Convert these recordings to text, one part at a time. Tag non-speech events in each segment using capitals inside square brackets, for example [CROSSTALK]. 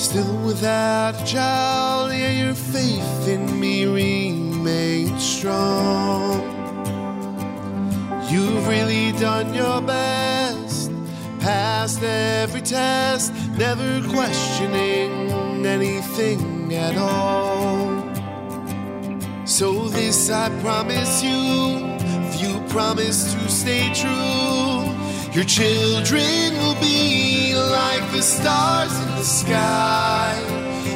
still without a child, yeah, your faith in me remains strong. You've really done your best, passed every test, never questioning anything at all. So this I promise you, if you promise to stay true, your children will be like the stars the sky.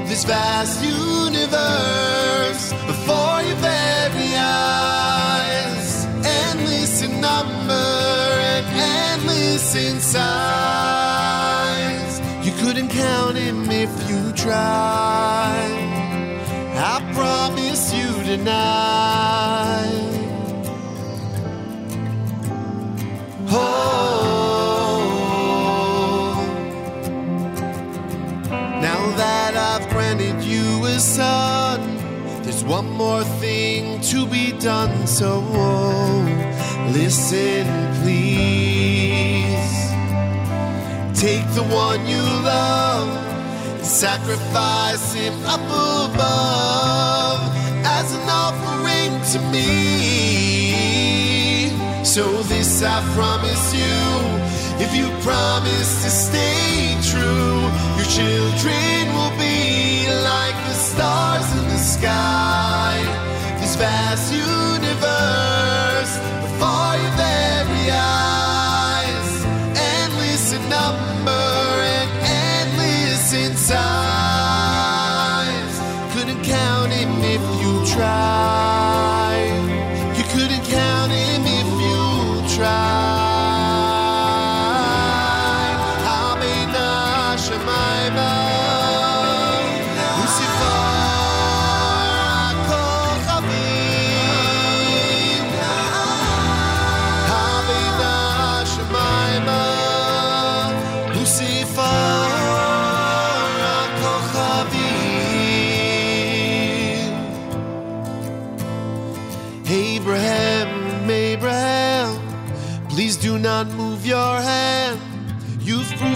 This vast universe before your very eyes, endless in number and endless in size. You couldn't count him if you tried. I promise you tonight. More thing to be done. So listen, please. Take the one you love and sacrifice him up above as an offering to me. So this I promise you, if you promise to stay true, your children will be like the stars sky. This vast universe before your very eyes, endless in number and endless in size. Couldn't count him if you tried.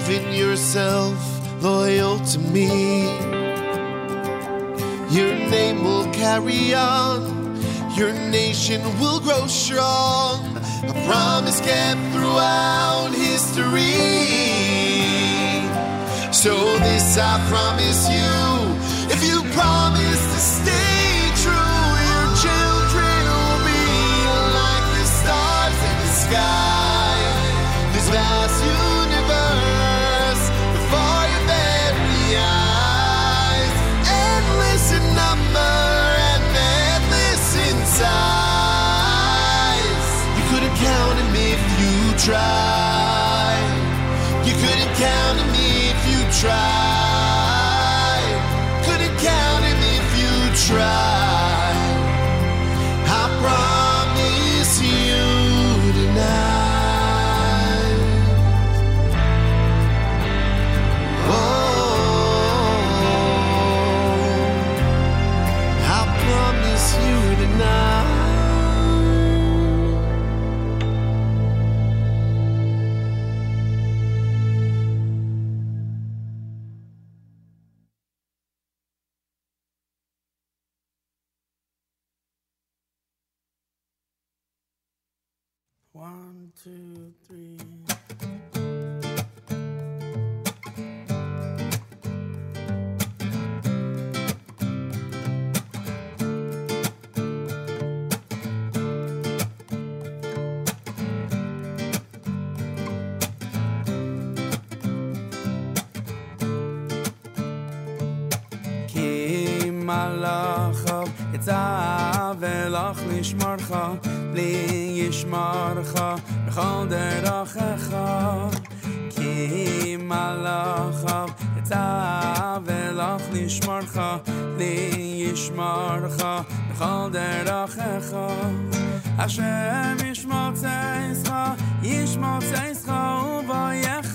You've yourself loyal to me. Your name will carry on, your nation will grow strong. A promise kept throughout history. So this I promise you, if you promise to stay true, tried. You couldn't count him if you tried. Couldn't count him if you tried. two, three. כי מלאכו יצא ולך לשמרך, לי ישמרך b'chol derochecha ki malachav etzav veloch lishmorcha liyishmorcha b'chol derochecha Hashem yishmor tzeischa yishmor tzeischa u'voyecha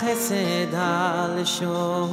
חסד על לשונה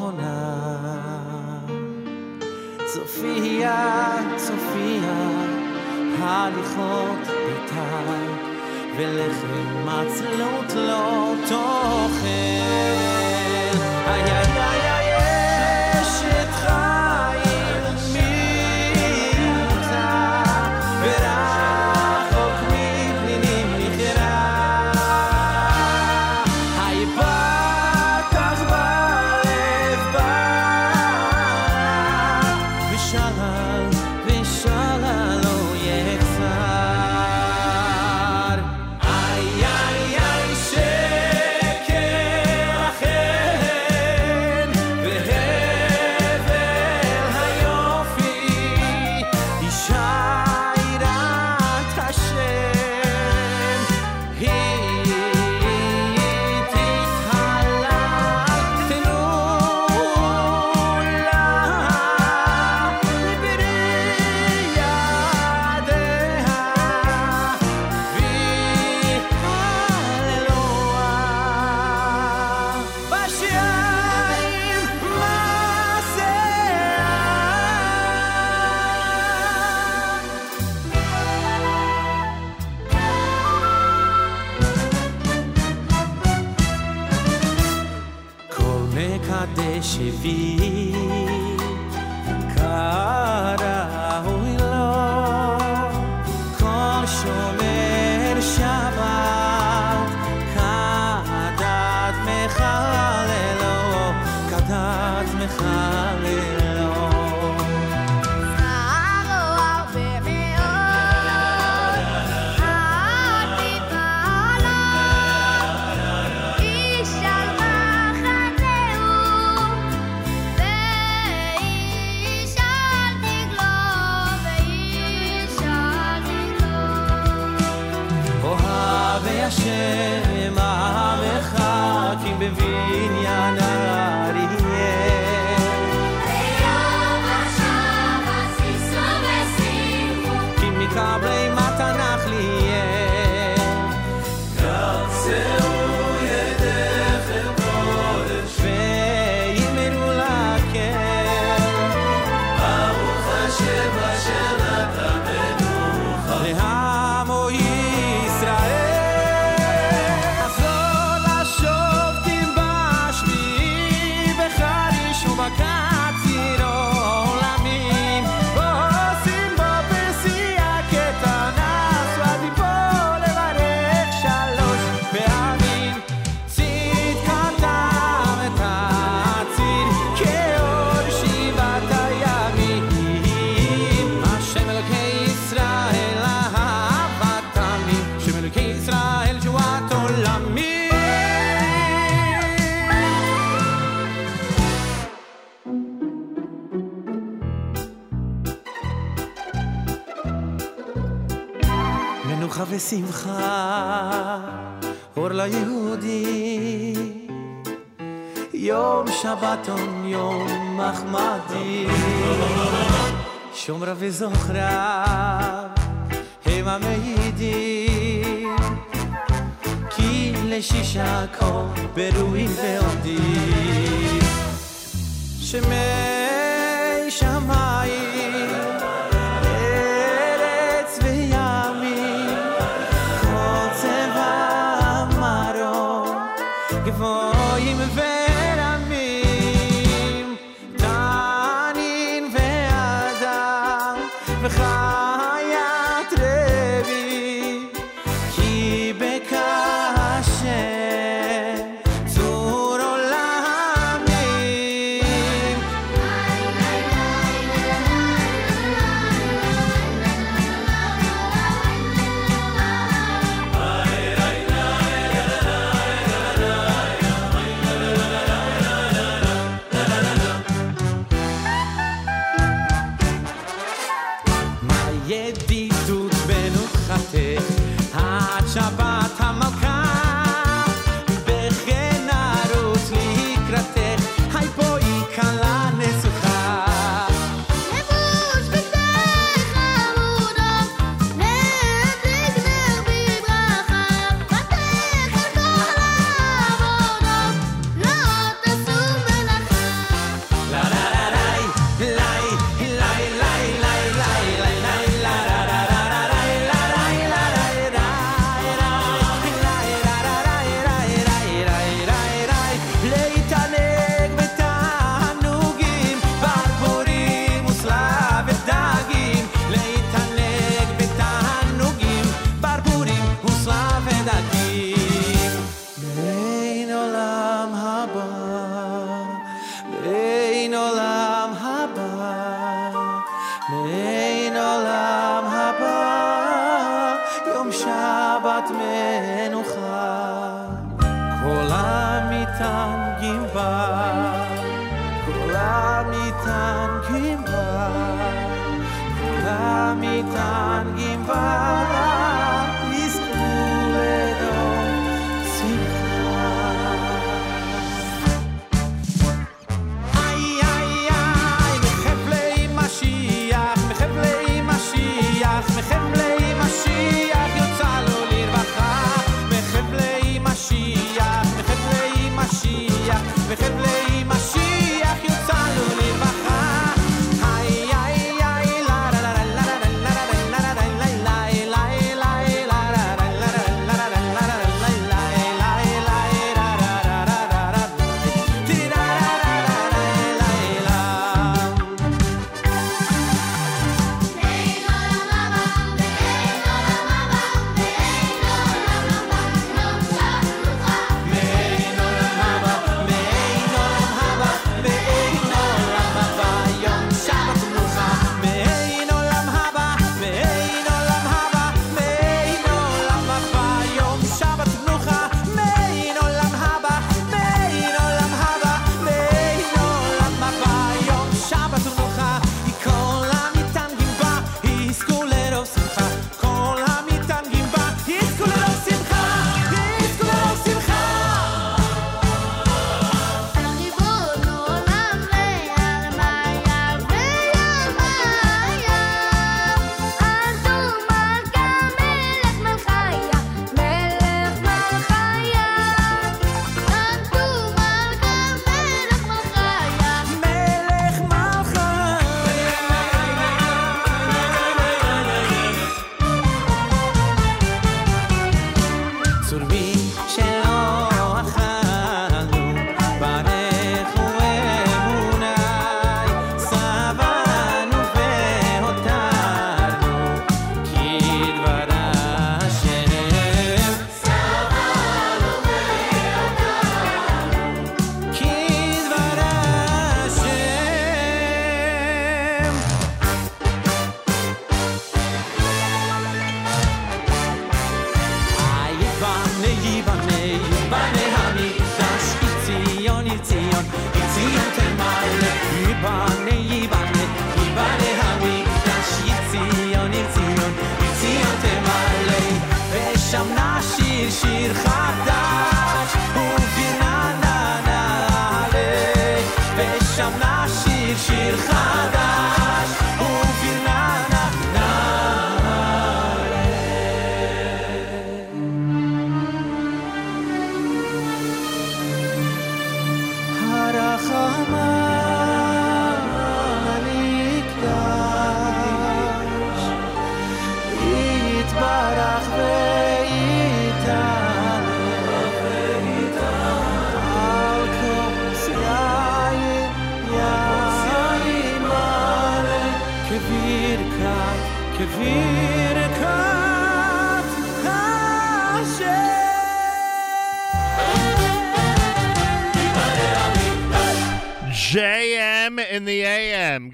honrar.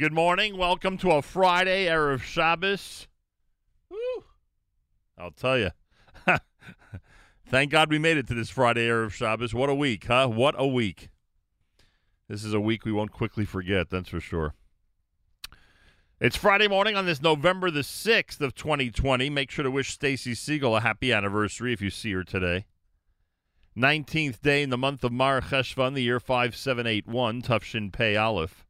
Good morning. Welcome to a Friday, Erev Shabbos. Woo. I'll tell you. [LAUGHS] Thank God we made it to this Friday, Erev Shabbos. What a week, huh? What a week. This is a week we won't quickly forget, that's for sure. It's Friday morning on this November the 6th of 2020. Make sure to wish Stacy Segal a happy anniversary if you see her today. 19th day in the month of Mar Cheshvan, the year 5781, Tufshin Pei Aleph.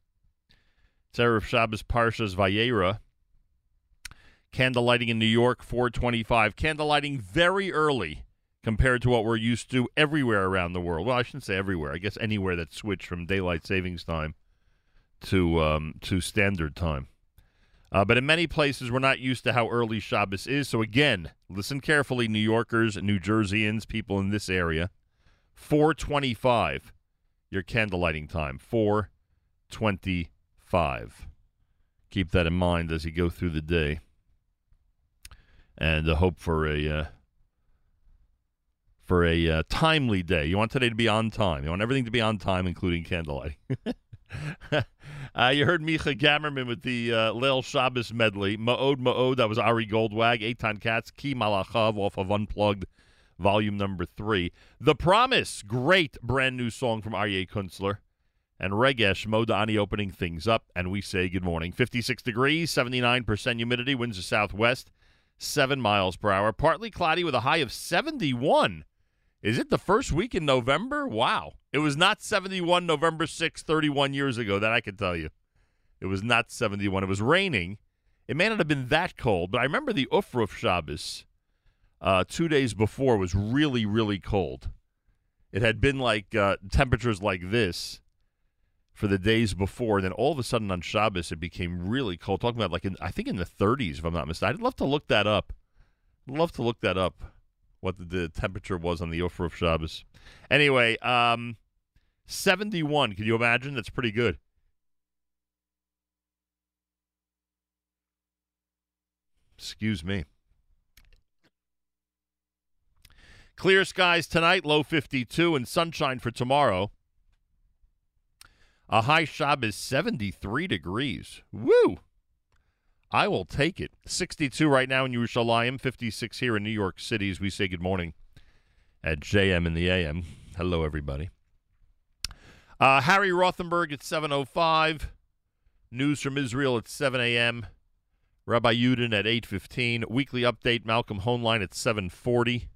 Erev Shabbos Parshas Vayera. Candlelighting in New York, 425. Candlelighting very early compared to what we're used to everywhere around the world. Well, I shouldn't say everywhere. I guess anywhere that switched from daylight savings time to um, to standard time. Uh, but in many places, we're not used to how early Shabbos is. So again, listen carefully, New Yorkers, New Jerseyans, people in this area. 425, your candlelighting time. 425. Keep that in mind as you go through the day. And uh, hope for a uh, for a uh, timely day. You want today to be on time. You want everything to be on time, including candlelight. [LAUGHS] uh, you heard Micha Gamerman with the uh, Leil Shabbos medley. Ma'od Ma'od, that was Ari Goldwag. Eitan Katz, Ki Malachav off of Unplugged, volume number three. The Promise, great brand new song from Aryeh Kunstler. And Regesh Modani opening things up. And we say good morning. 56 degrees, 79% humidity, winds of southwest, 7 miles per hour. Partly cloudy with a high of 71. Is it the first week in November? Wow. It was not 71 November 6, 31 years ago, that I can tell you. It was not 71. It was raining. It may not have been that cold, but I remember the Ufruf Shabbos uh, two days before was really, really cold. It had been like uh, temperatures like this for the days before. And then all of a sudden on Shabbos, it became really cold. Talking about like, in, I think in the 30s, if I'm not mistaken. I'd love to look that up. I'd love to look that up what the, the temperature was on the Ufruf Shabbos. Anyway, um, 71. Can you imagine? That's pretty good. Excuse me. Clear skies tonight, low 52, and sunshine for tomorrow. A high Shabbos 73 degrees. Woo! I will take it. 62 right now in Yerushalayim, 56 here in New York City as we say good morning at JM in the AM. Hello, everybody. Uh, Harry Rothenberg at 7.05. News from Israel at 7 a.m. Rabbi Yudin at 8.15. Weekly update, Malcolm Hoenlein at 7.40.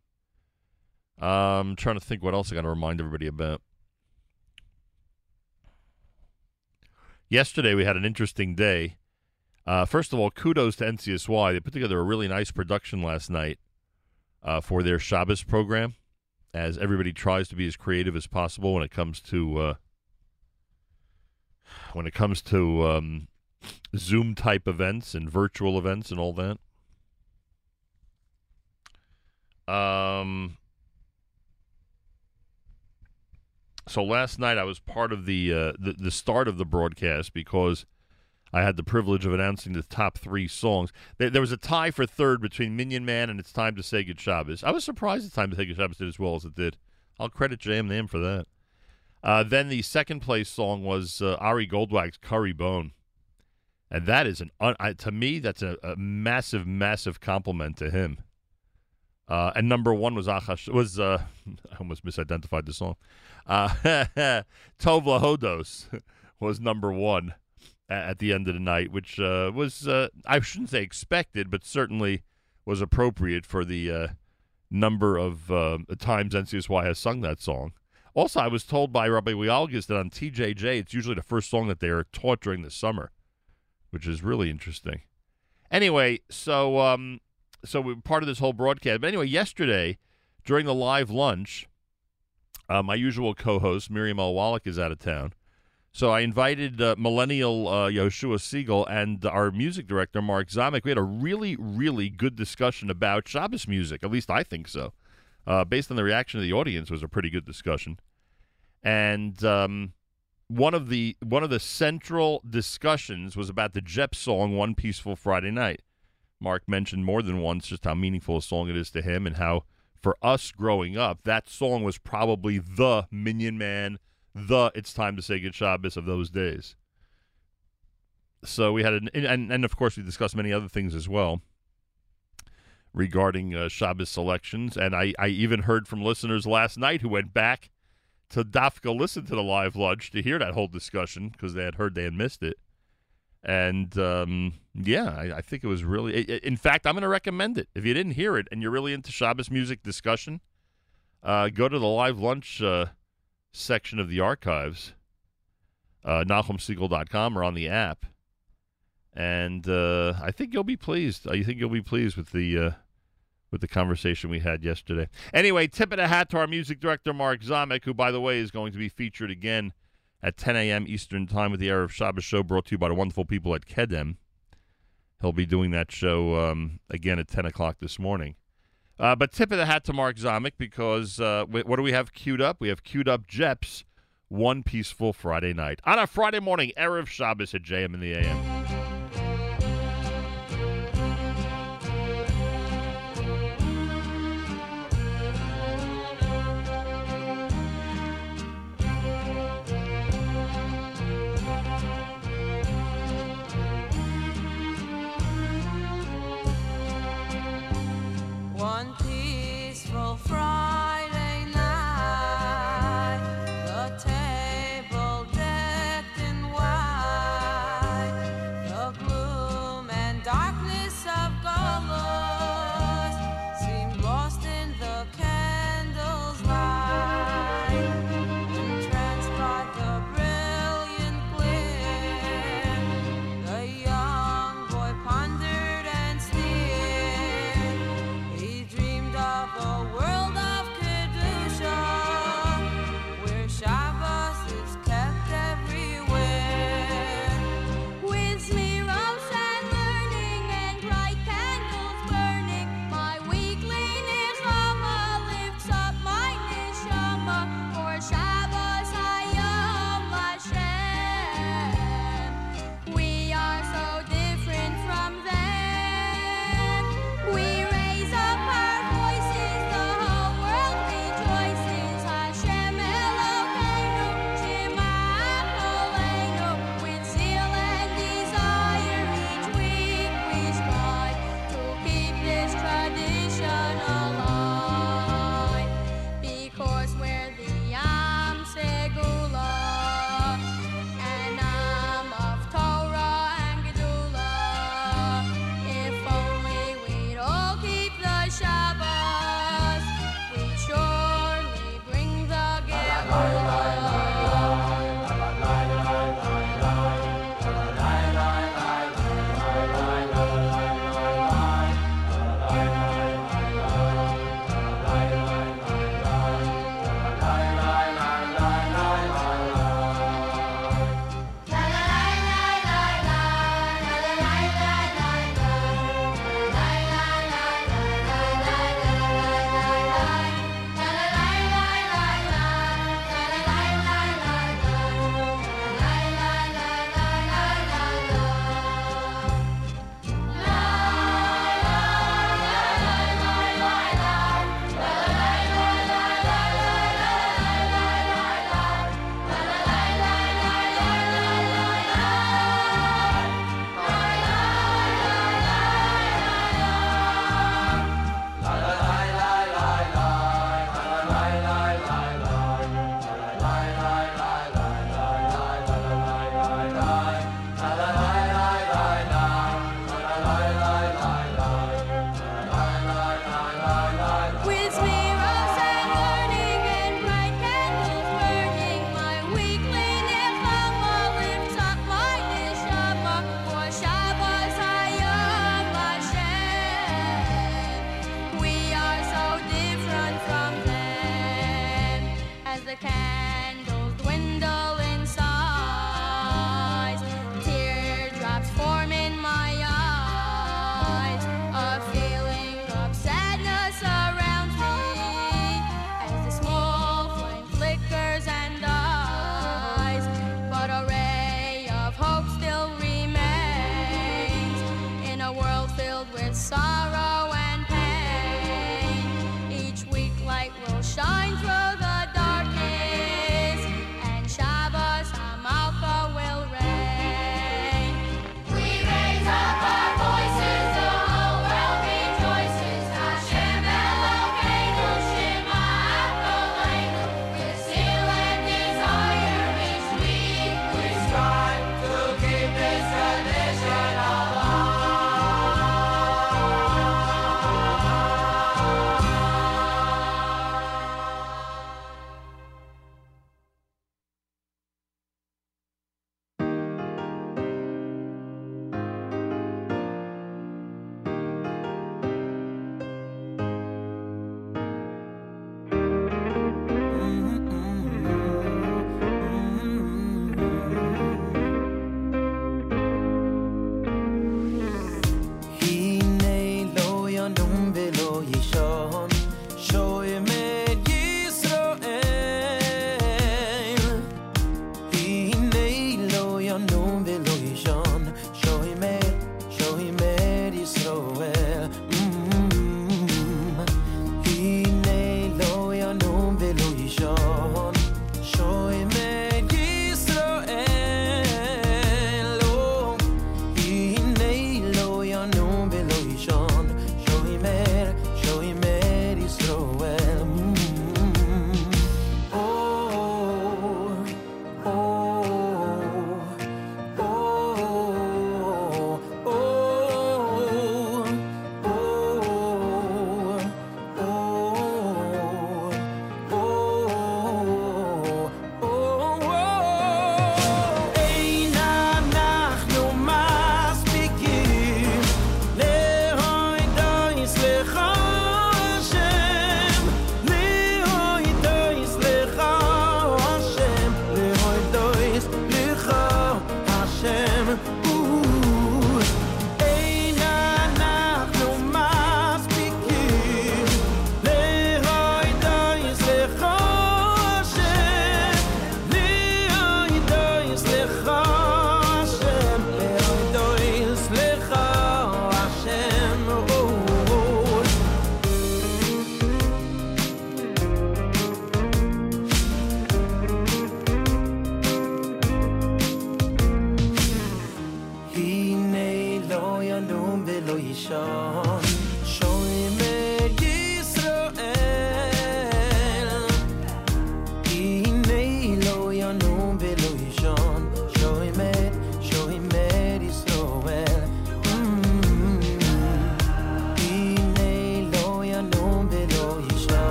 I'm trying to think what else I got to remind everybody about. Yesterday we had an interesting day. Uh, first of all, kudos to NCSY. They put together a really nice production last night uh, for their Shabbos program, as everybody tries to be as creative as possible when it comes to uh, when it comes to um, Zoom type events and virtual events and all that. Um. So last night I was part of the uh, the, the start of the broadcast because I had the privilege of announcing the top three songs. There, there was a tie for third between Minion Man and It's Time to Say Good Shabbos. I was surprised It's Time to Say Good Shabbos did as well as it did. I'll credit JM Nam for that. Uh, then the second place song was uh, Ari Goldwag's Curry Bone. And that is an, un- I, to me, that's a, a massive, massive compliment to him. Uh, and number one was Achash, was, uh, [LAUGHS] I almost misidentified the song. Uh, [LAUGHS] Tov Lahodos was number one at the end of the night, which uh, was uh, I shouldn't say expected, but certainly was appropriate for the uh, number of uh, times NCSY has sung that song. Also, I was told by Rabbi Wialgis that on TJJ, it's usually the first song that they are taught during the summer, which is really interesting. Anyway, so um, so we were part of this whole broadcast. But anyway, yesterday during the live lunch, uh, my usual co-host Miriam L. Wallach is out of town. So I invited uh, millennial uh, Yoshua Segal and our music director Mark Zamek. We had a really, really good discussion about Shabbos music. At least I think so. Uh, based on the reaction of the audience, was a pretty good discussion. And um, one of the one of the central discussions was about the Jep song "One Peaceful Friday Night." Mark mentioned more than once just how meaningful a song it is to him, and how for us growing up, that song was probably the Minion Man the it's time to say good Shabbos of those days. So we had an and and of course we discussed many other things as well regarding uh, Shabbos selections, and I I even heard from listeners last night who went back to Dafka listen to the live lunch to hear that whole discussion because they had heard they had missed it. And um, yeah, I, I, think it was really. in fact, I'm going to recommend it. If you didn't hear it and you're really into Shabbos music discussion, uh, go to the live lunch uh, section of the archives, uh, NachumSegal.com or on the app, and uh, I think you'll be pleased. I think you'll be pleased with the uh, with the conversation we had yesterday. Anyway, tip of the hat to our music director Mark Zamek, who, by the way, is going to be featured again at 10 a.m. Eastern Time with the Erev Shabbos show, brought to you by the wonderful people at Kedem. He'll be doing that show um, again at 10 o'clock this morning. Uh, but tip of the hat to Mark Zamek because uh, what do we have queued up? We have queued up Jeps One Peaceful Friday Night. On a Friday morning, Erev Shabbos at JM in the AM.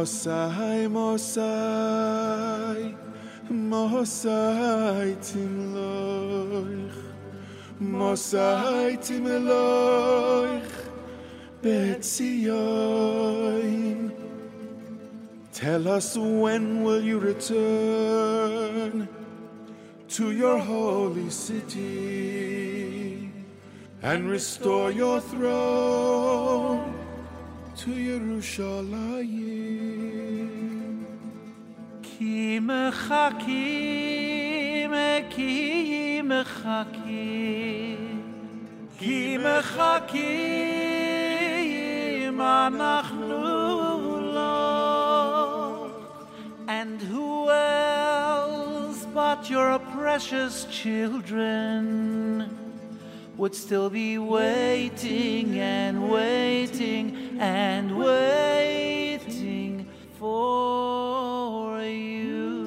Mosai, Mosai, Mosai Timloich, Mosai Timloich, Betzioim. Tell us when will you return to your holy city and restore your throne to یروشالایم کی מחכים, כי מחכים, כי מחכים אנחנו And who else but your precious children? Would still be waiting and waiting and waiting for you.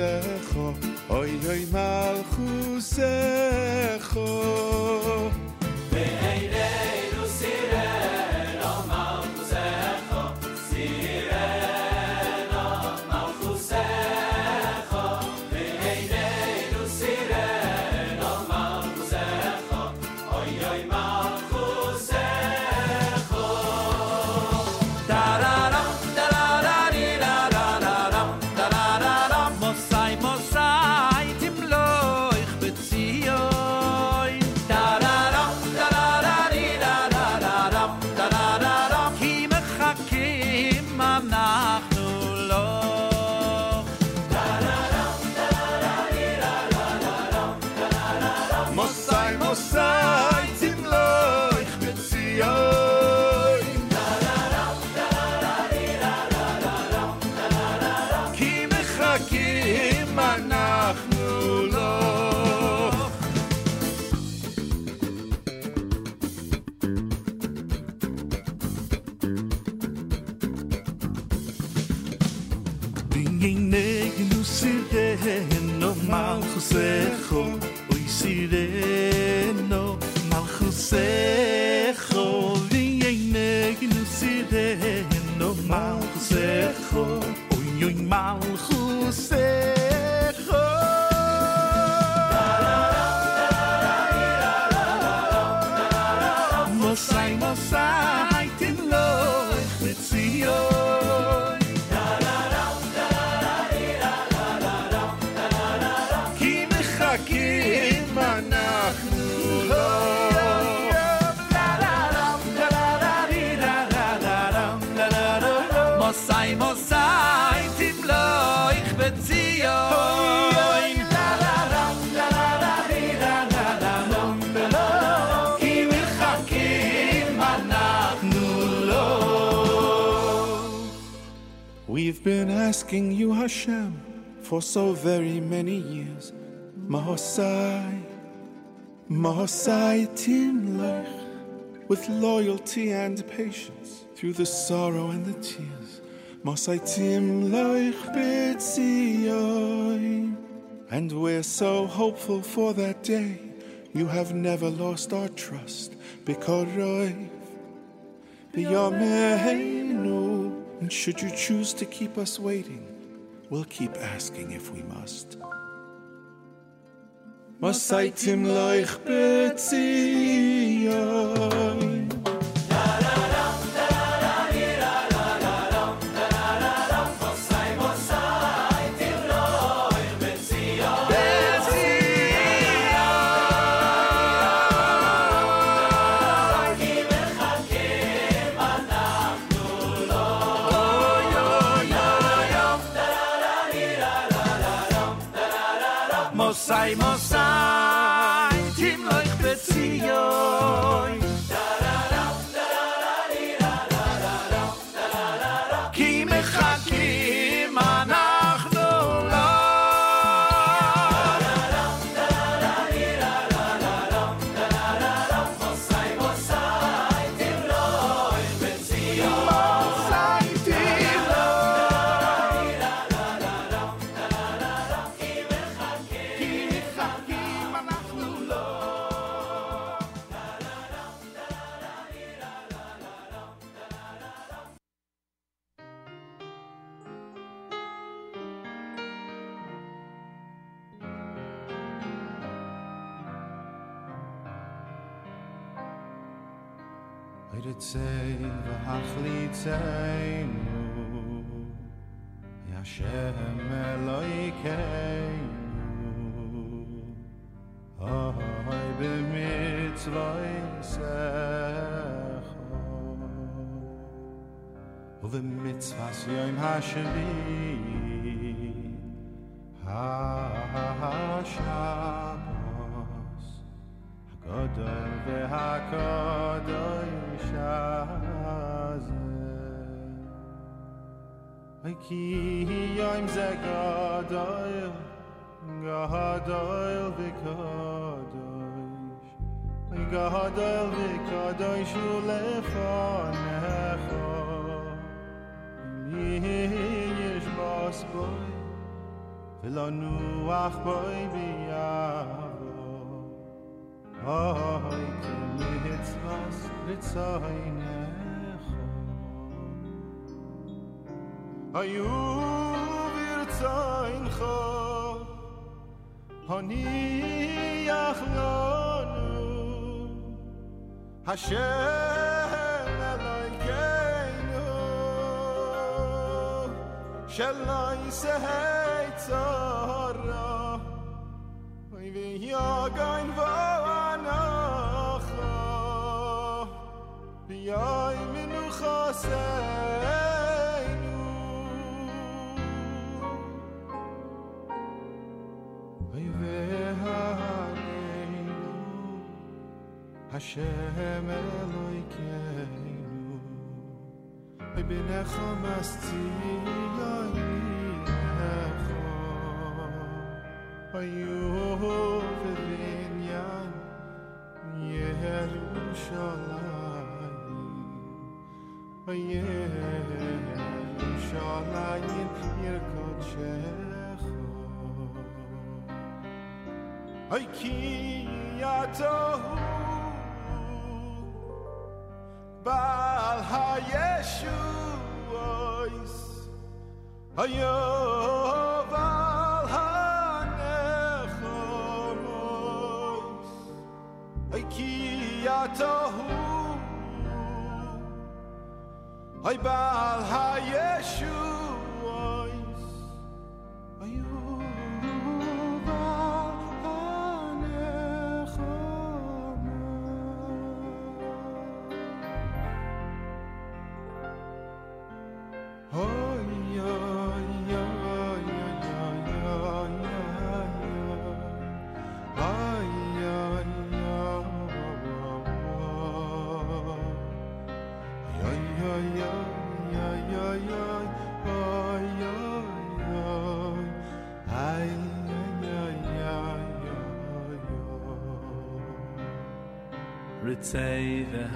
Kusecho, oi, oi, mal Kusecho. Asking you, Hashem, for so very many years. Mahosai, Mahosai Timlech, with loyalty and patience through the sorrow and the tears. Mahosai Timlech B'tzion. And we're so hopeful for that day. You have never lost our trust. Because B'yameinu. And should you choose to keep us waiting, we'll keep asking if we must. Loich betzion. Mosai,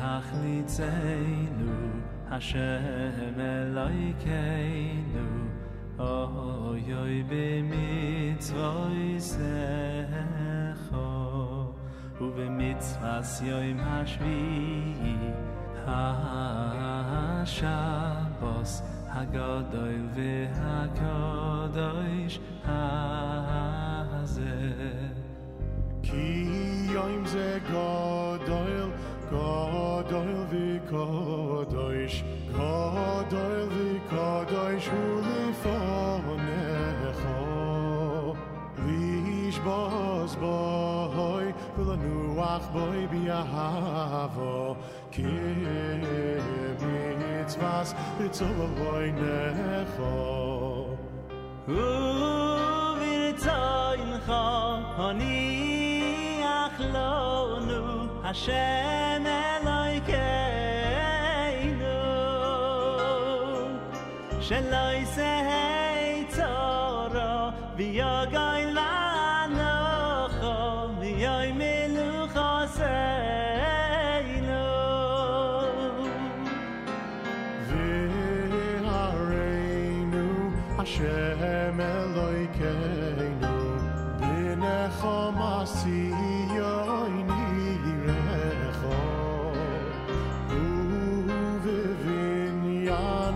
tach ni zeinu Hashem elai keinu Oh, yoi bimitzvoi secho U bimitzvas yoi mashvii Ha-ha-ha-ha-shavos Ha-godoy v'ha-godoy ha-zeh. zu weine ho u wir zein ha ani ach lo nu a shene like nu shel ei se hey tora vi ga shem loykein bin khomasiyoyn in her khod u vivinyan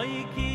Ay ki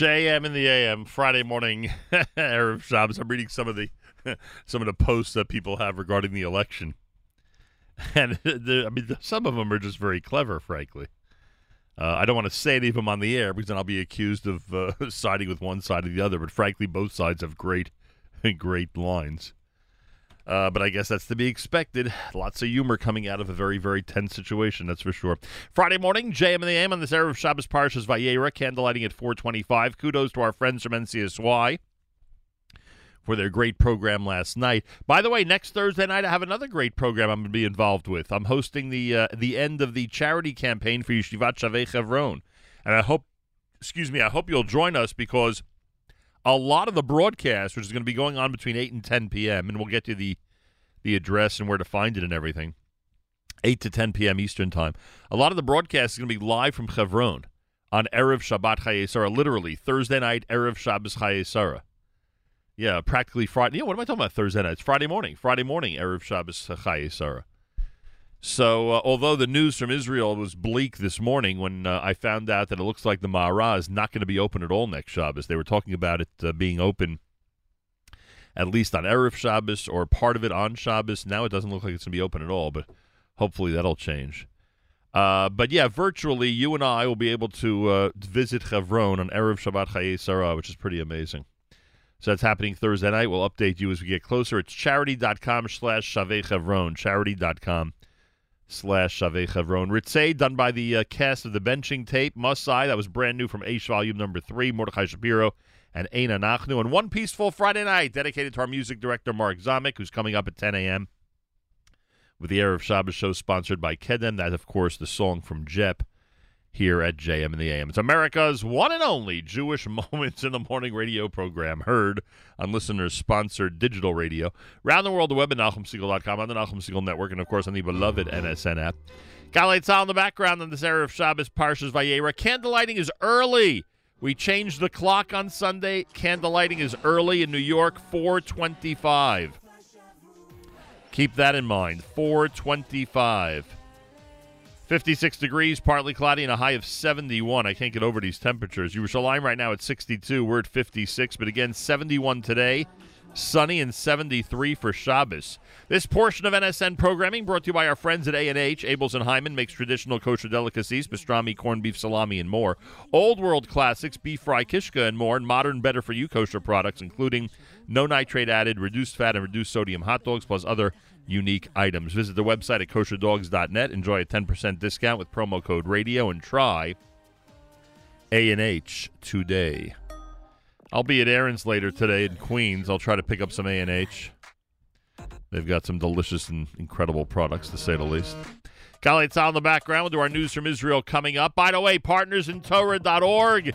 JM in the AM Friday morning [LAUGHS] Erev Shabbos. I'm reading some of the [LAUGHS] some of the posts that people have regarding the election, [LAUGHS] and the, I mean some of them are just very clever, frankly. Uh, I don't want to say any of them on the air because then I'll be accused of uh, siding with one side or the other. But frankly, both sides have great, great lines. Uh, but I guess that's to be expected. Lots of humor coming out of a very, very tense situation, that's for sure. Friday morning, JM and the AM on this Erev Shabbos Parshas Vayera, candlelighting at 425. Kudos to our friends from NCSY for their great program last night. By the way, next Thursday night I have another great program I'm going to be involved with. I'm hosting the uh, the end of the charity campaign for Yeshivat Shavei Chevron, and I hope, excuse me, I hope you'll join us because a lot of the broadcast, which is going to be going on between 8 and 10 p.m., and we'll get to the the address and where to find it and everything. 8 to 10 p.m. Eastern Time. A lot of the broadcast is going to be live from Chevron on Erev Shabbat Chayei Sarah, literally Thursday night, Erev Shabbos Chayei Sarah. Yeah, practically Friday. Yeah, what am I talking about Thursday night? It's Friday morning. Friday morning, Erev Shabbos Chayei Sarah. So, uh, although the news from Israel was bleak this morning when uh, I found out that it looks like the Ma'ara is not going to be open at all next Shabbos, they were talking about it uh, being open at least on Erev Shabbos or part of it on Shabbos. Now it doesn't look like it's going to be open at all, but hopefully that'll change. Uh, but yeah, virtually, you and I will be able to uh, visit Chevron on Erev Shabbat Chayei Sarah, which is pretty amazing. So that's happening Thursday night. We'll update you as we get closer. It's charidy.com slash Shavei Chevron. Charidy.com slash Shavei Chevron. Ritzay, done by the uh, cast of the benching tape. Masai, that was brand new from Aish Volume number three. Mordechai Shapiro and Aina Nachnu. And one peaceful Friday night dedicated to our music director, Mark Zamek, who's coming up at 10 a.m. with the Erev Shabbos show sponsored by Kedem. That, of course, the song from Jep here at JM and the AM. It's America's one and only Jewish [LAUGHS] Moments in the Morning radio program, heard on listeners sponsored digital radio. Around the world, the web at NachumSegal.com, on the Nachum Segal Network, and of course on the beloved NSN app. Galei Tzal in the background on this era of Shabbos Parshas Vayera. Candlelighting is early. We changed the clock on Sunday. Candlelighting is early in New York, 425. Keep that in mind, 425. 56 degrees, partly cloudy, and a high of 71. I can't get over these temperatures. Yerushalayim right now at 62. We're at 56, but again, 71 today. Sunny and 73 for Shabbos. This portion of NSN programming brought to you by our friends at A&H. Abeles and Heymann makes traditional kosher delicacies, pastrami, corned beef, salami, and more. Old world classics, beef fry, kishka, and more. And modern, better for you kosher products, including no nitrate added, reduced fat, and reduced sodium hot dogs, plus other unique items. Visit the website at kosherdogs.net. Enjoy a 10% discount with promo code radio and try A&H today. I'll be at Aron's later today in Queens. I'll try to pick up some A&H. They've got some delicious and incredible products, to say the least. Galei Tzal in the background. We'll do our news from Israel coming up. By the way, partners in Torah.org.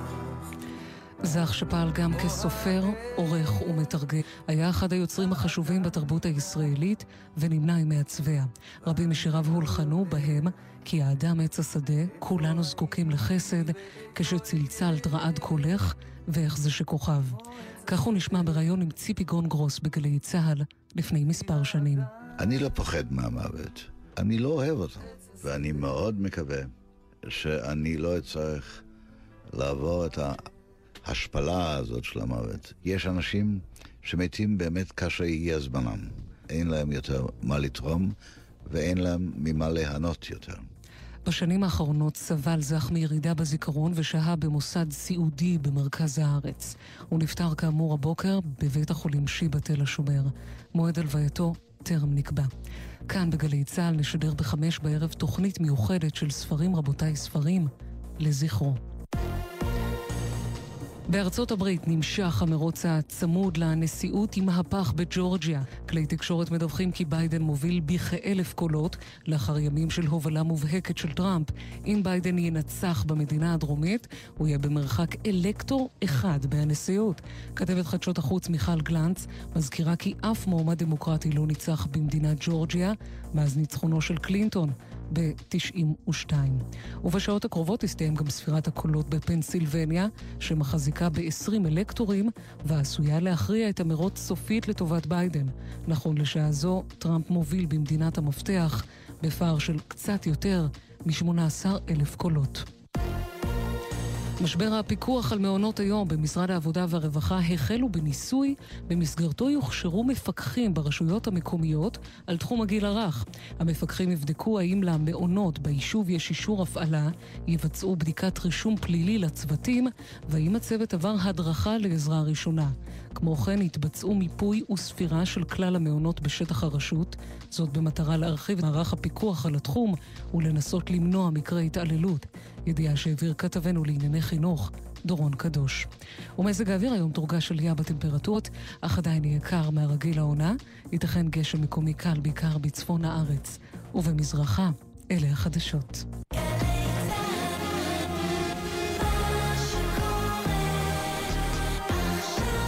זך שפעל גם כסופר, עורך ומתרגם. היה אחד היוצרים החשובים בתרבות הישראלית ונמנה עם מעצביה. רבים משיריו הולחנו בהם כי האדם עץ השדה, כולנו זקוקים לחסד, כשצלצלת רעד קולך, ואיך זה שכוכב. כך הוא נשמע בריאיון עם ציפי גונגרוס בגלי צה"ל לפני מספר שנים. אני לא פוחד מהמוות. אני לא אוהב אותו. ואני מאוד מקווה שאני לא אצטרך לעבור את ההשפלה הזאת של המוות. יש אנשים שמתים באמת כאשר יהיה זמנם. אין להם יותר מה לתרום ואין להם ממה ליהנות יותר. בשנים האחרונות סבל זך מירידה בזיכרון ושהה במוסד סיעודי במרכז הארץ. הוא נפטר כאמור הבוקר בבית החולים שיבא תל השומר. מועד הלווייתו טרם נקבע. כאן בגלי צה"ל נשדר בחמש בערב תוכנית מיוחדת של ספרים רבותיי ספרים לזכרו. בארצות הברית נמשך המרוץ הצמוד לנשיאות עם מהפך בג'ורג'יה. כלי תקשורת מדווחים כי ביידן מוביל בכאלף קולות לאחר ימים של הובלה מובהקת של טראמפ. אם ביידן ינצח במדינה הדרומית, הוא יהיה במרחק אלקטור אחד מהנשיאות. כתבת חדשות החוץ מיכל גלנץ מזכירה כי אף מועמד דמוקרטי לא ניצח במדינת ג'ורג'יה מאז ניצחונו של קלינטון. ב-92. ובשעות הקרובות תסתיים גם ספירת הקולות בפנסילבניה, שמחזיקה ב-20 אלקטורים, ועשויה להכריע את המרוץ סופית לטובת ביידן. נכון לשעה זו, טראמפ מוביל במדינת המפתח בפער של קצת יותר מ-18 אלף קולות. משבר הפיקוח על מעונות היום במשרד העבודה והרווחה החלו בניסוי, במסגרתו יוכשרו מפקחים ברשויות המקומיות על תחום הגיל הרך. המפקחים יבדקו האם למעונות ביישוב יש אישור הפעלה, יבצעו בדיקת רישום פלילי לצוותים, והאם הצוות עבר הדרכה לעזרה ראשונה. כמו כן יתבצעו מיפוי וספירה של כלל המעונות בשטח הרשות, זאת במטרה להרחיב את מערך הפיקוח על התחום ולנסות למנוע מקרי התעללות. ידיעה שהעביר כתבנו לענייני חינוך, דורון קדוש. ומזג האוויר היום תורגש עלייה בטמפרטורות, אך עדיין יהיה קר מהרגיל העונה. ייתכן גשם מקומי קל בעיקר בצפון הארץ, ובמזרחה אלה החדשות. לך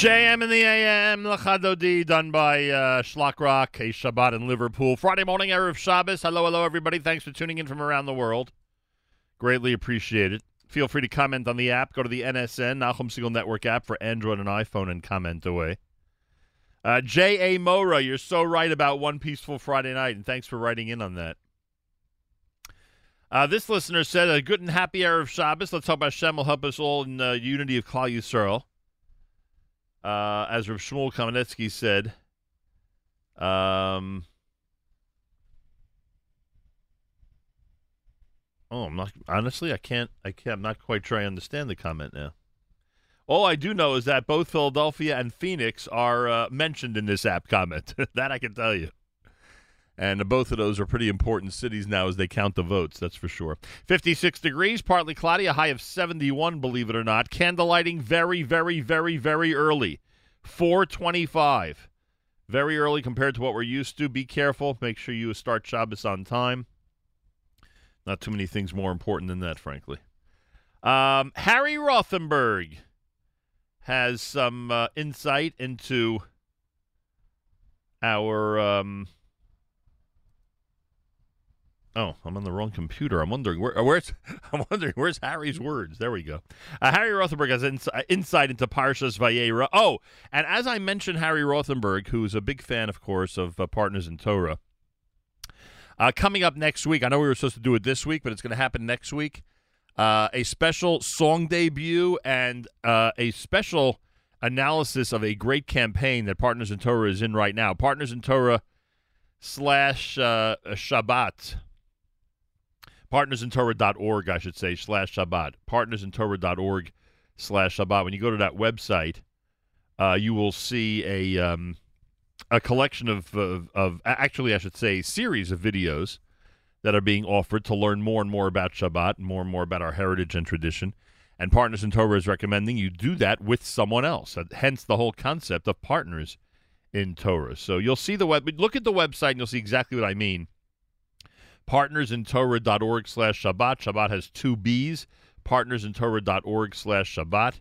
JM in the AM, Lachadodi, done by uh, Schlock a Shabbat in Liverpool. Friday morning, Erev Shabbos. Hello, hello, everybody. Thanks for tuning in from around the world. Greatly appreciate it. Feel free to comment on the app. Go to the NSN, Nachum Segal Network app for Android and iPhone and comment away. Uh, J.A. Mora, you're so right about One Peaceful Friday Night, and thanks for writing in on that. Uh, this listener said, a good and happy Erev Shabbos. Let's hope Hashem will help us all in uh, unity of Klal Yisrael uh, as Rav Shmuel Kamenetsky said, um, oh, I'm not honestly, I can't, I can't, I'm not quite sure I understand the comment now. All I do know is that both Philadelphia and Phoenix are uh, mentioned in this app comment. [LAUGHS] that I can tell you. And both of those are pretty important cities now as they count the votes, that's for sure. 56 degrees, partly cloudy, a high of 71, believe it or not. Candlelighting very, very, very, very early. 425. Very early compared to what we're used to. Be careful. Make sure you start Shabbos on time. Not too many things more important than that, frankly. Um, Harry Rothenberg has some uh, insight into our. Um, Oh, I'm on the wrong computer. I'm wondering where. uh, Where's [LAUGHS] I'm wondering where's Harry's words. There we go. Uh, Harry Rothenberg has ins- uh, insight into Parshas Vayera. Oh, and as I mentioned, Harry Rothenberg, who's a big fan, of course, of uh, Partners in Torah. Uh, coming up next week, I know we were supposed to do it this week, but it's going to happen next week. a special song debut and a special analysis of a great campaign that Partners in Torah is in right now. Partners in Torah slash Shabbat. Partnersintorah.org, I should say, slash Shabbat. Partnersintorah.org slash Shabbat. When you go to that website, uh, you will see a um, a collection of, of, of actually, I should say, series of videos that are being offered to learn more and more about Shabbat, more and more about our heritage and tradition. And Partners in Torah is recommending you do that with someone else. Uh, Hence the whole concept of partners in Torah. So you'll see the web. Look at the website and you'll see exactly what I mean. Partnersintorah.org slash Shabbat. Shabbat has two B's. Partnersintorah.org slash Shabbat.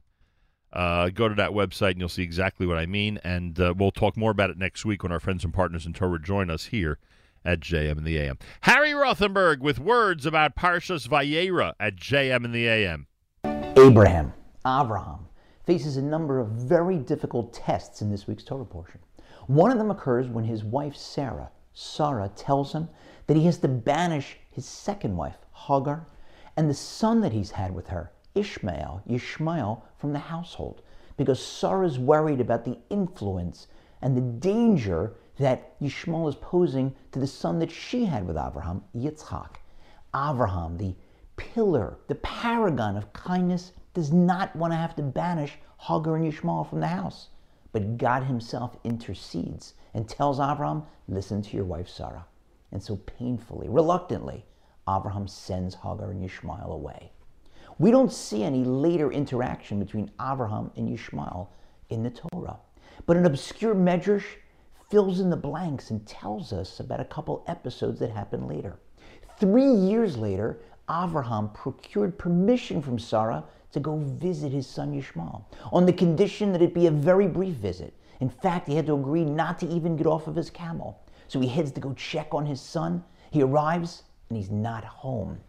Uh, go to that website and you'll see exactly what I mean. And uh, we'll talk more about it next week when our friends and partners in Torah join us here at JM in the AM. Harry Rothenberg with words about Parshas Vayera at JM in the AM. Abraham, Abraham, faces a number of very difficult tests in this week's Torah portion. One of them occurs when his wife Sarah, Sarah, tells him that he has to banish his second wife, Hagar, and the son that he's had with her, Ishmael, Yishmael, from the household, because Sarah's worried about the influence and the danger that Yishmael is posing to the son that she had with Abraham, Yitzchak. Abraham, the pillar, the paragon of kindness, does not want to have to banish Hagar and Yishmael from the house. But God Himself intercedes and tells Abraham, Listen to your wife Sarah. And so painfully, reluctantly, Abraham sends Hagar and Yishmael away. We don't see any later interaction between Abraham and Yishmael in the Torah. But an obscure medrash fills in the blanks and tells us about a couple episodes that happened later. Three years later, Abraham procured permission from Sarah to go visit his son Yishmael on the condition that it be a very brief visit. In fact, he had to agree not to even get off of his camel. So he heads to go check on his son. He arrives and he's not home.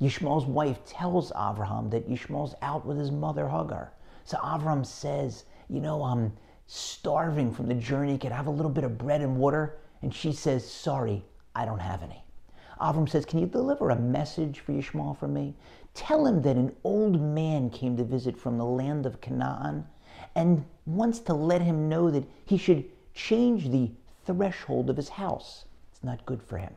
Yishmael's wife tells Abraham that Yishmael's out with his mother Hagar. So Abraham says, You know, I'm starving from the journey. Could I have a little bit of bread and water? And she says, Sorry, I don't have any. Avram says, Can you deliver a message for Yishmael for me? Tell him that an old man came to visit from the land of Canaan and wants to let him know that he should change the threshold of his house. It's not good for him.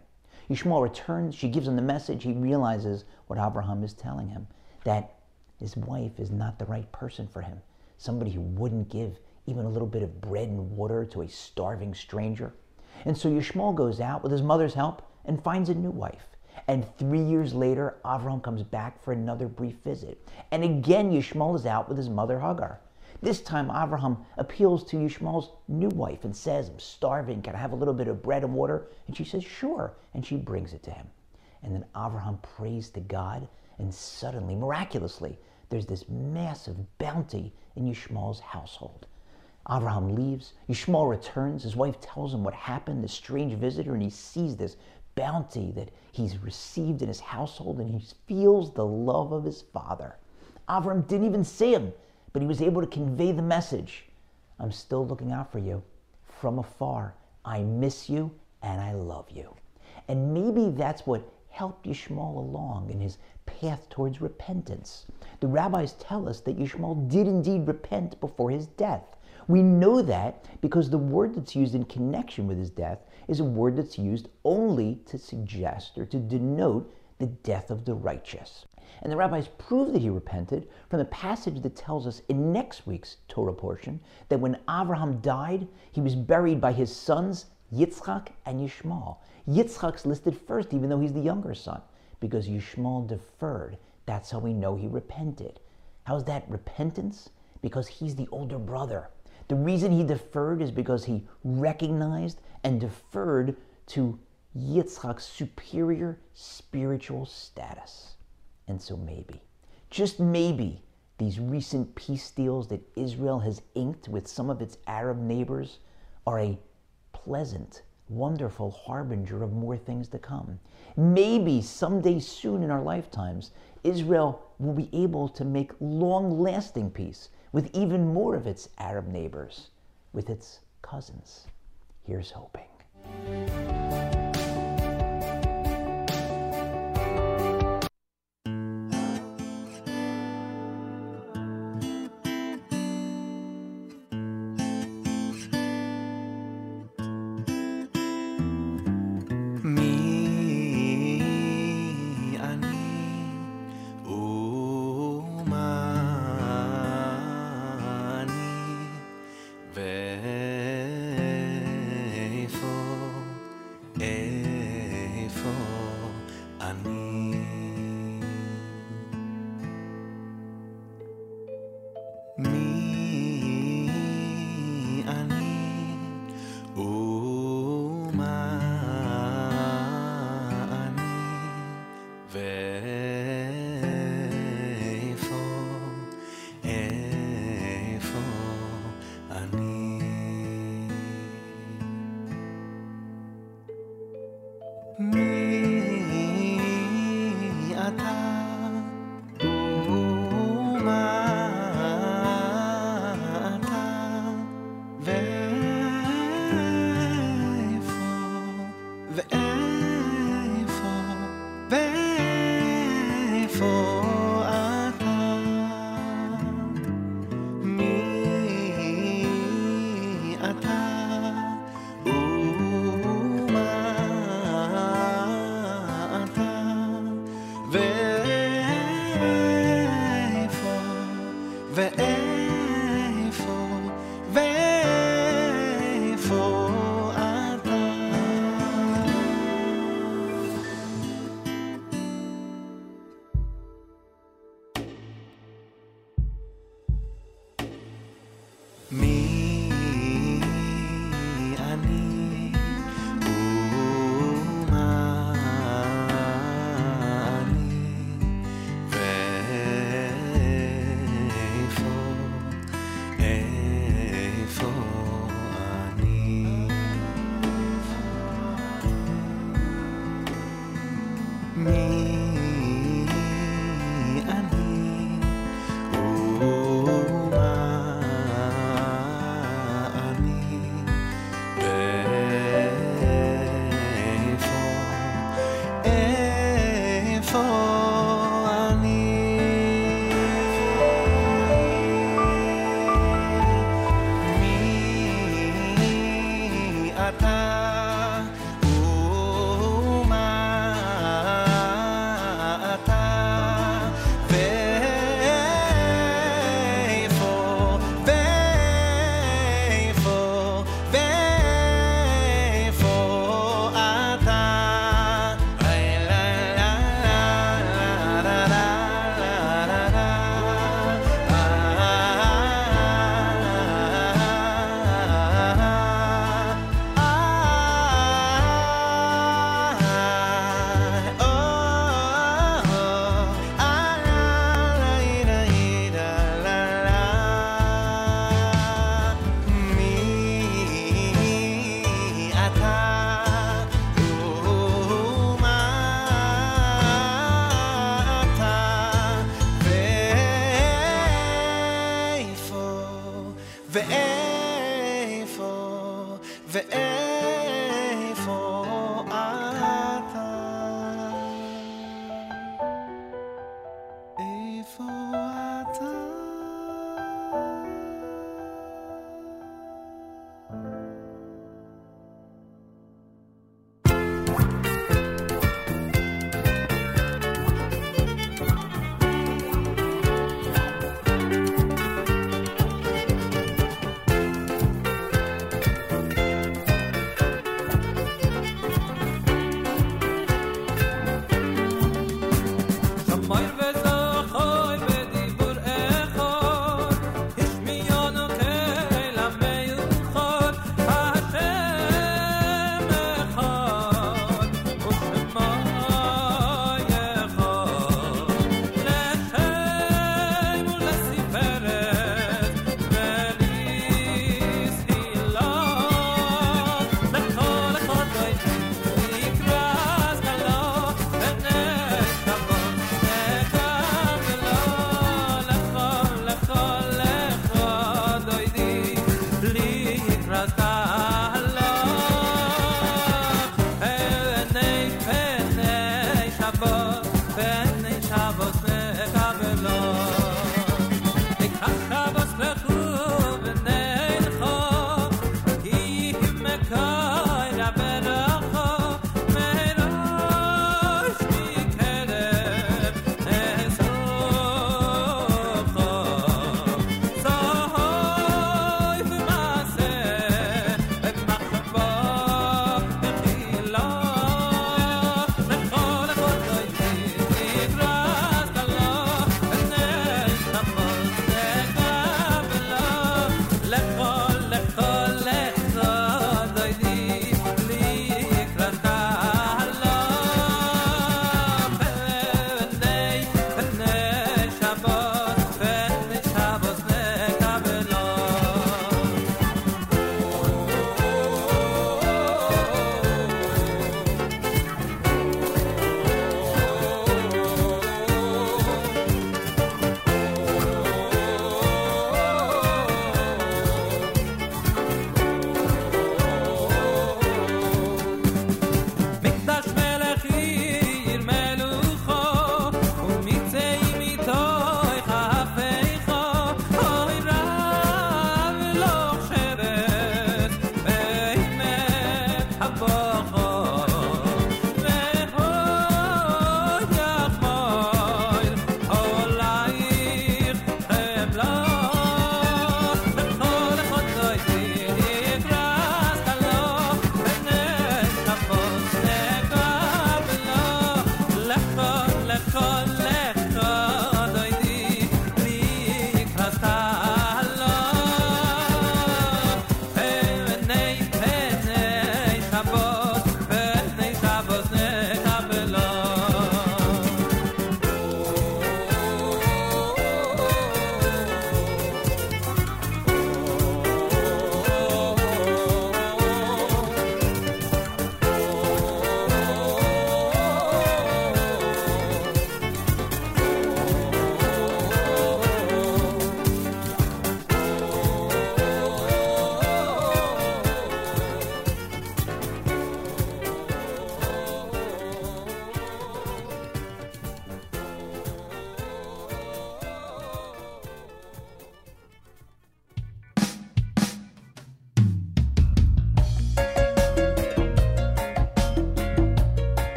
Yishmael returns, she gives him the message. He realizes what Abraham is telling him that his wife is not the right person for him. Somebody who wouldn't give even a little bit of bread and water to a starving stranger. And so Yishmael goes out with his mother's help and finds a new wife. And three years later, Avram comes back for another brief visit. And again, Yishmael is out with his mother Hagar. This time, Abraham appeals to Yishmael's new wife and says, I'm starving. Can I have a little bit of bread and water? And she says, Sure. And she brings it to him. And then Abraham prays to God, and suddenly, miraculously, there's this massive bounty in Yishmael's household. Abraham leaves. Yishmael returns. His wife tells him what happened, the strange visitor, and he sees this bounty that he's received in his household, and he feels the love of his father. Avram didn't even see him, but he was able to convey the message I'm still looking out for you from afar. I miss you and I love you. And maybe that's what helped Yishmael along in his path towards repentance. The rabbis tell us that Yishmael did indeed repent before his death. We know that because the word that's used in connection with his death is a word that's used only to suggest or to denote the death of the righteous. And the rabbis prove that he repented from the passage that tells us in next week's Torah portion that when Abraham died, he was buried by his sons Yitzchak and Yishmael. Yitzchak's listed first, even though he's the younger son, because Yishmael deferred. That's how we know he repented. How's that repentance? Because he's the older brother. The reason he deferred is because he recognized and deferred to Yitzchak's superior spiritual status. And so maybe, just maybe, these recent peace deals that Israel has inked with some of its Arab neighbors are a pleasant, wonderful harbinger of more things to come. Maybe someday soon in our lifetimes, Israel will be able to make long lasting peace with even more of its Arab neighbors, with its cousins. Here's hoping.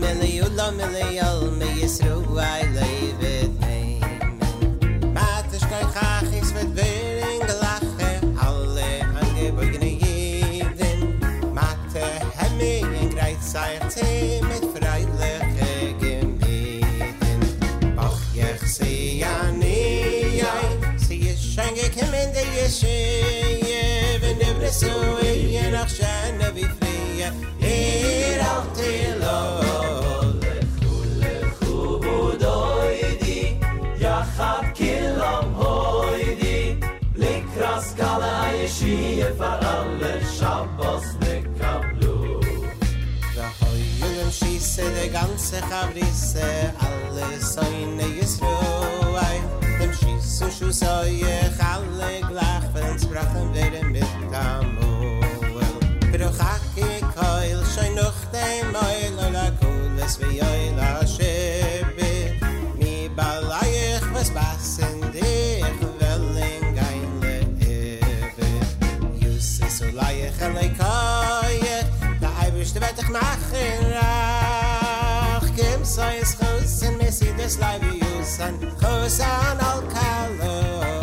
mele yula mele yal me yisru ay levet neim mat es kein khach is vet beren gelache alle angeborgene jeden mat äh, hemme in greit seite de frie It all till. Die für alle Schabbos mit Da hoyen schisse de ganze Chavrisse Alle soine Yisroi Dem schisse schusoye Challe glach Wenn sprachen wir mit Kamu Bruch haki koil Schoi noch dem Oil Oila kules vi oila shibi Mi balayich vespas kann ich koje da i bist weit ich mach rach. Kem es in leibe jusen raus an alkalo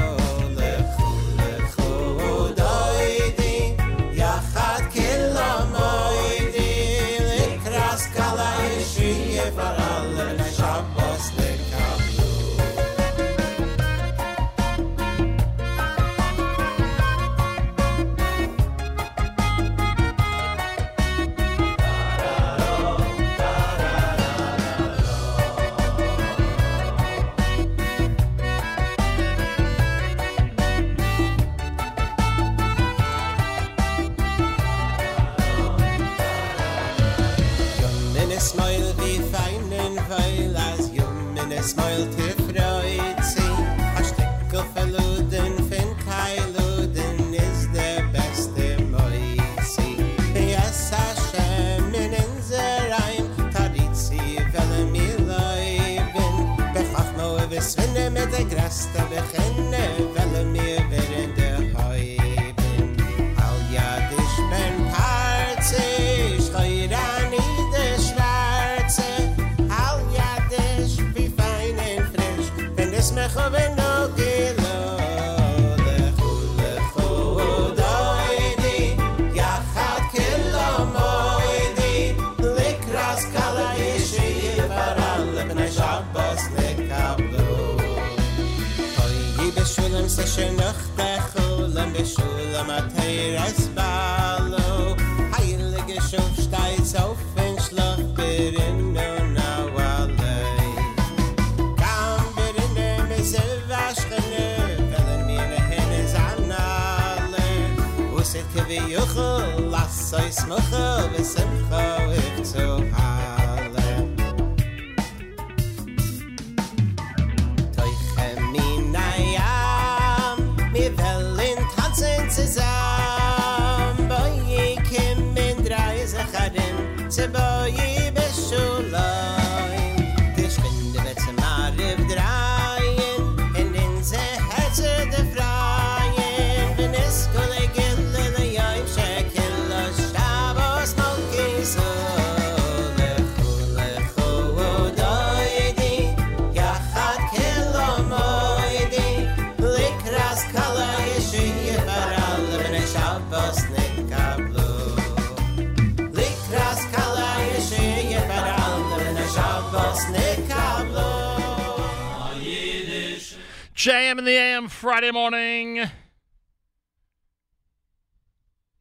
JM in the AM Friday morning.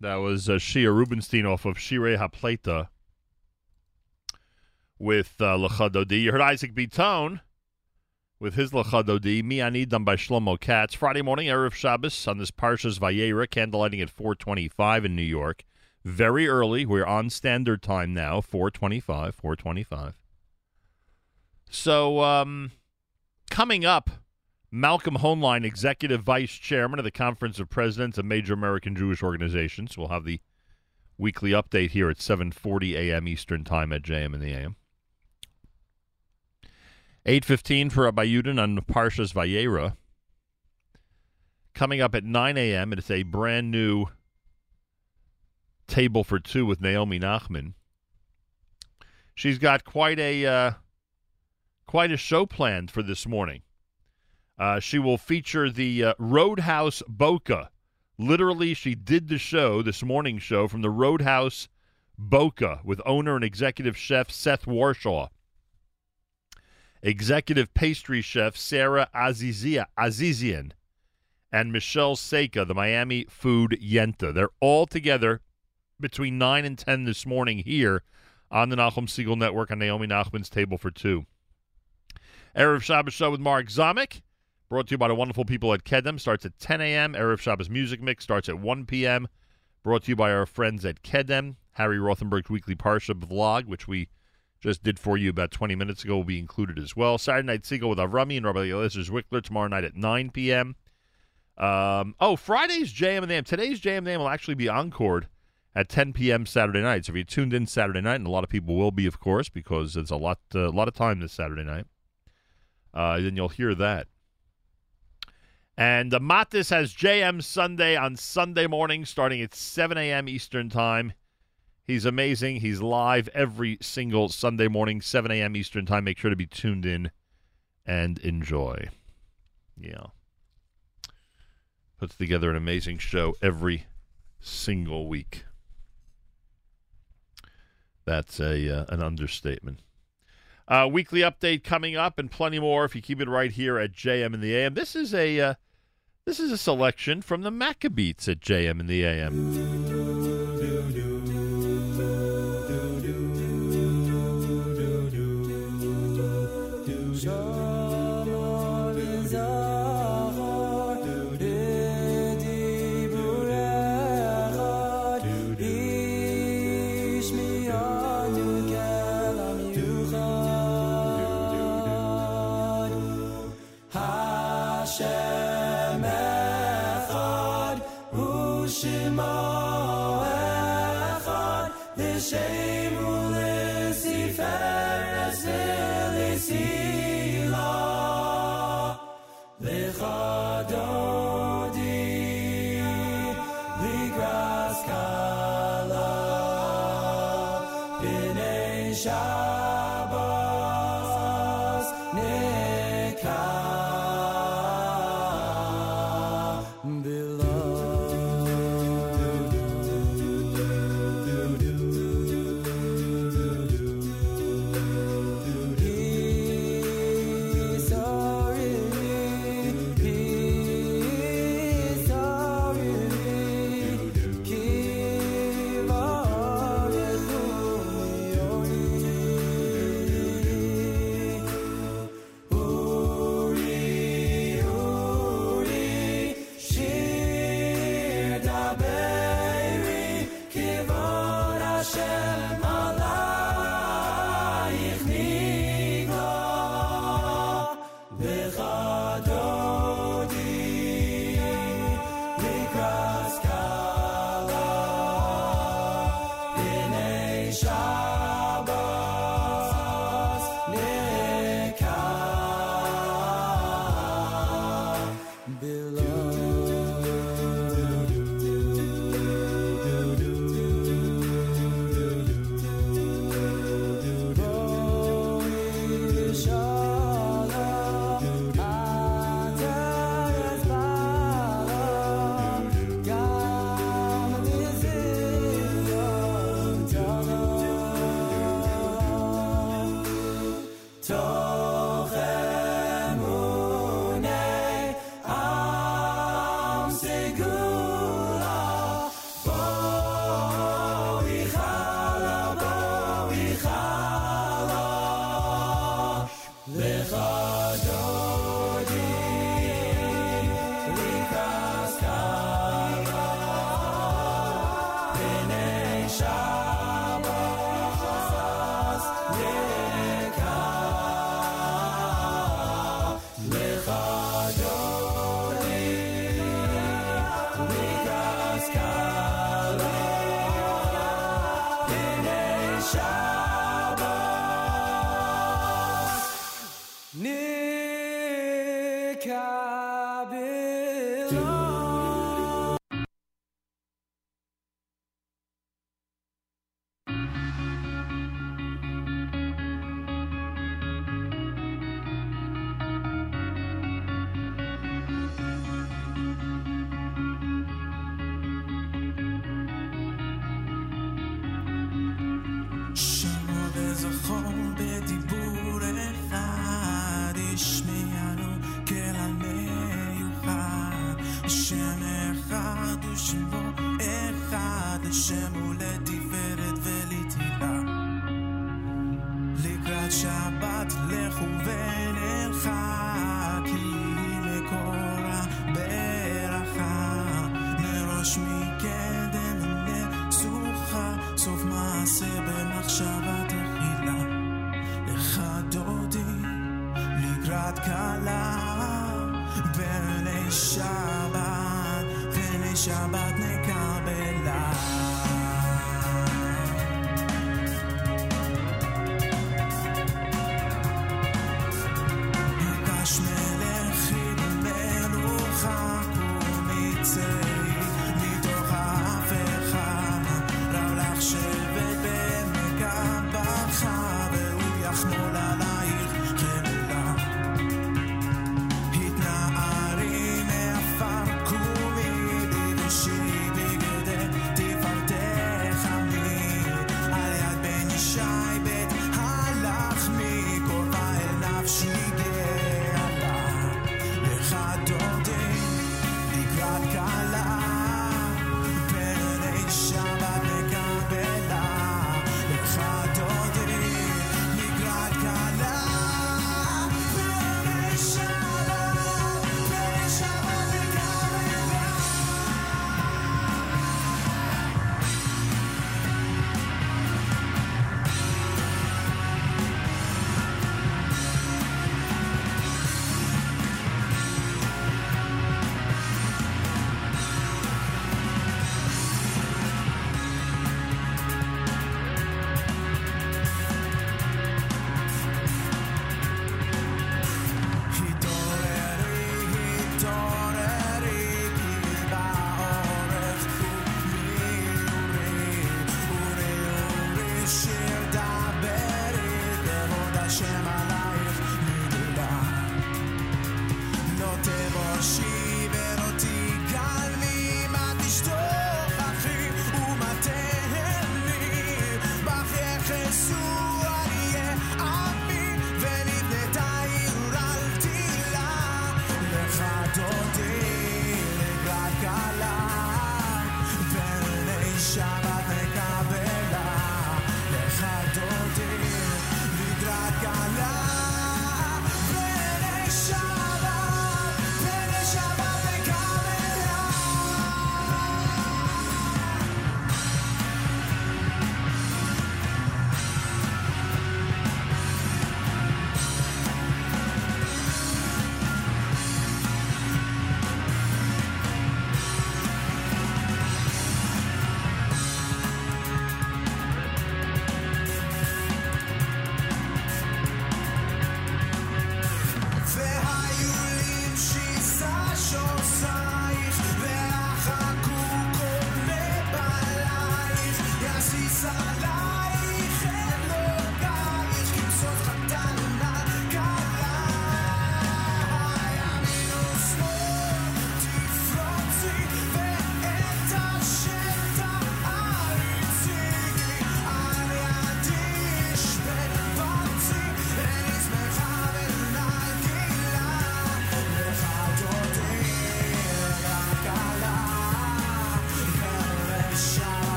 That was uh, Shia Rubenstein off of Shirei Hapleta with uh, Lachadodi. You heard Isaac B. Tone with his Lachadodi. Mi Ani done by Shlomo Katz. Friday morning, Erev Shabbos on this Parshas Vayera, candlelighting at 425 in New York. Very early. We're on standard time now, 425, 425. So, um, coming up, Malcolm Hoenlein, Executive Vice Chairman of the Conference of Presidents of Major American Jewish Organizations. We'll have the weekly update here at 7:40 a.m. Eastern Time at JM in the AM. 8:15 for Rabbi Yudin on Parshas Vayera. Coming up at 9 a.m. It's a brand new table for two with Naomi Nachman. She's got quite a uh, quite a show planned for this morning. Uh, she will feature the uh, Roadhouse Boca. Literally, she did the show, this morning show, from the Roadhouse Boca with owner and executive chef Seth Warshaw, executive pastry chef Sarah Azizia, Azizian, and Michelle Seika, the Miami Food Yenta. They're all together between 9 and 10 this morning here on the Nachum Segal Network on Naomi Nachman's Table for Two. Erev Shabbos Show with Mark Zamek, brought to you by the wonderful people at Kedem, starts at 10 a.m. Erev Shabbos Music Mix starts at 1 p.m., brought to you by our friends at Kedem. Harry Rothenberg's weekly Parsha vlog, which we just did for you about 20 minutes ago, will be included as well. Saturday Night Segal with Avrami and Rabbi Eliezer Zwickler tomorrow night at 9 p.m. Um, oh, Friday's JM and AM. Today's JM and AM will actually be encored at 10 p.m. Saturday night. So if you tuned in Saturday night, and a lot of people will be, of course, because it's a lot, uh, a lot of time this Saturday night, uh, then you'll hear that. And Matis has JM Sunday on Sunday morning, starting at 7 a.m. Eastern Time. He's amazing. He's live every single Sunday morning, 7 a.m. Eastern Time. Make sure to be tuned in and enjoy. Yeah. Puts together an amazing show every single week. That's a uh, an understatement. Uh, weekly update coming up and plenty more if you keep it right here at JM in the AM. This is a uh, this is a selection from the Maccabeats at JM in the AM.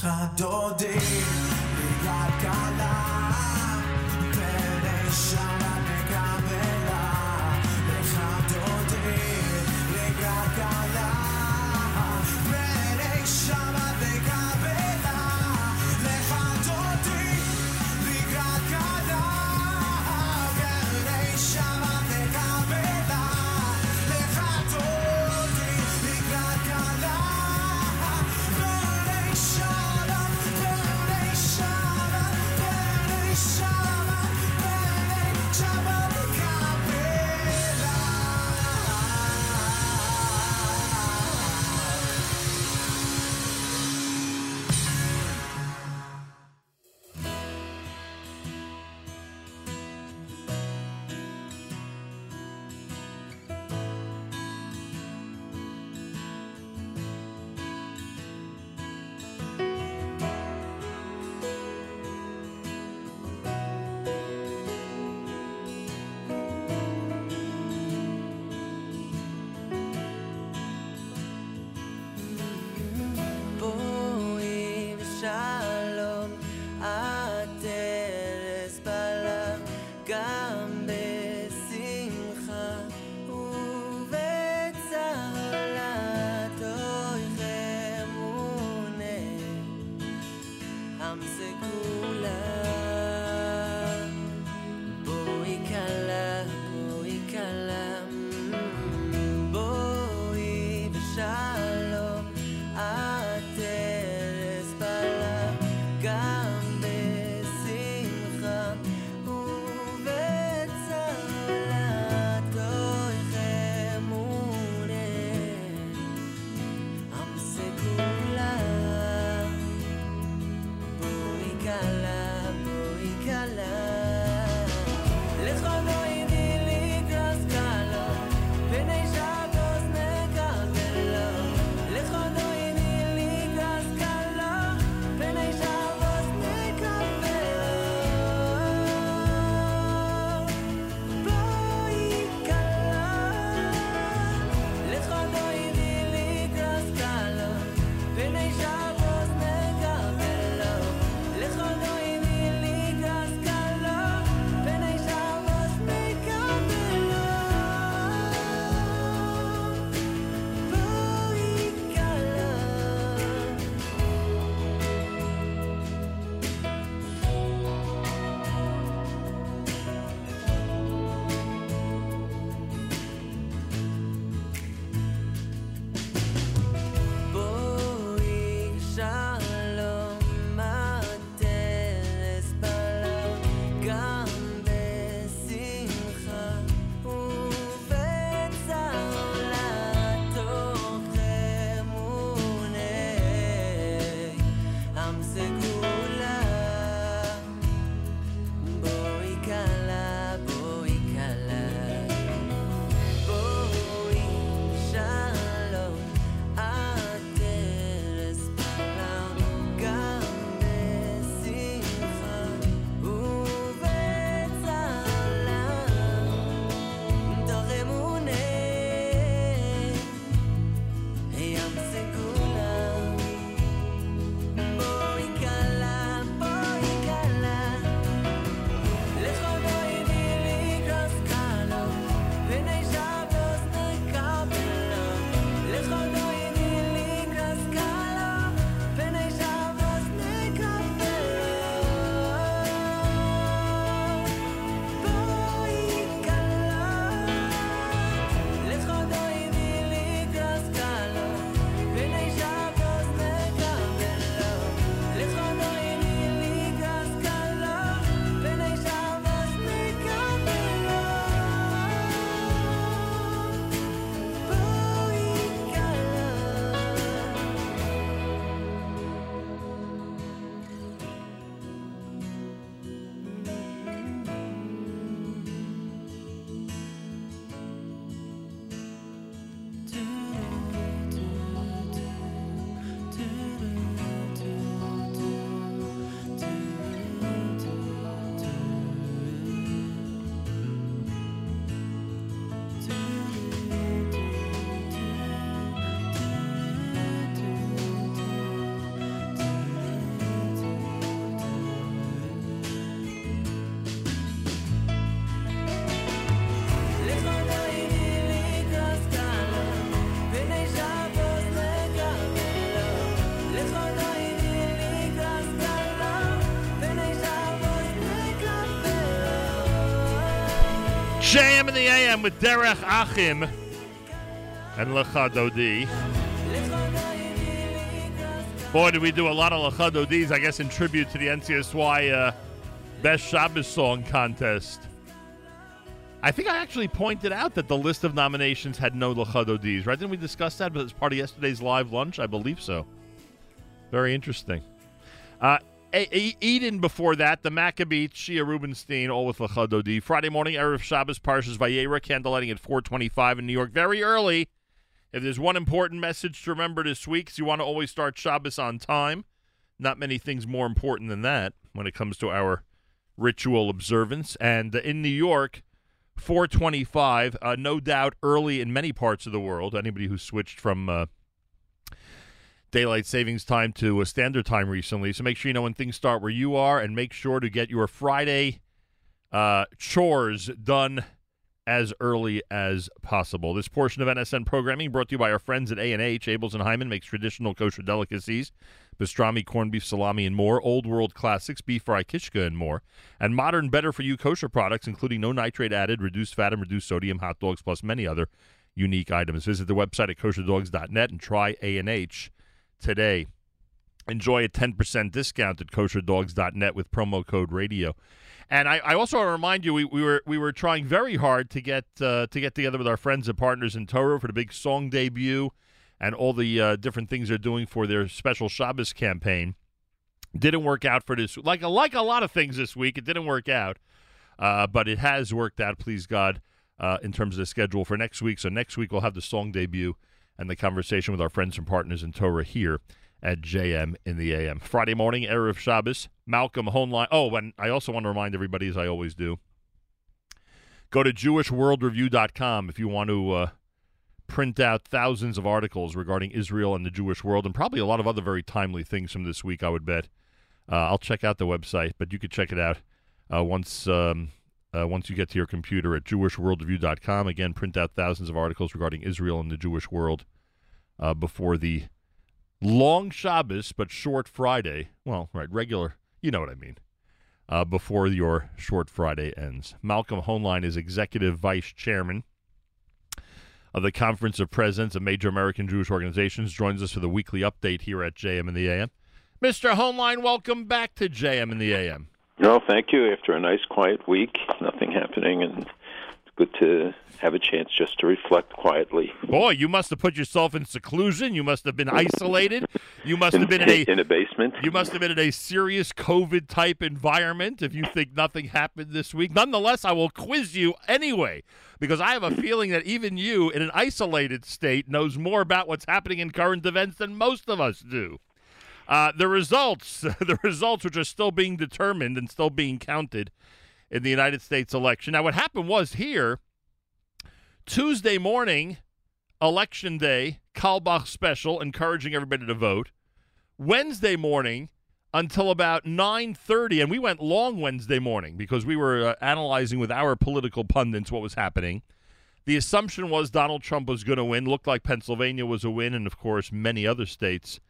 חדודי, יד קלה the AM with Derech Achim and Lecha Dodi. Boy, did we do a lot of Lecha Dodis, I guess, in tribute to the NCSY uh, Best Shabbos Song Contest. I think I actually pointed out that the list of nominations had no Lecha Dodis, right? Didn't we discuss that as part of yesterday's live lunch? I believe so. Very interesting. Uh, Eden before that, the Maccabee, Shia Rubenstein, all with Lecha Dodi. Friday morning, Erev Shabbos, Parshas Vayera, candlelighting at 425 in New York. Very early. If there's one important message to remember this week, is you want to always start Shabbos on time. Not many things more important than that when it comes to our ritual observance. And uh, in New York, 425, uh, no doubt early in many parts of the world. Anybody who switched from uh, daylight savings time to a standard time recently. So make sure you know when things start where you are and make sure to get your Friday uh, chores done as early as possible. This portion of NSN programming brought to you by our friends at A&H. Abeles and Heymann makes traditional kosher delicacies, pastrami, corned beef, salami, and more, old world classics, beef fry, kishka, and more, and modern, better-for-you kosher products, including no nitrate added, reduced fat, and reduced sodium hot dogs, plus many other unique items. Visit the website at kosherdogs.net and try A&H today. Enjoy a 10% discount at kosherdogs.net with promo code radio. And I, I also want to remind you, we, we were we were trying very hard to get uh, to get together with our friends and partners in Torah for the big song debut and all the uh, different things they're doing for their special Shabbos campaign. Didn't work out for this, like like a lot of things this week. It didn't work out, uh, but it has worked out. Please God, uh, in terms of the schedule for next week. So next week we'll have the song debut and the conversation with our friends and partners in Torah here at JM in the AM. Friday morning, Erev Shabbos, Malcolm Hoenlein. Oh, and I also want to remind everybody, as I always do, go to jewishworldreview.com if you want to uh, print out thousands of articles regarding Israel and the Jewish world, and probably a lot of other very timely things from this week, I would bet. Uh, I'll check out the website, but you could check it out uh, once um, uh, once you get to your computer at jewishworldreview.com. Again, print out thousands of articles regarding Israel and the Jewish world uh, before the long Shabbos but short Friday. Well, right, regular. You know what I mean. Uh, before your short Friday ends, Malcolm Hoenlein is executive vice chairman of the Conference of Presidents of Major American Jewish Organizations. Joins us for the weekly update here at JM in the AM. Mr. Hoenlein, welcome back to JM in the AM. No, thank you. After a nice quiet week, nothing happening, and it's good to have a chance just to reflect quietly. Boy, you must have put yourself in seclusion. You must have been [LAUGHS] isolated. You must have been in a in a basement. You must have been in a serious COVID type environment if you think nothing happened this week. Nonetheless, I will quiz you anyway because I have a feeling that even you, in an isolated state, knows more about what's happening in current events than most of us do. Uh, the results, [LAUGHS] the results which are still being determined and still being counted in the United States election. Now, what happened was here Tuesday morning, election day, Kalbach special, encouraging everybody to vote. Wednesday morning until about 9:30 and we went long Wednesday morning because we were uh, analyzing with our political pundits what was happening. The assumption was Donald Trump was going to win. Looked like Pennsylvania was a win, and of course many other states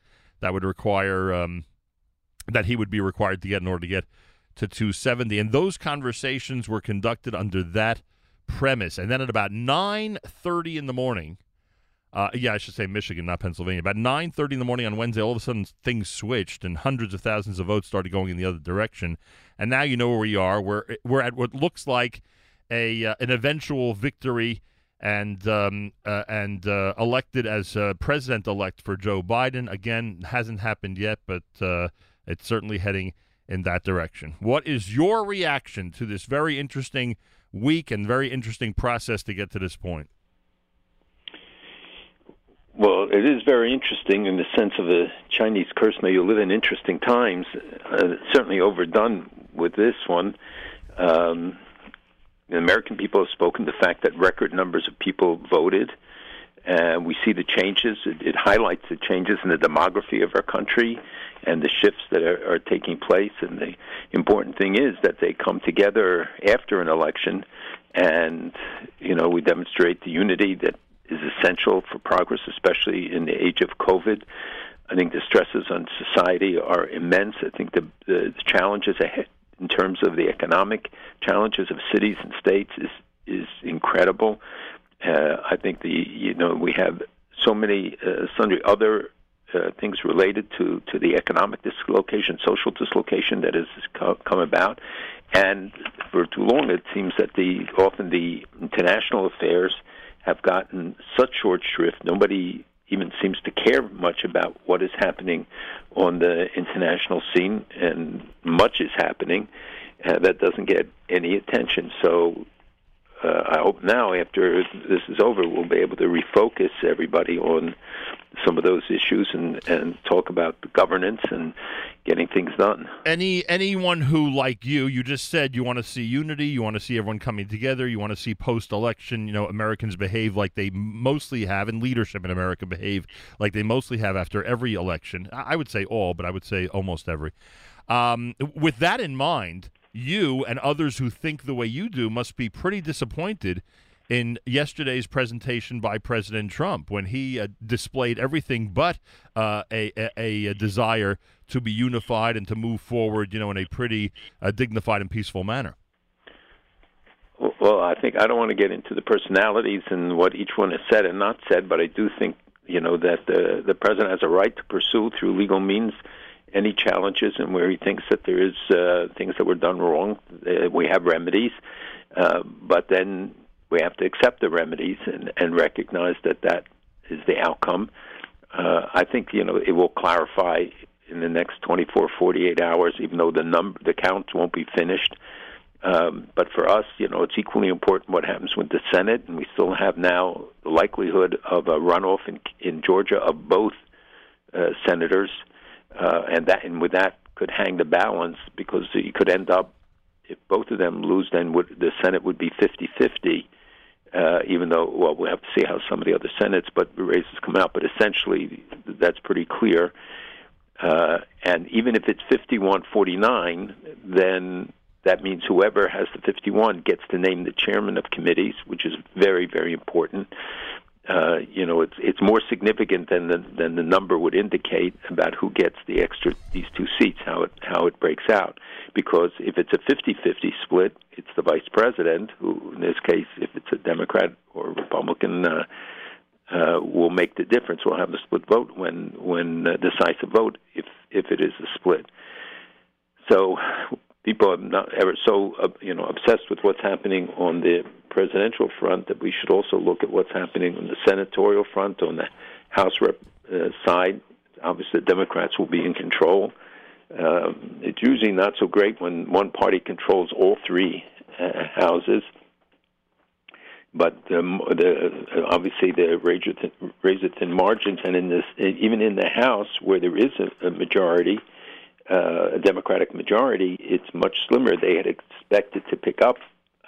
that would require um, that he would be required to get in order to get to 270. And those conversations were conducted under that premise. And then at about 9:30 in the morning, uh, yeah, I should say Michigan, not Pennsylvania. About 9:30 in the morning on Wednesday, all of a sudden things switched, and hundreds of thousands of votes started going in the other direction. And now you know where we are. We're we're at what looks like a uh, an eventual victory and um, uh, and uh, elected as uh, president elect for Joe Biden. Again, hasn't happened yet, but uh, it's certainly heading in that direction. What is your reaction to this very interesting week and very interesting process to get to this point? Well, it is very interesting in the sense of a Chinese curse. May you live in interesting times. Uh, certainly overdone with this one. Um, the American people have spoken the fact that record numbers of people voted, and we see the changes. It, it highlights the changes in the demography of our country and the shifts that are, are taking place. And the important thing is that they come together after an election, and you know we demonstrate the unity that is essential for progress, especially in the age of COVID. I think the stresses on society are immense. I think the, the, the challenges ahead in terms of the economic challenges of cities and states is is incredible. Uh, I think the you know we have so many uh, sundry other uh, things related to to the economic dislocation, social dislocation that has co- come about, and for too long it seems that the often the international affairs have gotten such short shrift. Nobody even seems to care much about what is happening on the international scene, and much is happening uh, that doesn't get any attention. So uh, I hope now, after this is over, we'll be able to refocus everybody on some of those issues and, and talk about governance and getting things done. Any anyone who, like you, you just said you want to see unity, you want to see everyone coming together, you want to see post-election, you know, Americans behave like they mostly have, and leadership in America behave like they mostly have after every election. I would say all, but I would say almost every. Um, with that in mind, you and others who think the way you do must be pretty disappointed in yesterday's presentation by President Trump when he uh, displayed everything but uh, a, a, a desire to be unified and to move forward, you know, in a pretty uh, dignified and peaceful manner. Well, I think I don't want to get into the personalities and what each one has said and not said, but I do think you know that the the president has a right to pursue through legal means any challenges and where he thinks that there is uh, things that were done wrong. Uh, we have remedies, uh, but then we have to accept the remedies and, and recognize that that is the outcome. Uh, I think you know it will clarify in the next 24, 48 hours, even though the number, the counts won't be finished. Um, but for us, you know, it's equally important what happens with the Senate, and we still have now the likelihood of a runoff in in Georgia of both uh, senators, uh, and that and with that could hang the balance because you could end up if both of them lose, then would, the Senate would be 50-50. Uh, even though, well, we'll have to see how some of the other senates, but the races come out. But essentially, that's pretty clear. Uh, and even if it's 51-49, then that means whoever has the 51 gets to name the chairman of committees, which is very, very important. Uh, you know, it's it's more significant than the than the number would indicate about who gets the extra these two seats, how it how it breaks out. Because if it's a 50-50 split, it's the vice president who, in this case, if it's a Democrat or Republican, uh, uh, will make the difference. We'll have the split vote when when uh, decisive vote if if it is a split. So people are not ever so uh, you know obsessed with what's happening on the presidential front that we should also look at what's happening on the senatorial front on the House rep uh, side. Obviously, the Democrats will be in control. Um, it's usually not so great when one party controls all three uh, houses, but um, the, obviously the razor thin, razor thin margins, and in this even in the House where there is a, a majority uh, a Democratic majority, it's much slimmer. They had expected to pick up,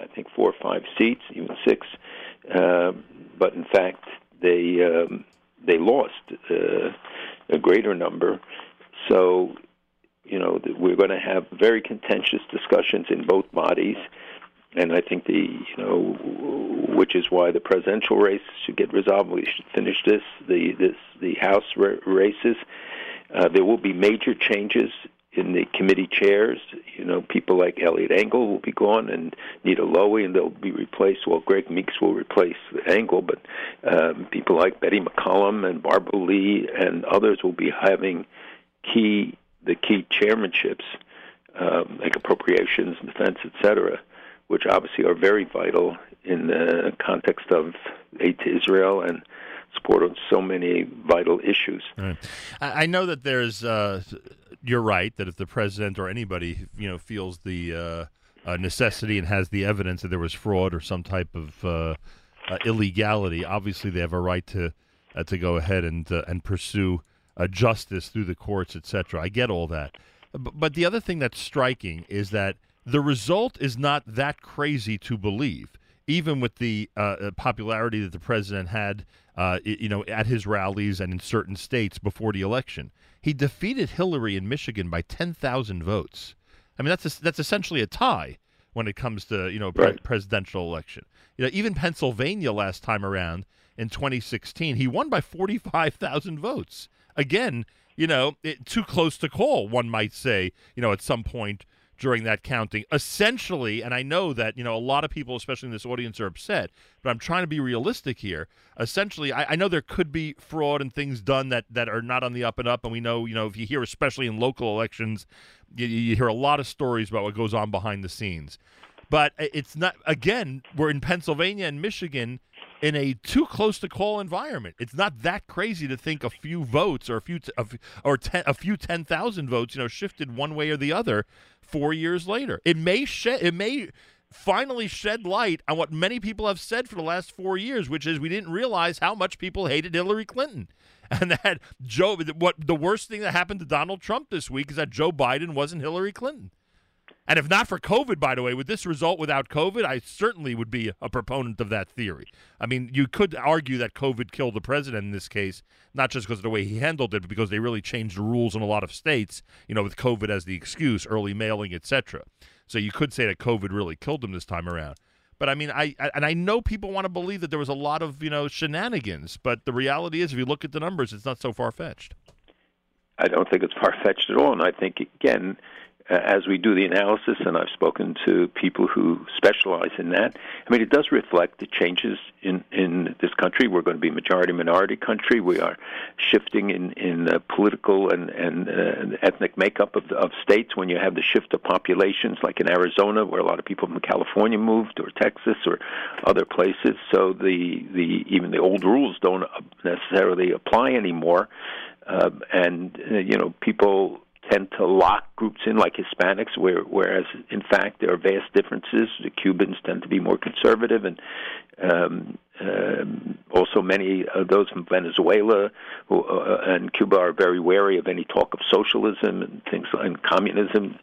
I think, four or five seats, even six, uh, but in fact, they um, they lost uh, a greater number. So, you know, we're going to have very contentious discussions in both bodies, and I think the you know, which is why the presidential race should get resolved. We should finish this. The this the House races. Uh, there will be major changes in the committee chairs. You know, people like Eliot Engel will be gone, and Nita Lowey, and they'll be replaced. Well, Greg Meeks will replace Engel, but um, people like Betty McCollum and Barbara Lee and others will be having key the key chairmanships, um, like appropriations, defense, etc., which obviously are very vital in the context of aid to Israel and support on so many vital issues. Right. I know that there's. Uh, you're right that if the president or anybody you know feels the uh, uh, necessity and has the evidence that there was fraud or some type of uh, uh, illegality, obviously they have a right to to go ahead and and pursue justice through the courts, etc. I get all that, B- but the other thing that's striking is that the result is not that crazy to believe even with the uh, uh, popularity that the president had, uh, you know, at his rallies and in certain states before the election, he defeated Hillary in Michigan by ten thousand votes. I mean, that's that's essentially a tie when it comes to you know pre- presidential election. You know, even Pennsylvania last time around in 2016, he won by 45,000 votes. Again, you know, it, too close to call, one might say. You know, at some point during that counting. Essentially, and I know that you know a lot of people, especially in this audience, are upset, but I'm trying to be realistic here. Essentially, I, I know there could be fraud and things done that that are not on the up and up, and we know you know if you hear, especially in local elections, you, you hear a lot of stories about what goes on behind the scenes. But uh, it's not. Again, we're in Pennsylvania and Michigan in a too close to call environment. It's not that crazy to think a few votes or a few t- a f- or ten, a few ten thousand votes, you know, shifted one way or the other four years later. It may shed. It may finally shed light on what many people have said for the last four years, which is we didn't realize how much people hated Hillary Clinton. [LAUGHS] And that Joe, what the worst thing that happened to Donald Trump this week is that Joe Biden wasn't Hillary Clinton. And if not for COVID, by the way, with this result without COVID, I certainly would be a proponent of that theory. I mean, you could argue that COVID killed the president in this case, not just because of the way he handled it, but because they really changed the rules in a lot of states, you know, with COVID as the excuse, early mailing, etc. So you could say that COVID really killed him this time around. But I mean, I, I and I know people want to believe that there was a lot of you know shenanigans, but the reality is, if you look at the numbers, it's not so far fetched. I don't think it's far fetched at all, and I think again, as we do the analysis, and I've spoken to people who specialize in that. I mean, it does reflect the changes in in this country. We're going to be majority minority country. We are shifting in in uh, political and and uh, ethnic makeup of of states. When you have the shift of populations, like in Arizona, where a lot of people from California moved, or Texas, or other places, so the the even the old rules don't necessarily apply anymore. Uh, and you know, people tend to lock groups in like Hispanics, where, whereas in fact there are vast differences. The Cubans tend to be more conservative, and um, um, also many of those from Venezuela who, uh, and Cuba are very wary of any talk of socialism and things and communism.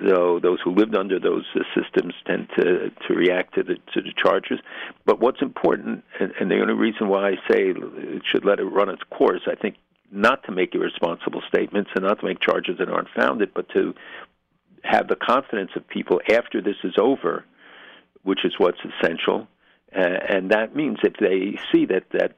So those who lived under those uh, systems tend to to react to the to the charges. But what's important, and, and the only reason why I say it should let it run its course, I think not to make irresponsible statements and not to make charges that aren't founded, but to have the confidence of people after this is over, which is what's essential. Uh, and that means if they see that, that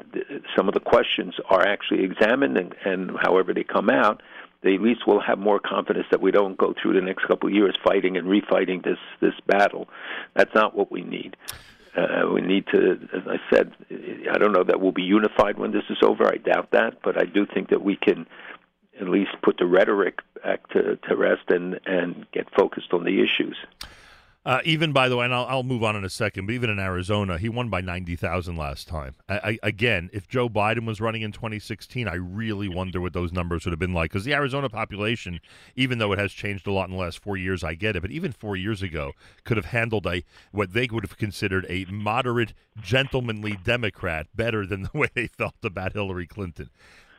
some of the questions are actually examined and, and however they come out, they at least will have more confidence that we don't go through the next couple of years fighting and refighting this, this battle. That's not what we need. Uh, we need to, as I said, I don't know that we'll be unified when this is over. I doubt that, but I do think that we can at least put the rhetoric back to, to rest and, and get focused on the issues. Uh, even by the way, and I'll, I'll move on in a second, but even in Arizona, he won by 90,000 last time. I, I, again, if Joe Biden was running in 2016, I really wonder what those numbers would have been like. Because the Arizona population, even though it has changed a lot in the last four years, I get it, but even four years ago, could have handled a what they would have considered a moderate, gentlemanly Democrat better than the [LAUGHS] way they felt about Hillary Clinton.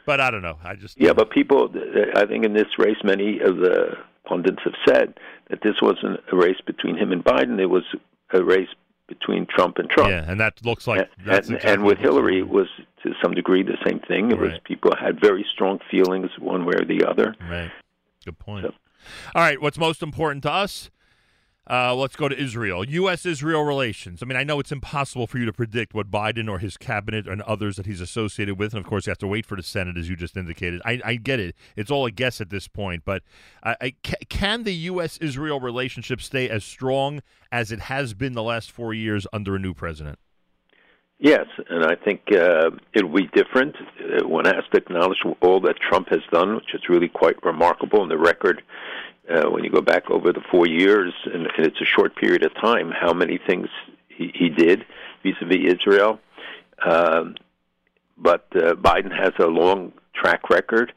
But I don't know. I just yeah. But people, I think in this race, many of the pundits have said that this wasn't a race between him and Biden. It was a race between Trump and Trump. Yeah, and that looks like and, exactly and with Hillary, it was to some degree the same thing. It was people had very strong feelings one way or the other. Right. Good point. All right. What's most important to us? Uh, let's go to Israel. U.S. Israel relations. I mean, I know it's impossible for you to predict what Biden or his cabinet and others that he's associated with. And of course, you have to wait for the Senate, as you just indicated. I, I get it. It's all a guess at this point. But I, I, ca- can the U.S. Israel relationship stay as strong as it has been the last four years under a new president? Yes, and I think uh, it'll be different. Uh, one has to acknowledge all that Trump has done, which is really quite remarkable. And the record, uh, when you go back over the four years, and, and it's a short period of time, how many things he, he did vis-a-vis Israel. Um, but uh, Biden has a long track record.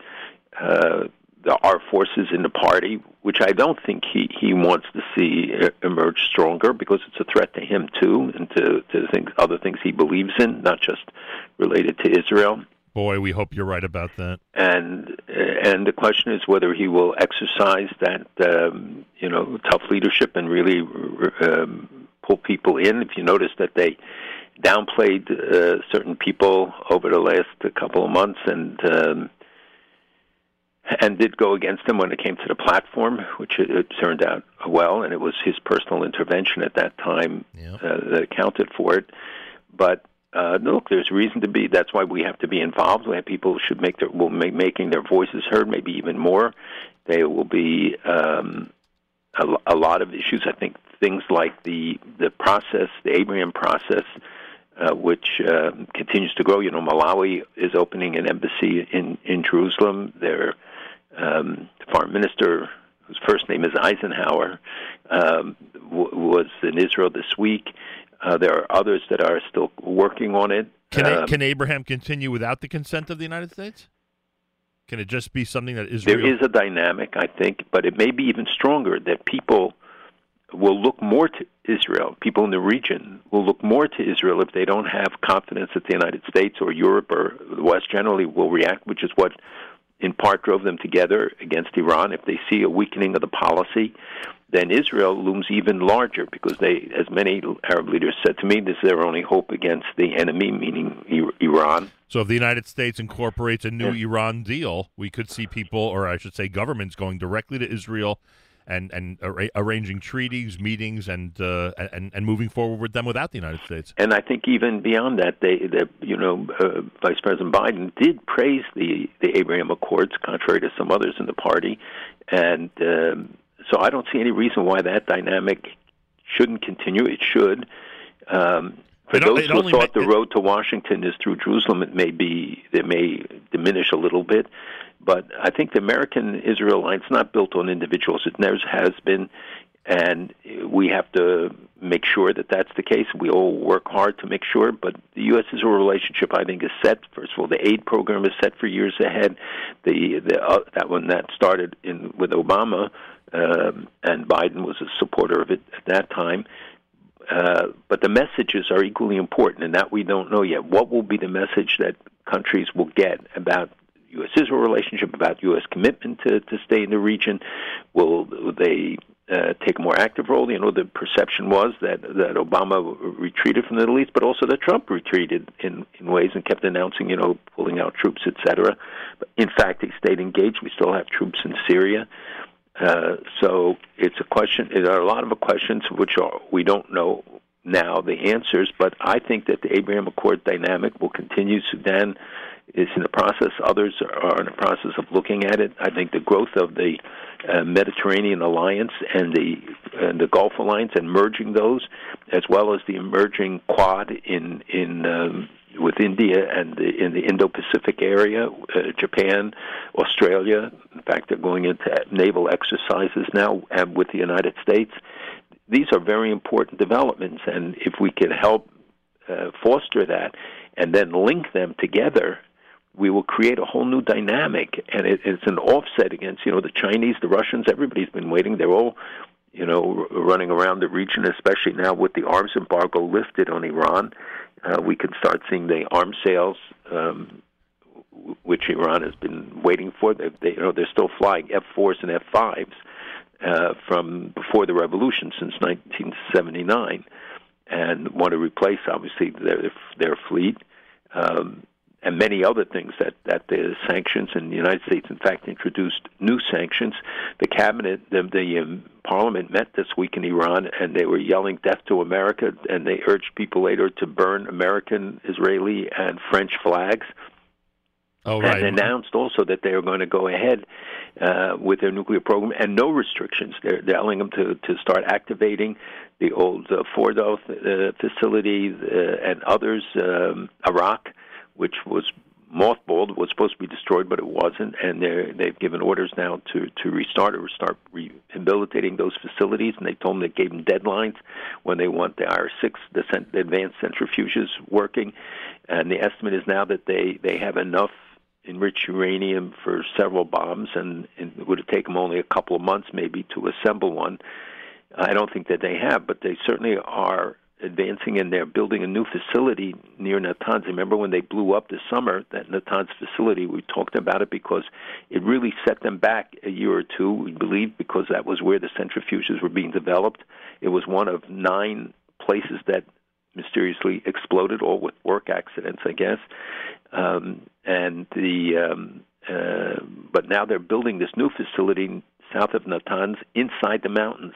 Uh, there are forces in the party which I don't think he, he wants to see emerge stronger because it's a threat to him too and to, to things, other things he believes in, not just related to Israel. Boy, we hope you're right about that. And and the question is whether he will exercise that um, you know tough leadership and really um, pull people in. If you notice that they downplayed uh, certain people over the last couple of months and um, and did go against him when it came to the platform, which it, it turned out well, and it was his personal intervention at that time uh, that accounted for it. But uh, look, there's reason to be. That's why we have to be involved. We have people should make their will make making their voices heard, maybe even more. They will be um, a, a lot of issues. I think things like the the process, the Abraham process, uh, which uh, continues to grow. You know, Malawi is opening an embassy in in Jerusalem. Their um, foreign minister, whose first name is Eisenhower, um, w- was in Israel this week. Uh, there are others that are still working on it. Can, Um, can Abraham continue without the consent of the United States? Can it just be something that Israel? There is a dynamic, I think, but it may be even stronger that people will look more to Israel. People in the region will look more to Israel if they don't have confidence that the United States or Europe or the West generally will react, which is what in part drove them together against Iran. If they see a weakening of the policy, then Israel looms even larger because they, as many Arab leaders said to me, this is their only hope against the enemy, meaning Iran. So if the United States incorporates a new Iran deal, we could see people, or I should say, governments going directly to Israel and and arra- arranging treaties, meetings, and uh, and and moving forward with them without the United States. And I think even beyond that, they, they you know, uh, Vice President Biden did praise the the Abraham Accords, contrary to some others in the party, and um, so I don't see any reason why that dynamic shouldn't continue. It should. Um, for It those it who thought ma- the road to Washington is through Jerusalem, it may be it may diminish a little bit, but I think the American Israel alliance is not built on individuals. It never has been, and we have to make sure that that's the case. We all work hard to make sure, but the U.S. Israel relationship, I think, is set. First of all, the aid program is set for years ahead. The, the uh, that one that started in with Obama, um, and Biden was a supporter of it at that time. Uh, but the messages are equally important, and that we don't know yet. What will be the message that countries will get about U.S. Israel relationship, about U.S. commitment to, to stay in the region? Will they uh, take a more active role? You know, the perception was that that Obama retreated from the Middle East, but also that Trump retreated in in ways and kept announcing, you know, pulling out troops, etc. In fact, he stayed engaged. We still have troops in Syria. Uh, so it's a question. There are a lot of questions which are, we don't know now the answers, but I think that the Abraham Accord dynamic will continue. Sudan is in the process. Others are in the process of looking at it. I think the growth of the uh, Mediterranean Alliance and the and the Gulf Alliance and merging those, as well as the emerging Quad in in um, with India and the, in the Indo-Pacific area, uh, Japan, Australia. In fact, they're going into naval exercises now, and with the United States. These are very important developments, and if we can help uh, foster that and then link them together, we will create a whole new dynamic, and it, it's an offset against you know the Chinese, the Russians. Everybody's been waiting; they're all you know running around the region, especially now with the arms embargo lifted on Iran. Uh, we can start seeing the arms sales, um, which Iran has been waiting for. They, they, you know, they're still flying F4s and F5s uh, from before the revolution since 1979, and want to replace obviously their their fleet. Um, and many other things that that the sanctions and the United States, in fact, introduced new sanctions. The cabinet, the, the um, parliament met this week in Iran, and they were yelling "Death to America," and they urged people later to burn American, Israeli, and French flags. Oh, right. And announced also that they are going to go ahead uh, with their nuclear program and no restrictions. They're, they're telling them to, to start activating the old uh, Fordo uh, facility uh, and others, um, Arak, which was mothballed, was supposed to be destroyed, but it wasn't. And they've given orders now to, to restart or start rehabilitating those facilities. And they told them they gave them deadlines when they want the IR6, the, advanced centrifuges working. And the estimate is now that they, they have enough enriched uranium for several bombs, and it would have taken them only a couple of months maybe to assemble one. I don't think that they have, but they certainly are advancing, and they're building a new facility near Natanz. Remember when they blew up this summer that Natanz facility? We talked about it because it really set them back a year or two. We believe because that was where the centrifuges were being developed. It was one of nine places that mysteriously exploded, all with work accidents, I guess. Um, and the um, uh, but now they're building this new facility south of Natanz inside the mountains.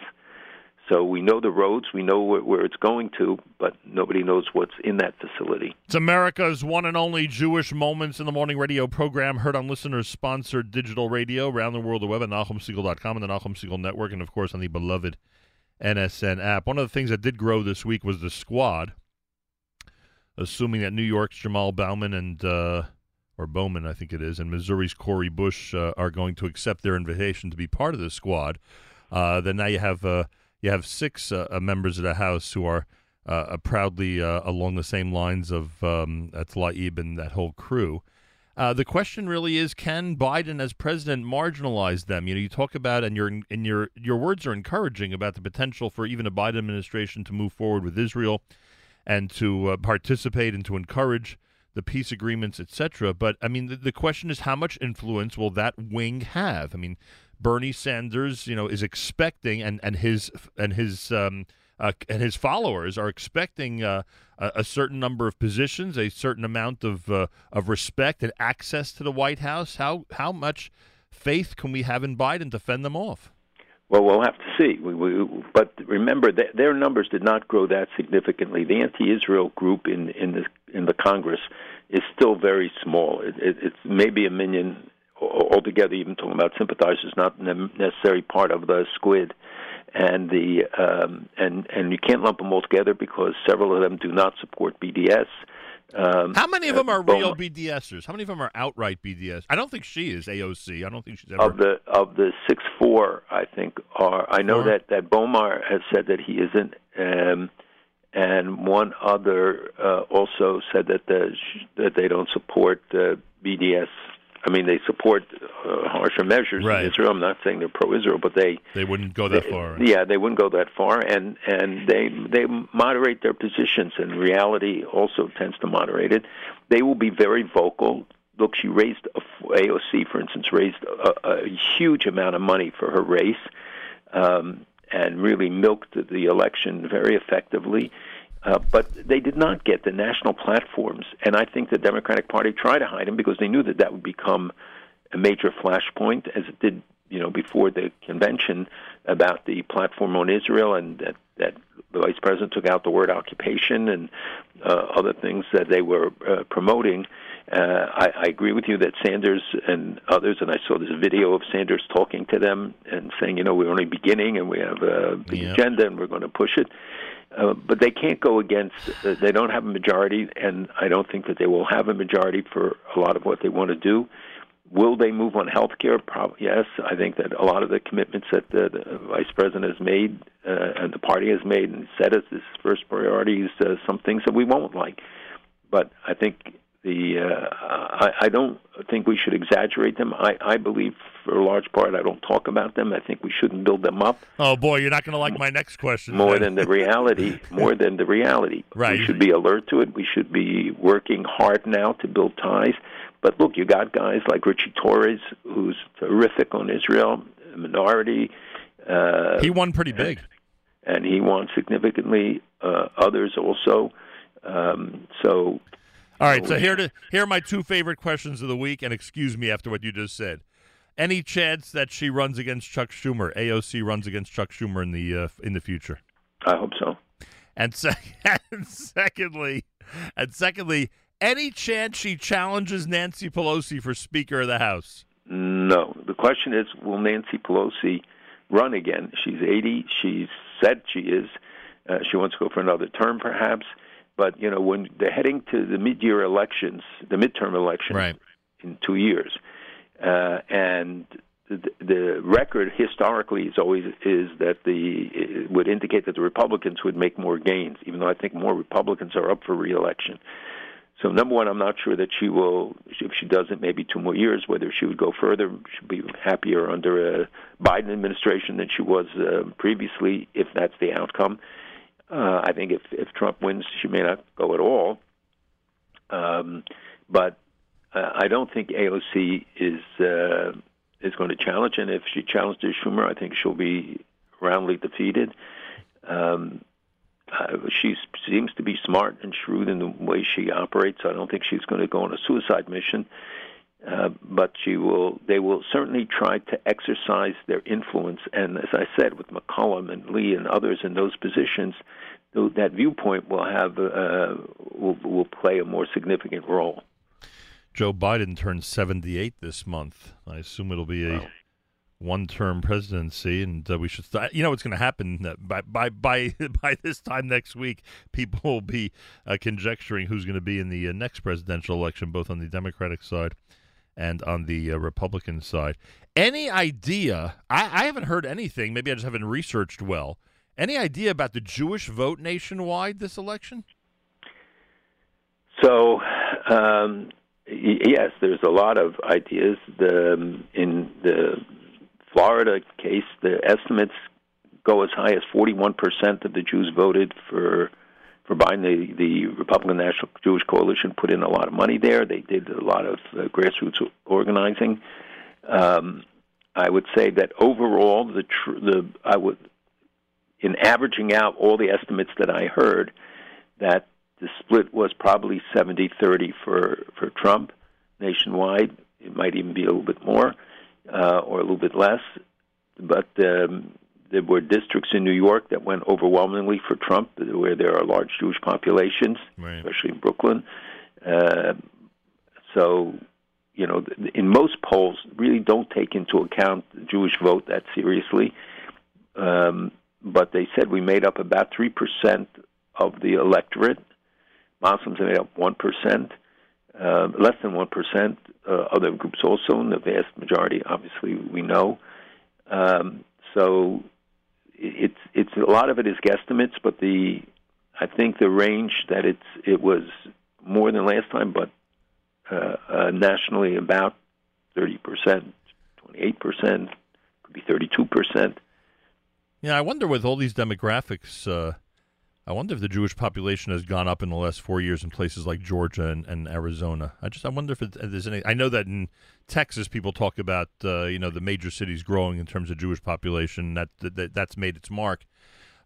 So we know the roads, we know where, it's going to, but nobody knows what's in that facility. It's America's one and only Jewish Moments in the Morning radio program, heard on listeners sponsored digital radio around the world, the web at NachumSegal.com and the Nachum Segal Network, and of course on the beloved NSN app. One of the things that did grow this week was the squad, assuming that New York's Jamal Bauman and, uh, or Bowman, I think it is, and Missouri's Cori Bush uh, are going to accept their invitation to be part of the squad. Uh, then now you have. Uh, you have six uh, uh, members of the House who are uh, proudly uh, along the same lines of um, Tlaib and that whole crew. Uh, the question really is: Can Biden, as president, marginalize them? You know, you talk about, and your and your your words are encouraging about the potential for even a Biden administration to move forward with Israel and to uh, participate and to encourage the peace agreements, etc. But I mean, the, the question is, how much influence will that wing have? I mean, Bernie Sanders, you know, is expecting, and and his and his um, uh, and his followers are expecting uh, a, a certain number of positions, a certain amount of uh, of respect and access to the White House. How how much faith can we have in Biden to fend them off? Well, we'll have to see. We, we, but remember, their numbers did not grow that significantly. The anti-Israel group in in the in the Congress is still very small. It, it, it's maybe a million altogether, even talking about sympathizers, not necessarily part of the squid. And the um, and and you can't lump them all together because several of them do not support BDS. Um, How many of uh, them are real BDSers? How many of them are outright BDS? I don't think she is AOC. I don't think she's ever. of the of the six four, I think are. I know that that Bomar has said that he isn't, um, and one other uh, also said that the, that they don't support uh, BDS. I mean, they support uh, harsher measures Right. in Israel. I'm not saying they're pro-Israel, but they They wouldn't go that far. yeah, they wouldn't go that far, and and they they moderate their positions, and reality also tends to moderate it. They will be very vocal. Look, she raised a, AOC, for instance, raised a, a huge amount of money for her race, um, and really milked the election very effectively. Uh, but they did not get the national platforms, and I think the Democratic Party tried to hide them because they knew that that would become a major flashpoint, as it did, you know, before the convention about the platform on Israel, and that that the vice president took out the word occupation and uh, other things that they were uh, promoting. Uh, I, I agree with you that Sanders and others, and I saw this video of Sanders talking to them and saying, you know, we're only beginning and we have a big Yeah. agenda and we're going to push it. Uh, but they can't go against. Uh, they don't have a majority, and I don't think that they will have a majority for a lot of what they want to do. Will they move on health care? Yes. I think that a lot of the commitments that the, the vice president has made uh, and the party has made and said as his first priority is uh, some things that we won't like. But I think the uh, I, I don't think we should exaggerate them. I, I believe, for a large part, I don't talk about them. I think we shouldn't build them up Oh boy, you're not going to like my next question. more then. than the reality. [LAUGHS] More than the reality. Right. We should be alert to it. We should be working hard now to build ties. But look, you got guys like Richie Torres, who's terrific on Israel, a minority. Uh, he won pretty big. and he won significantly. Uh, others also. Um, so All right, so here to here are my two favorite questions of the week, and excuse me after what you just said. Any chance that she runs against Chuck Schumer? AOC runs against Chuck Schumer in the uh, in the future. I hope so. And, [LAUGHS] sec- and secondly, and secondly, any chance she challenges Nancy Pelosi for Speaker of the House? No. The question is, will Nancy Pelosi run again? She's 80. She's said she is. Uh, she wants to go for another term, perhaps. But you know, when they're heading to the mid-year elections, the midterm election Right. in two years, uh, and the, the record historically is always is that the it would indicate that the Republicans would make more gains, even though I think more Republicans are up for reelection. So number one, I'm not sure that she will. If she does it, maybe two more years. Whether she would go further, she'd be happier under a Biden administration than she was uh, previously, if that's the outcome. Uh, I think if if Trump wins, she may not go at all. Um, but uh, I don't think AOC is uh, is going to challenge, and if she challenges Schumer, I think she'll be roundly defeated. Um, uh, she seems to be smart and shrewd in the way she operates. I don't think she's going to go on a suicide mission. Uh, but she will. They will certainly try to exercise their influence. And as I said, with McCollum and Lee and others in those positions, that viewpoint will have uh, will will play a more significant role. Joe Biden turned 78 this month. I assume it'll be a one-term presidency, and uh, we should. St- you know what's going to happen uh, by by by [LAUGHS] by this time next week. People will be uh, conjecturing who's going to be in the uh, next presidential election, both on the Democratic side and on the uh, Republican side. Any idea? I, I haven't heard anything. Maybe I just haven't researched well. Any idea about the Jewish vote nationwide this election? So, um, y- yes, there's a lot of ideas. The, um, in the Florida case, the estimates go as high as 41% of the Jews voted for for Biden. The, the Republican National Jewish Coalition put in a lot of money there. They did a lot of uh, grassroots organizing. Um, I would say that overall, the tr- the I would in averaging out all the estimates that I heard, that the split was probably 70-30 for for Trump nationwide. It might even be a little bit more uh, or a little bit less, but um, there were districts in New York that went overwhelmingly for Trump, where there are large Jewish populations, especially in Brooklyn. Uh, so, you know, in most polls, really don't take into account the Jewish vote that seriously. Um, but they said we made up about three percent of the electorate. Muslims made up one percent, uh, less than one percent. Uh, other groups also, and the vast majority, obviously, we know. Um, so it's it's a lot of it is guesstimates, but the I think the range that it's it was more than last time, but uh, uh, nationally about thirty percent, twenty eight percent, could be thirty two percent. Yeah, I wonder with all these demographics, uh, I wonder if the Jewish population has gone up in the last four years in places like Georgia and, and Arizona. I just I wonder if, it, if there's any. I know that in Texas, people talk about uh, you know the major cities growing in terms of Jewish population. That, that that's made its mark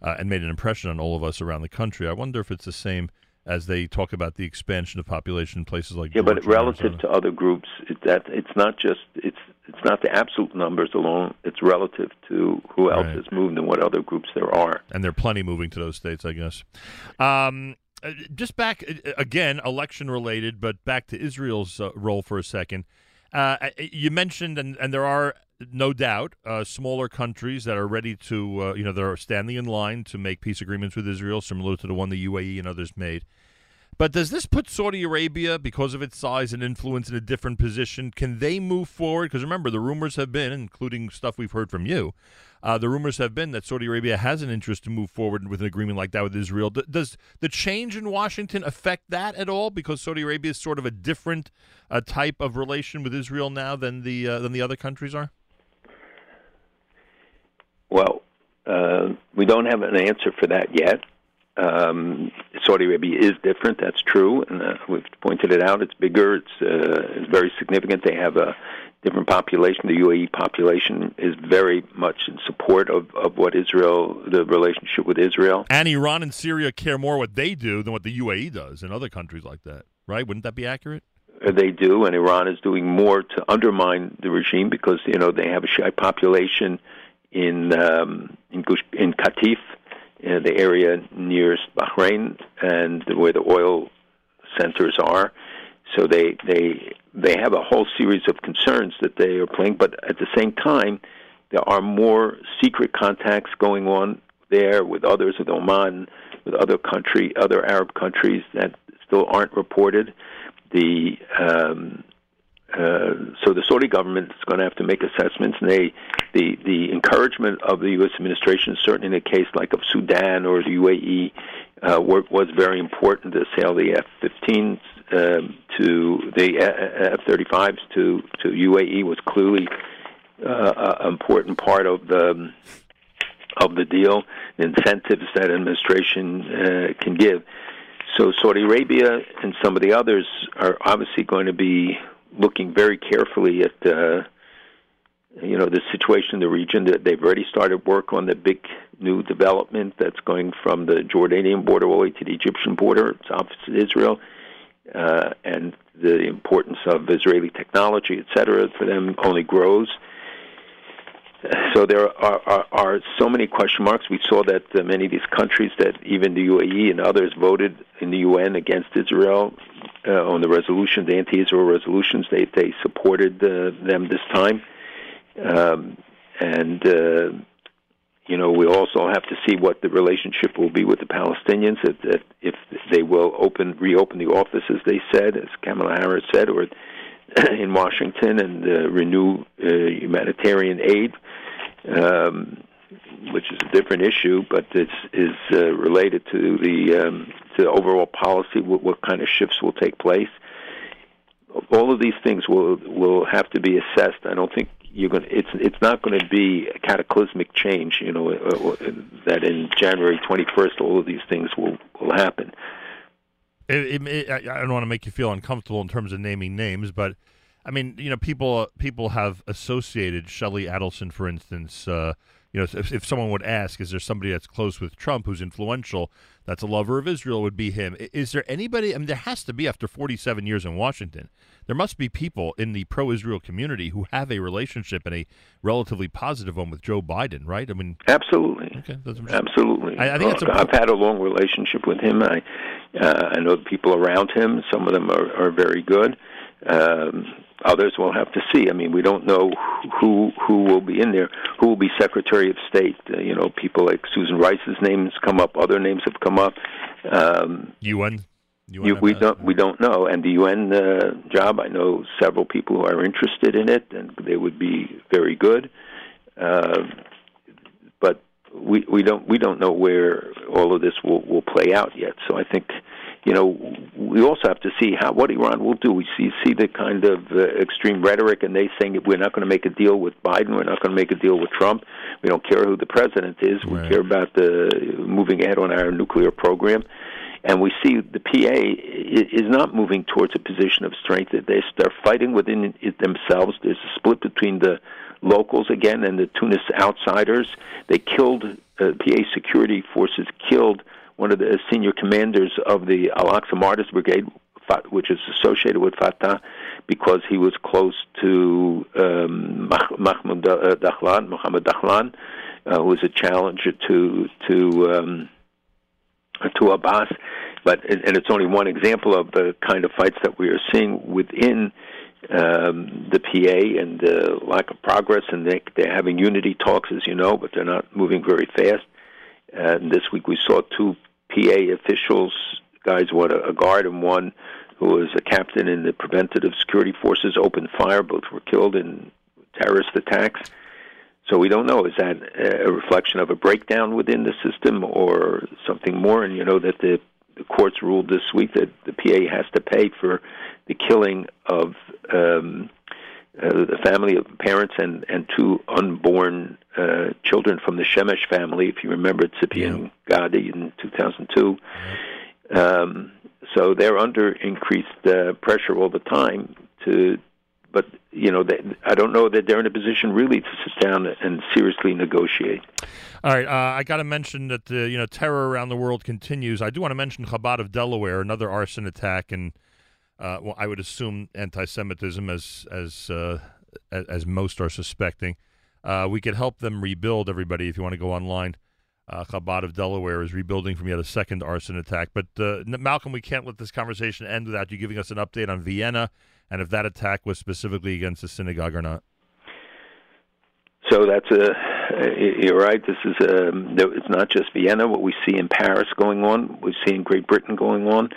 uh, and made an impression on all of us around the country. I wonder if it's the same as they talk about the expansion of population in places like Yeah, Georgia but relative to other groups, it, that it's not just it's it's not the absolute numbers alone. It's relative to who else Right. has moved and what other groups there are. and there are plenty moving to those states, I guess. Um, uh, just back uh, again, election related, but back to Israel's uh, role for a second. Uh, uh, you mentioned, and, and there are no doubt uh, smaller countries that are ready to, uh, you know, that are standing in line to make peace agreements with Israel, similar to the one the UAE and others made. But does this put Saudi Arabia, because of its size and influence, in a different position? Can they move forward? Because remember, the rumors have been, including stuff we've heard from you, uh, the rumors have been that Saudi Arabia has an interest to move forward with an agreement like that with Israel. D- does the change in Washington affect that at all? Because Saudi Arabia is sort of a different uh, type of relation with Israel now than the uh, than the other countries are. Well, uh, we don't have an answer for that yet. Um, Saudi Arabia is different. That's true, and uh, we've pointed it out. It's bigger. It's uh, it's very significant. They have a different population. The UAE population is very much in support of, of what Israel, the relationship with Israel. And Iran and Syria care more what they do than what the UAE does in other countries like that, right? Wouldn't that be accurate? Uh, They do, and Iran is doing more to undermine the regime because you know they have a Shiite population in um, in Gush, in Qatif, uh, the area nearest Bahrain, and where the oil centers are. So they they they have a whole series of concerns that they are playing, but at the same time, there are more secret contacts going on there with others, with Oman, with other country, other Arab countries that still aren't reported. The um, uh, so the Saudi government is going to have to make assessments, and they the the encouragement of the U.S. administration, certainly in a case like of Sudan or the UAE, uh, was very important. Sale of the F-15s um, to the uh, F-35s to to UAE was clearly uh, an important part of the of the deal, the incentives that administration uh, can give. So Saudi Arabia and some of the others are obviously going to be looking very carefully at uh, you know the situation in the region. That they've already started work on the big new development that's going from the Jordanian border all the way to the Egyptian border. It's opposite Israel, uh, and the importance of Israeli technology, et cetera, for them only grows. So there are, are, are so many question marks. We saw that uh, many of these countries, that even the UAE and others, voted in the UN against Israel on the resolution, the anti-Israel resolutions. They they supported uh, them this time, um, and uh, you know we also have to see what the relationship will be with the Palestinians. If if, if they will open reopen the offices, they said, as Kamala Harris said, or [COUGHS] in Washington and uh, renew uh, humanitarian aid, um, which is a different issue, but it's is uh, related to the um, to the overall policy. What, what kind of shifts will take place? All of these things will will have to be assessed. I don't think you're going. It's it's not going to be a cataclysmic change. You know uh, that in January 21st, all of these things will will happen. It, it, it, I I don't want to make you feel uncomfortable in terms of naming names, but I mean, you know, people people have associated Sheldon Adelson, for instance. Uh, you know, if, if someone would ask, is there somebody that's close with Trump who's influential, that's a lover of Israel, would be him. Is there anybody? I mean, there has to be after 47 years in Washington. There must be people in the pro-Israel community who have a relationship and a relatively positive one with Joe Biden, right? I mean, Absolutely. Okay, that's Absolutely. I- I think Uh, I've had a long relationship with him. I uh, I know the people around him. Some of them are, are very good. Um, others we'll have to see. I mean, we don't know who who will be in there. Who will be Secretary of State? Uh, you know, people like Susan Rice's names come up. Other names have come up. Um, UN. you, we don't we don't know. And the UN uh, job, I know several people who are interested in it, and they would be very good. Uh, but we we don't we don't know where all of this will will play out yet. So I think you know we also have to see how what Iran will do. We see see the kind of uh, extreme rhetoric, and they saying we're not going to make a deal with Biden, we're not going to make a deal with Trump. We don't care who the president is. We care about the moving ahead on our nuclear program. And we see the PA is not moving towards a position of strength. They're fighting within it themselves. There's a split between the locals again and the Tunis outsiders. They killed uh, PA security forces killed one of the senior commanders of the Al Aqsa Martyrs Brigade, which is associated with Fatah, because he was close to um, Mahmoud uh, Dahlan, Mohammed Dahlan, uh, who was a challenger to to um, to Abbas. But and and it's only one example of the kind of fights that we are seeing within um, the PA and the lack of progress. And they, they're having unity talks, as you know, but they're not moving very fast. And this week we saw two PA officials, guys, one a guard and one who was a captain in the preventative security forces, opened fire. Both were killed in terrorist attacks. So we don't know. Is that a reflection of a breakdown within the system or something more? And you know that the, the courts ruled this week that the PA has to pay for the killing of um, uh, the family of parents and, and two unborn uh, children from the Shemesh family. If you remember Tzipi and Gadi in 2002. Um, so they're under increased uh, pressure all the time to but you know, they, I don't know that they're in a position really to sit down and seriously negotiate. All right, uh, I got to mention that the you know terror around the world continues. I do want to mention Chabad of Delaware, another arson attack, and uh, well, I would assume anti-Semitism, as as uh, as, most are suspecting. Uh, we could help them rebuild. Everybody, if you want to go online, uh, Chabad of Delaware is rebuilding from yet a second arson attack. But uh, Malcolm, we can't let this conversation end without you giving us an update on Vienna and if that attack was specifically against the synagogue or not. So that's a you're right. This is a it's not just Vienna. What we see in Paris going on, we see in Great Britain going on.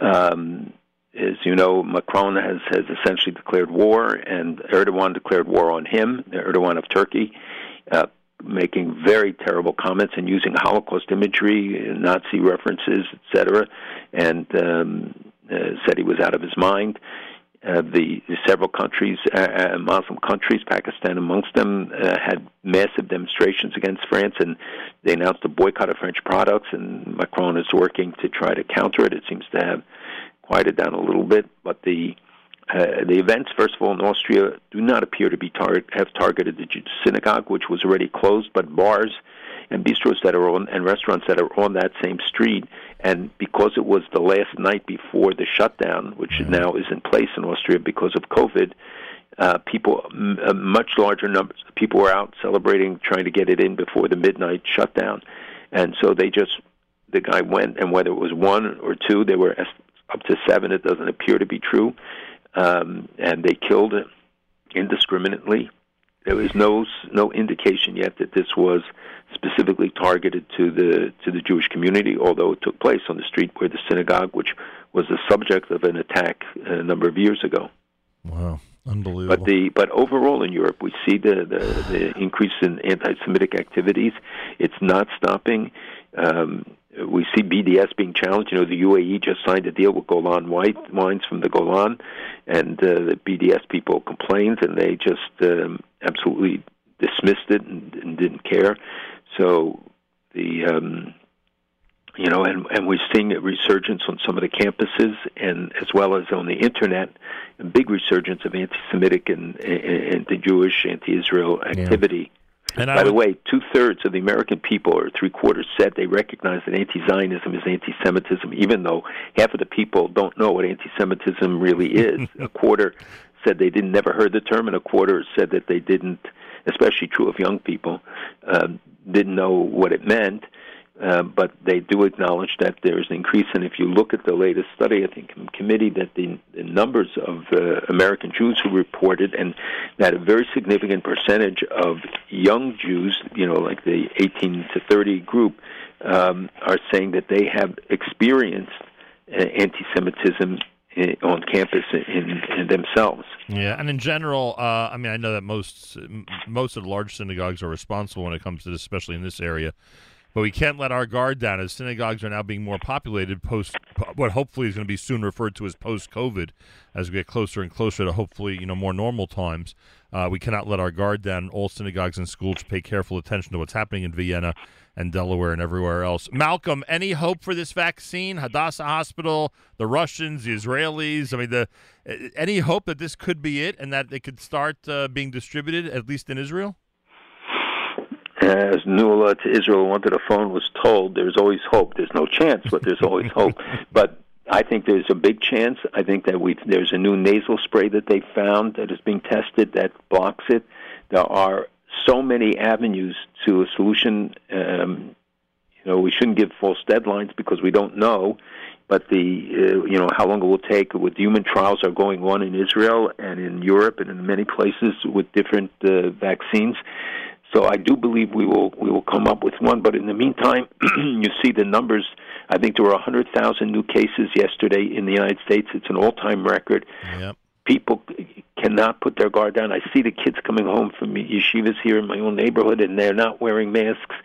Um, as you know, Macron has has essentially declared war, and Erdogan declared war on him. Erdogan of Turkey. Uh, making very terrible comments and using Holocaust imagery, Nazi references, etc., and um, uh, said he was out of his mind. Uh, the, the several countries, uh, uh, Muslim countries, Pakistan amongst them, uh, had massive demonstrations against France, and they announced a boycott of French products. And Macron is working to try to counter it. It seems to have quieted down a little bit, but the uh, the events, first of all, in Austria, do not appear to be tar- have targeted the synagogue, which was already closed, but bars and bistros that are on and restaurants that are on that same street And because it was the last night before the shutdown, which now is in place in Austria because of COVID, uh, people, m- uh, much larger numbers of people were out celebrating, trying to get it in before the midnight shutdown. And so they just, the guy went, and whether it was one or two, they were up to seven. It doesn't appear to be true. Um, and they killed indiscriminately. There was no no indication yet that this was specifically targeted to the to the Jewish community, although it took place on the street where the synagogue, which was the subject of an attack a number of years ago. Wow, unbelievable. But the but overall in Europe, we see the the, the increase in anti-Semitic activities. It's not stopping. Um, we see BDS being challenged. You know, the UAE just signed a deal with Golan White wines from the Golan, and uh, the BDS people complained, and they just um, absolutely dismissed it and, and didn't care. So the um, you know, and and we're seeing a resurgence on some of the campuses, and as well as on the internet, a big resurgence of anti-Semitic and anti-Jewish, anti-Israel activity. And By the way, two thirds of the American people, or three quarters, said they recognize that anti-Zionism is anti-Semitism, even though half of the people don't know what anti-Semitism really is. [LAUGHS] a quarter said they didn't never heard the term, and a quarter said that they didn't, especially true of young people, um, didn't know what it meant. Uh, but they do acknowledge that there's an increase, and if you look at the latest study, I think in committee that the numbers of uh, American Jews who reported, and that a very significant percentage of young Jews, you know, like the 18 to 30 group, um, are saying that they have experienced uh, anti-Semitism on campus in, in themselves. Yeah, and in general, uh, I mean, I know that most most of the large synagogues are responsible when it comes to this, especially in this area. But we can't let our guard down as synagogues are now being more populated post what hopefully is going to be soon referred to as post COVID as we get closer and closer to hopefully you know more normal times. Uh, we cannot let our guard down. All synagogues and schools pay careful attention to what's happening in Vienna and Delaware and everywhere else. Malcolm, any hope for this vaccine? Hadassah Hospital, the Russians, the Israelis. I mean, the any hope that this could be it and that it could start uh, being distributed at least in Israel? As Nuala to Israel wanted a phone was told, there's always hope. There's no chance, but there's always [LAUGHS] hope. But I think there's a big chance. I think that we there's a new nasal spray that they found that is being tested that blocks it. There are so many avenues to a solution. Um, you know, we shouldn't give false deadlines because we don't know. But the uh, you know how long it will take with human trials are going on in Israel and in Europe and in many places with different uh, vaccines. So I do believe we will we will come up with one. But in the meantime, [CLEARS THROAT] you see the numbers. I think there were 100,000 new cases yesterday in the United States. It's an all-time record. Yep. People cannot put their guard down. I see the kids coming home from yeshivas here in my own neighborhood, and they're not wearing masks.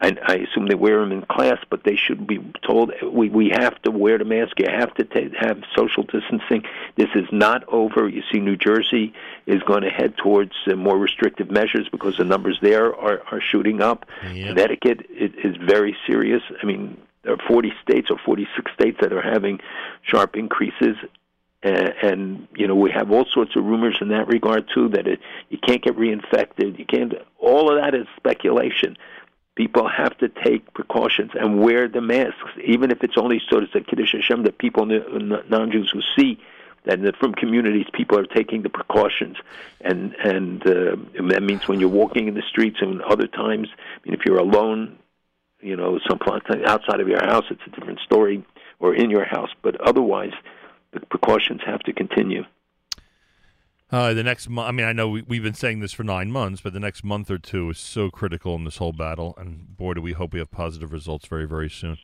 I, I assume they wear them in class, but they should be told we we have to wear the mask. You have to ta have social distancing. This is not over. You see, New Jersey is going to head towards uh, more restrictive measures because the numbers there are are shooting up. Connecticut is, is very serious. I mean, there are 40 states or 46 states that are having sharp increases. And, and you know we have all sorts of rumors in that regard too that it, you can't get reinfected. You can't. All of that is speculation people have to take precautions and wear the masks, even if it's only so as a Kiddush Hashem that people, non-Jews who see that from communities people are taking the precautions, and and uh, and that means when you're walking in the streets and other times, I mean, if you're alone, you know, someplace outside of your house, it's a different story, or in your house, but otherwise, the precautions have to continue. Uh, the next month, I mean, I know we, we've been saying this for nine months, but the next month or two is so critical in this whole battle. And boy, do we hope we have positive results very, very soon.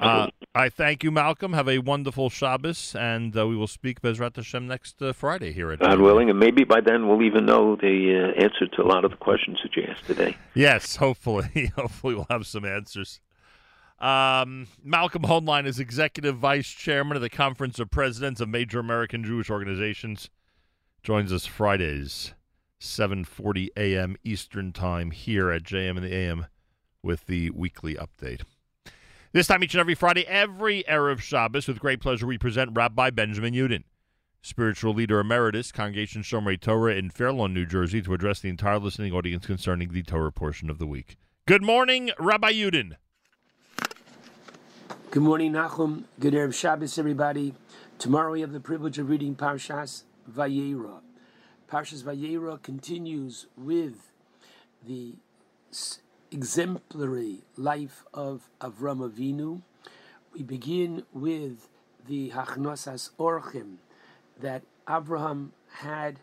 Uh, I thank you, Malcolm. Have a wonderful Shabbos, and uh, we will speak Bezrat Hashem next uh, Friday here at God willing, and maybe by then we'll even know the uh, answer to a lot of the questions that you asked today. Yes, [LAUGHS] hopefully. [LAUGHS] hopefully, we'll have some answers. Um, Malcolm Hoenlein is executive vice chairman of the Conference of Presidents of Major American Jewish Organizations. Joins us Fridays, 7:40 a.m. Eastern Time here at JM and the AM with the weekly update. This time each and every Friday, every Erev Shabbos, with great pleasure, we present Rabbi Benjamin Yudin, spiritual leader emeritus, Congregation Shomrei Torah in Fairlawn, New Jersey, to address the entire listening audience concerning the Torah portion of the week. Good morning, Rabbi Yudin. Good morning, Nachum. Good Erev Shabbos, everybody. Tomorrow we have the privilege of reading Parshas Vayera. Parshas Vayera continues with the exemplary life of Avram Avinu. We begin with the Hachnosas Orchim that Abraham had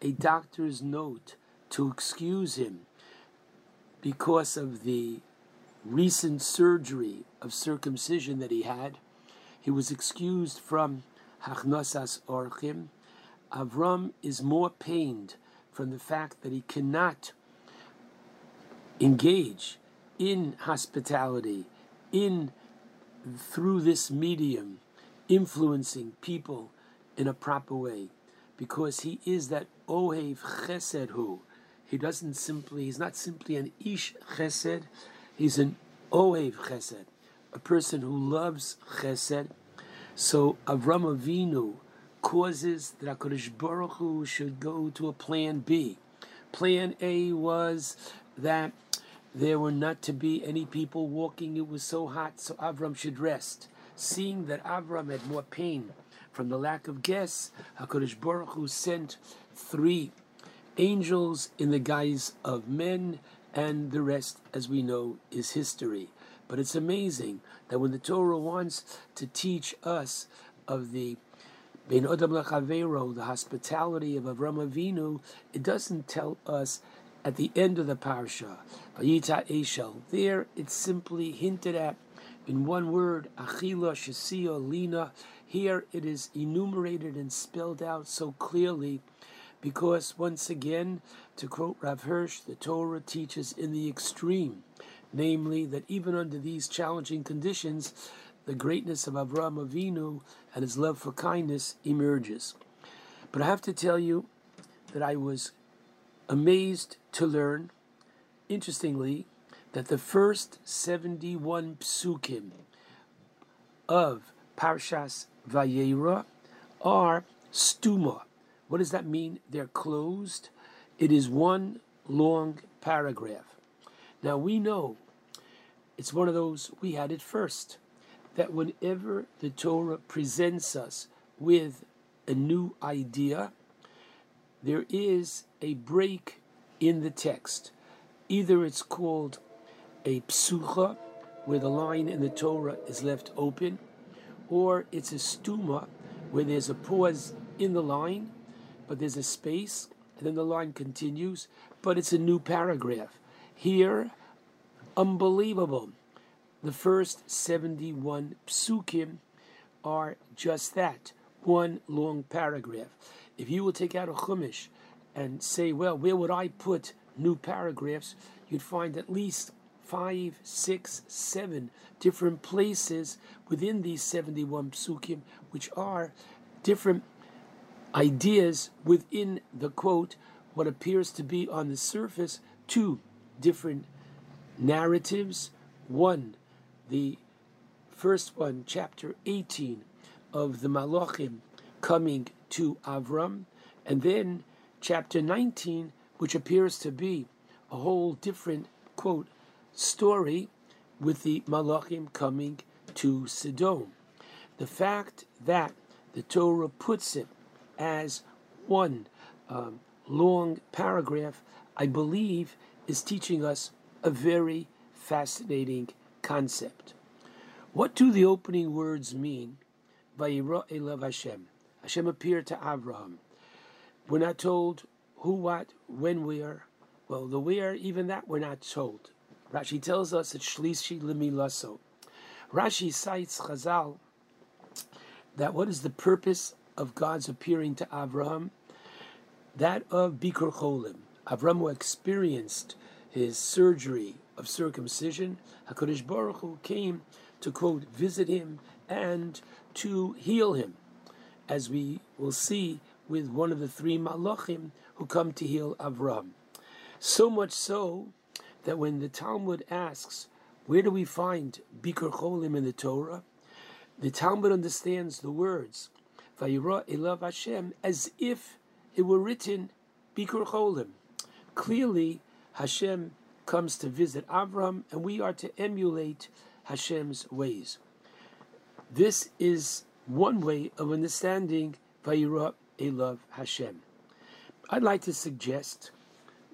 a doctor's note to excuse him because of the recent surgery of circumcision that he had. He was excused from Hachnosas Orchim. Avram is more pained from the fact that he cannot engage in hospitality, in through this medium, influencing people in a proper way, because he is that Ohev Chesed who. He doesn't simply, he's not simply an Ish Chesed, he's an Ohev Chesed, a person who loves Chesed. So Avram Avinu causes that HaKadosh Baruch Hu should go to a plan B. Plan A was that there were not to be any people walking. It was so hot, so Avram should rest. Seeing that Avram had more pain from the lack of guests, HaKadosh Baruch Hu sent three angels in the guise of men, and the rest, as we know, is history. But it's amazing that when the Torah wants to teach us of the The hospitality of Avram Avinu, it doesn't tell us at the end of the parsha, Vayita Eshel. There, it's simply hinted at in one word, Achila Shesio Lina. Here, it is enumerated and spelled out so clearly, because once again, to quote Rav Hirsch, the Torah teaches in the extreme, namely that even under these challenging conditions, the greatness of Avram Avinu and his love for kindness emerges. But I have to tell you that I was amazed to learn, interestingly, that the first 71 psukim of Parshas Vayera are stuma. What does that mean? They're closed. It is one long paragraph. Now we know it's one of those, we had it first, that whenever the Torah presents us with a new idea, there is a break in the text. Either it's called a psucha, where the line in the Torah is left open, or it's a stuma, where there's a pause in the line, but there's a space, and then the line continues, but it's a new paragraph. Here, unbelievable. The first 71 psukim are just that one long paragraph. If you will take out a chumash and say, well, where would I put new paragraphs? You'd find at least five, six, seven different places within these 71 psukim, which are different ideas within the quote, what appears to be on the surface, two different narratives. One, the first one, chapter 18 of the Malachim coming to Avram, and then chapter 19, which appears to be a whole different, quote, story with the Malachim coming to Sodom. The fact that the Torah puts it as one um, long paragraph, I believe, is teaching us a very fascinating concept. What do the opening words mean? Vayira Elav Hashem. Hashem appeared to Abraham. We're not told who, what, when, where. Well, the where, even that we're not told. Rashi tells us it's Shlishi L'Milaso. Rashi cites Chazal that what is the purpose of God's appearing to Abraham? That of Bikur Cholim. Avram experienced his surgery of circumcision. Hakadosh Baruch Hu came to quote visit him and to heal him, as we will see with one of the three malachim who come to heal Avram. So much so that when the Talmud asks, where do we find Bikur Cholim in the Torah? The Talmud understands the words Vayira Elav Hashem as if it were written Bikur Cholim. Clearly, Hashem comes to visit Avram, and we are to emulate Hashem's ways. This is one way of understanding Vayira Elav Hashem. I'd like to suggest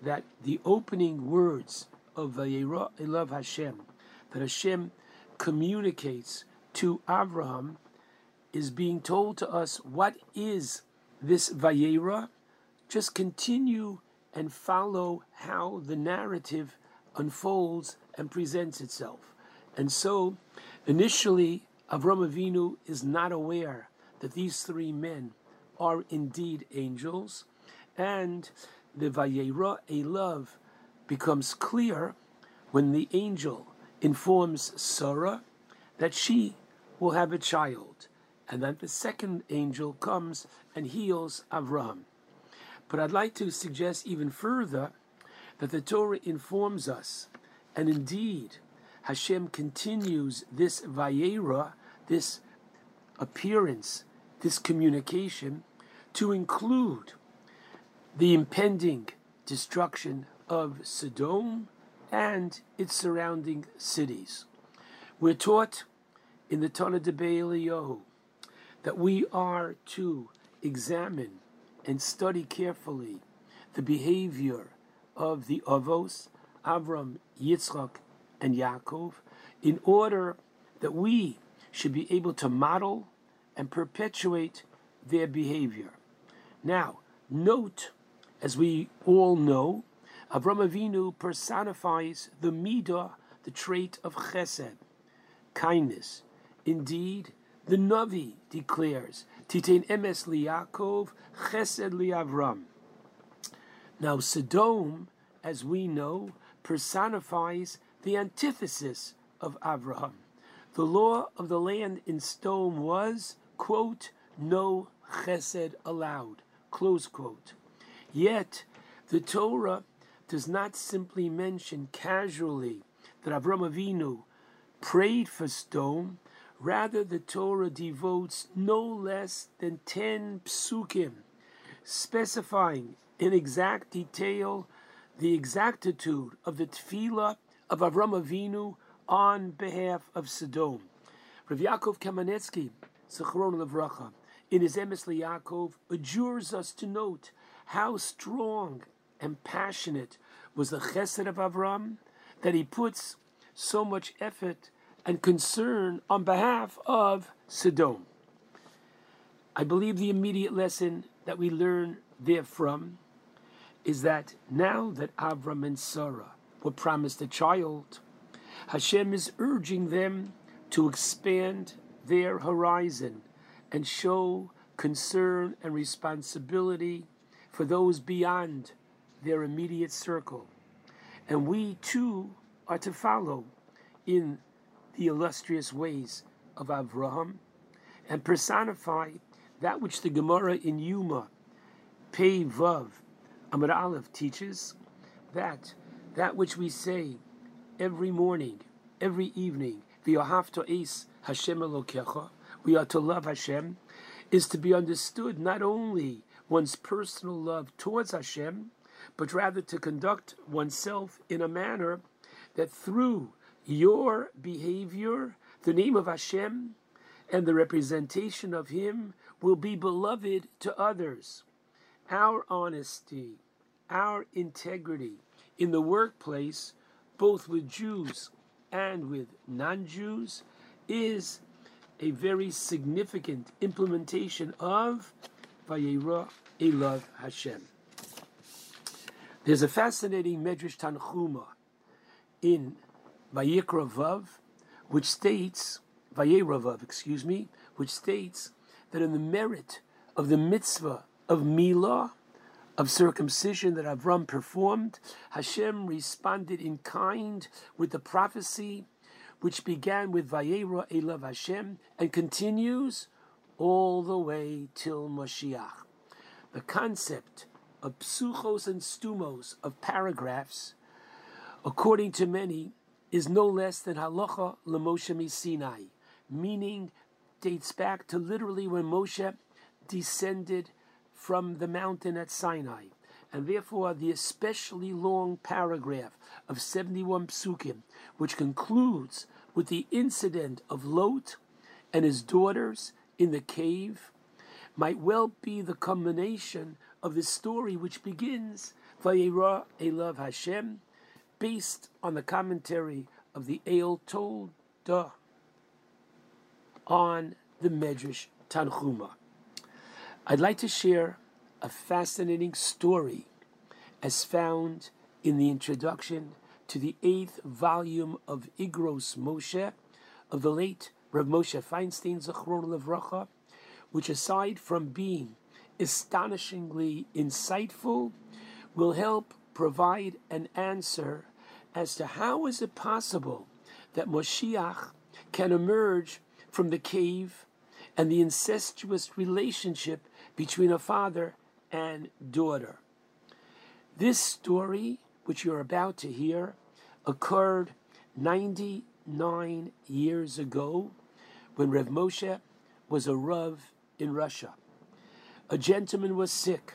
that the opening words of Vayira Elav Hashem, that Hashem communicates to Avraham, is being told to us what is this Vayera. Just continue and follow how the narrative unfolds and presents itself. And so, initially, Avram Avinu is not aware that these three men are indeed angels, and the Vayera Elav becomes clear when the angel informs Sarah that she will have a child, and then the second angel comes and heals Avram. But I'd like to suggest even further that the Torah informs us, and indeed Hashem continues this Vayera, this appearance, this communication, to include the impending destruction of Sodom and its surrounding cities. We're taught in the Torah de Be'eliyahu that we are to examine and study carefully the behavior of the Avos, Avram, Yitzchak, and Yaakov, in order that we should be able to model and perpetuate their behavior. Now, note, as we all know, Avram Avinu personifies the midah, the trait of chesed, kindness. Indeed, the Navi declares, Titain emes liyakov, chesed liavram. Now, Sodom, as we know, personifies the antithesis of Abraham. The law of the land in Sodom was, quote, no chesed allowed, close quote. Yet, the Torah does not simply mention casually that Avram Avinu prayed for Sodom, rather, the Torah devotes no less than 10 psukim, specifying in exact detail the exactitude of the tefillah of Avram Avinu on behalf of Sodom. Rav Yaakov Kamenetsky, Zichron Levracha, in his Emes Yaakov, adjures us to note how strong and passionate was the chesed of Avram that he puts so much effort and concern on behalf of Sodom. I believe the immediate lesson that we learn therefrom is that now that Avram and Sarah were promised a child, Hashem is urging them to expand their horizon and show concern and responsibility for those beyond their immediate circle. And we too are to follow in the illustrious ways of Avraham and personify that which the Gemara in Yuma, Pei Vav, Amar Aleph teaches that that which we say every morning, every evening, Hashem we are to love Hashem, is to be understood not only one's personal love towards Hashem, but rather to conduct oneself in a manner that through your behavior, the name of Hashem and the representation of Him will be beloved to others. Our honesty, our integrity in the workplace, both with Jews and with non Jews, is a very significant implementation of Vayera Elav Hashem. There's a fascinating Medrash Tanchuma in Vayikra Vav, which states, Vayera Vav, excuse me, which states that in the merit of the mitzvah of Milah, of circumcision that Avram performed, Hashem responded in kind with the prophecy which began with Vayera Elav Hashem and continues all the way till Mashiach. The concept of psuchos and stumos of paragraphs, according to many, is no less than halacha lemoshe Sinai, meaning dates back to literally when Moshe descended from the mountain at Sinai. And therefore, the especially long paragraph of 71 psukim, which concludes with the incident of Lot and his daughters in the cave might well be the culmination of the story which begins Vayera Elav Hashem, based on the commentary of the El Tolda on the Medrash Tanchuma. I'd like to share a fascinating story as found in the introduction to the eighth volume of Igros Moshe of the late Rav Moshe Feinstein Zachron Levracha, which aside from being astonishingly insightful, will help provide an answer as to how is it possible that Moshiach can emerge from the cave and the incestuous relationship between a father and daughter. This story, which you're about to hear, occurred 99 years ago when Rev Moshe was a Rav in Russia. A gentleman was sick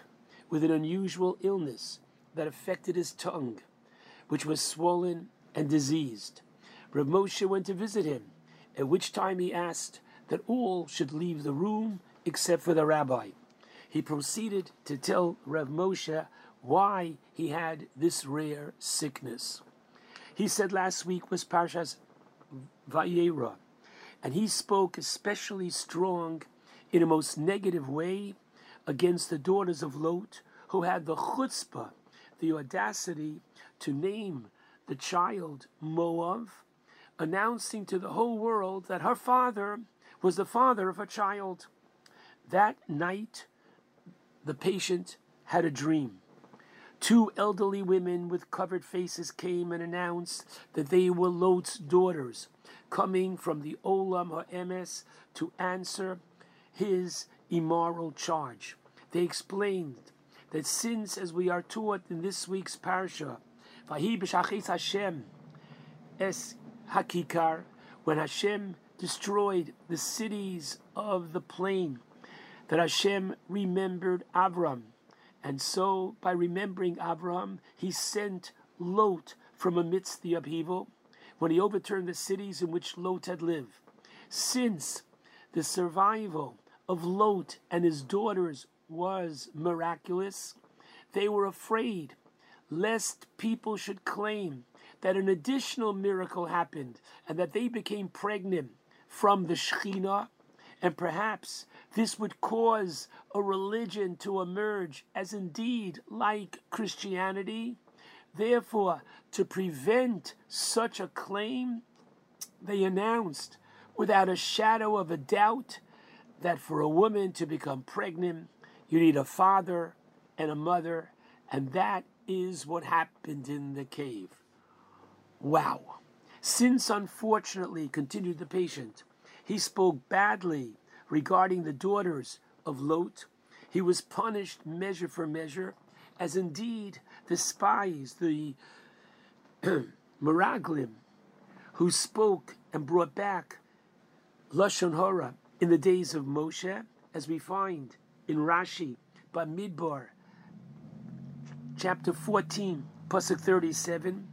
with an unusual illness that affected his tongue, which was swollen and diseased. Rav Moshe went to visit him, at which time he asked that all should leave the room except for the rabbi. He proceeded to tell Rav Moshe why he had this rare sickness. He said last week was Parshas Vayera, and he spoke especially strong in a most negative way against the daughters of Lot, who had the chutzpah, the audacity to name the child Moav, announcing to the whole world that her father was the father of a child. That night, the patient had a dream. Two elderly women with covered faces came and announced that they were Lot's daughters, coming from the Olam HaEmes to answer his immoral charge. They explained that since, as we are taught in this week's parsha, Vahi b'shachis Hashem es hakikar, when Hashem destroyed the cities of the plain, that Hashem remembered Avram. And so, by remembering Avram, he sent Lot from amidst the upheaval when he overturned the cities in which Lot had lived. Since the survival of Lot and his daughters was miraculous, they were afraid lest people should claim that an additional miracle happened and that they became pregnant from the Shekhinah, and perhaps this would cause a religion to emerge as indeed like Christianity. Therefore, to prevent such a claim, they announced without a shadow of a doubt that for a woman to become pregnant, you need a father and a mother, and that is what happened in the cave. Wow. Since, unfortunately, continued the patient, he spoke badly regarding the daughters of Lot, he was punished measure for measure, as indeed the spies, the [CLEARS THROAT] Meraglim, who spoke and brought back Lashon Hora in the days of Moshe, as we find in Rashi, Bamidbar, chapter 14, Pasuk 37,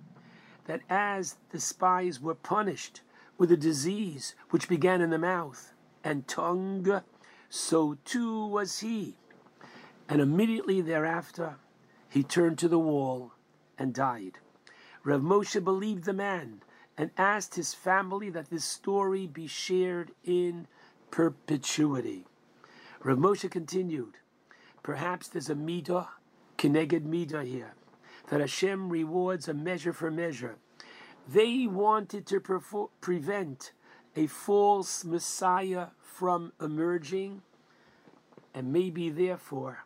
that as the spies were punished with a disease which began in the mouth and tongue, so too was he. And immediately thereafter, he turned to the wall and died. Rav Moshe believed the man and asked his family that this story be shared in perpetuity. Rav Moshe continued, perhaps there's a midah, keneged midah here, that Hashem rewards a measure for measure. They wanted to prevent a false Messiah from emerging, and maybe therefore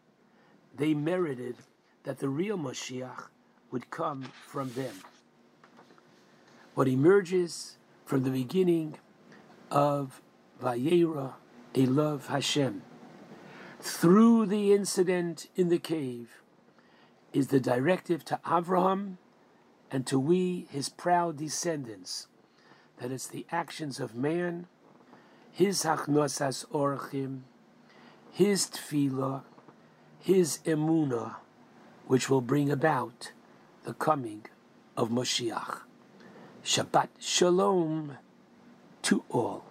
they merited that the real Mashiach would come from them. What emerges from the beginning of Vayera, Elav Hashem, through the incident in the cave, is the directive to Avraham and to we, his proud descendants, that it's the actions of man, his hachnosas orchim, his tefillah, his emuna, which will bring about the coming of Moshiach. Shabbat Shalom to all.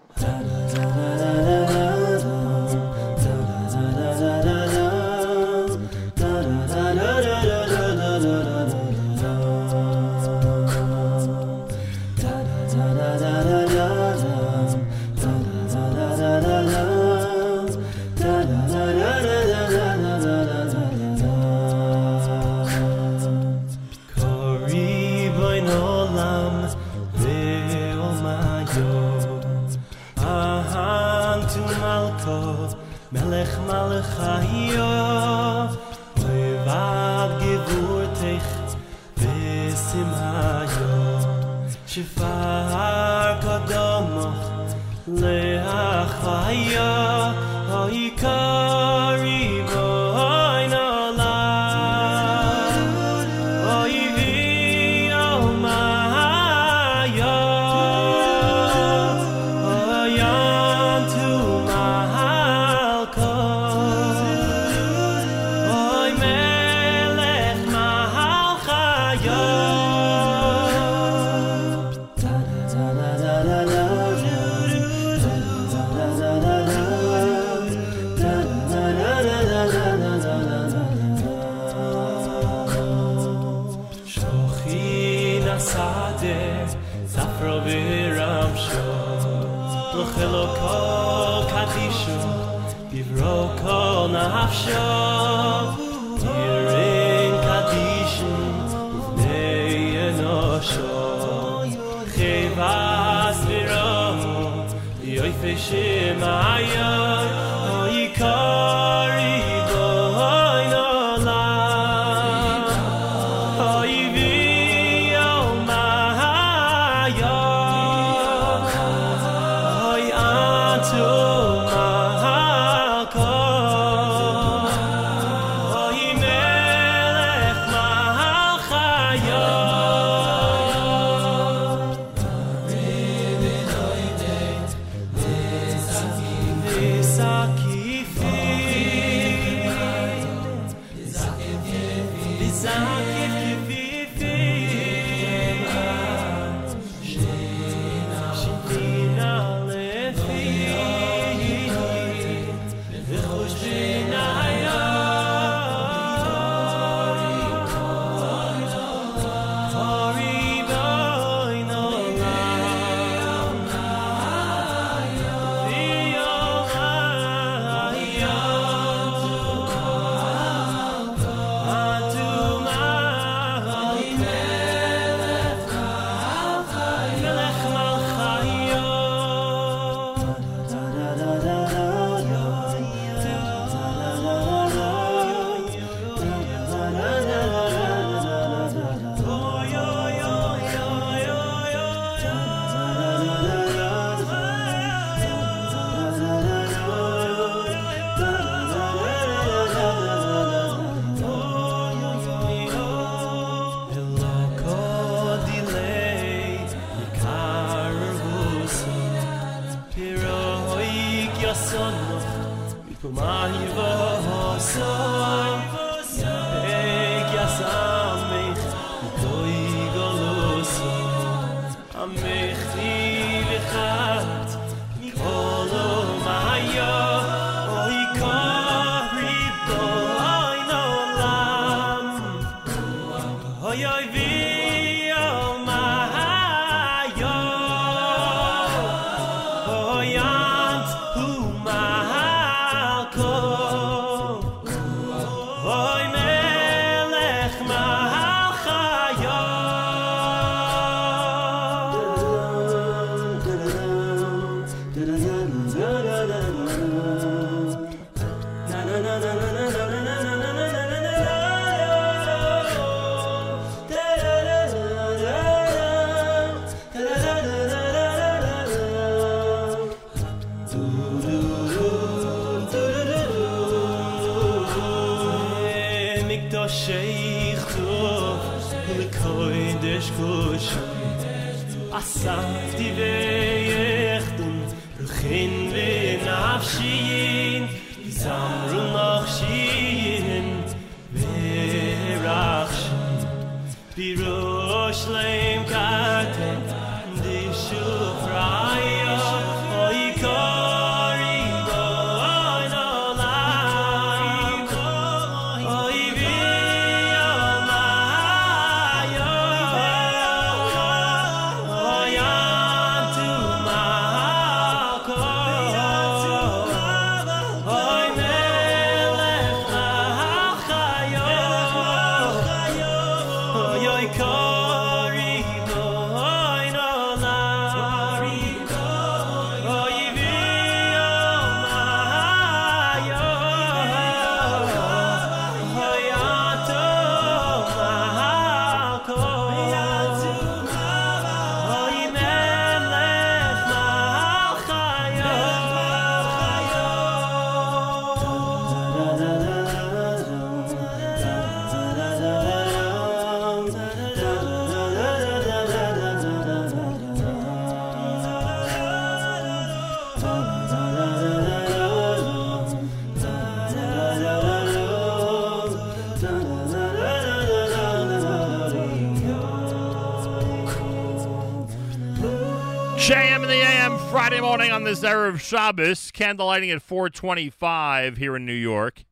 This Erev Shabbos. Candlelighting at 425 here in New York.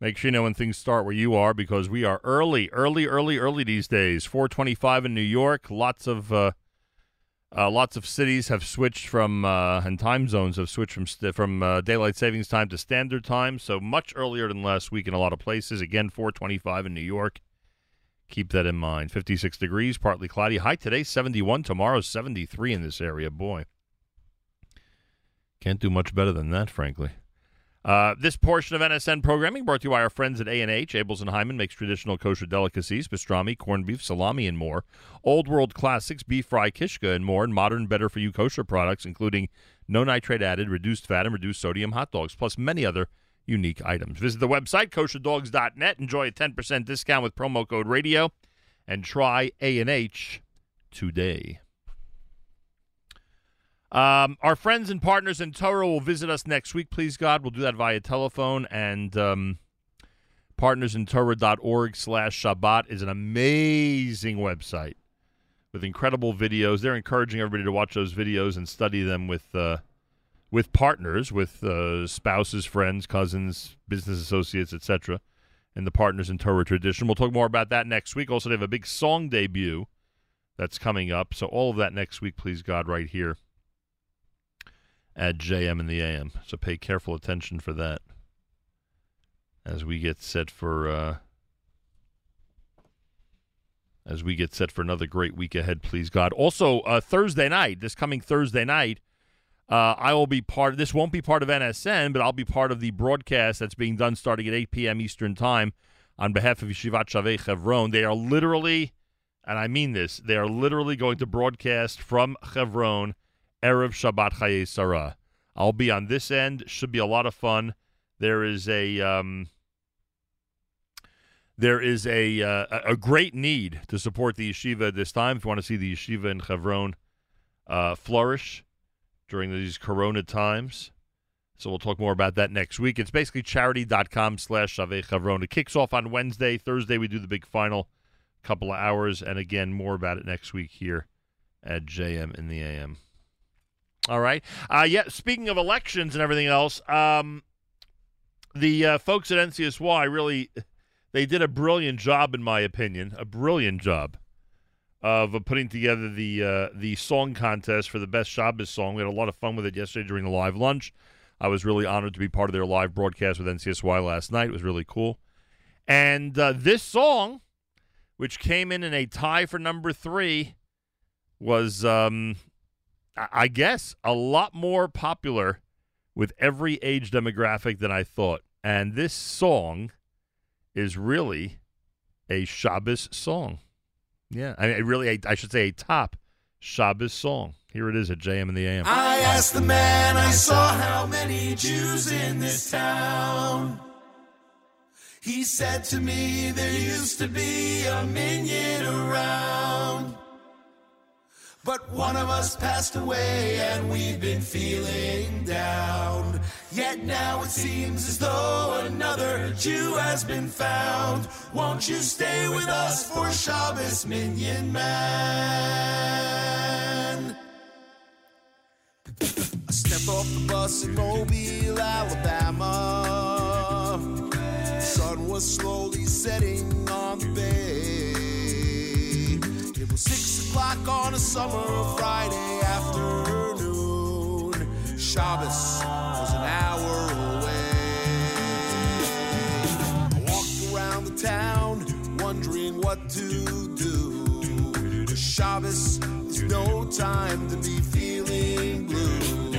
Make sure you know when things start where you are because we are early, early, early, early these days. 425 in New York. Lots of uh, uh, lots of cities have switched from uh, and time zones have switched from st- from uh, daylight savings time to standard time. So much earlier than last week in a lot of places. Again, 425 in New York. Keep that in mind. 56 degrees, partly cloudy. High today, 71. Tomorrow, 73 in this area. Boy. Can't do much better than that, frankly. Uh, this portion of NSN programming brought to you by our friends at A&H. Abeles and Heymann makes traditional kosher delicacies, pastrami, corned beef, salami, and more. Old world classics, beef fry, kishka, and more. And modern, better-for-you kosher products, including no nitrate added, reduced fat, and reduced sodium hot dogs, plus many other unique items. Visit the website, kosherdogs.net. Enjoy a 10% discount with promo code radio. And try A&H today. Um, our friends and partners in Torah will visit us next week, please God. We'll do that via telephone. And um, partnersintorah.org slash Shabbat is an amazing website with incredible videos. They're encouraging everybody to watch those videos and study them with uh, with partners, with uh, spouses, friends, cousins, business associates, etc. In the Partners in Torah tradition. We'll talk more about that next week. Also, they have a big song debut that's coming up. So all of that next week, please God, right here at JM in the AM. So pay careful attention for that as we get set for uh, as we get set for another great week ahead. Please God. Also, uh, Thursday night, this coming Thursday night, uh, I will be part. Of, this won't be part of NSN, but I'll be part of the broadcast that's being done starting at 8 p.m. Eastern Time on behalf of Yeshivat Shavei Chevron. They are literally, and I mean this, they are literally going to broadcast from Chevron Erev Shabbat Chaye Sarah. I'll be on this end. Should be a lot of fun. There is a um, there is a uh, a- great need to support the yeshiva at this time. If you want to see the yeshiva in Chevron uh, flourish during these Corona times, so we'll talk more about that next week. It's basically charidy.com slash Chevron. It kicks off on Wednesday. Thursday we do the big final couple of hours, and again more about it next week here at JM in the AM. All right. Uh, yeah. Speaking of elections and everything else, um, the uh, folks at NCSY really they did a brilliant job, in my opinion, a brilliant job of uh, putting together the uh, the song contest for the best Shabbos song. We had a lot of fun with it yesterday during the live lunch. I was really honored to be part of their live broadcast with NCSY last night. It was really cool. And uh, this song, which came in in a tie for number three, was um, I guess, a lot more popular with every age demographic than I thought. And this song is really a Shabbos song. Yeah, I mean, really, I should say a top Shabbos song. Here it is at JM in the AM. I asked the man I saw how many Jews in this town. He said to me there used to be a minyan around. But one of us passed away and we've been feeling down. Yet now it seems as though another Jew has been found. Won't you stay with us for Shabbos, Minyan Man? I stepped off the bus in Mobile, Alabama. The sun was slowly setting on the bay. Six o'clock on a summer Friday afternoon. Shabbos was an hour away. I walked around the town, wondering what to do. The Shabbos is no time to be feeling blue.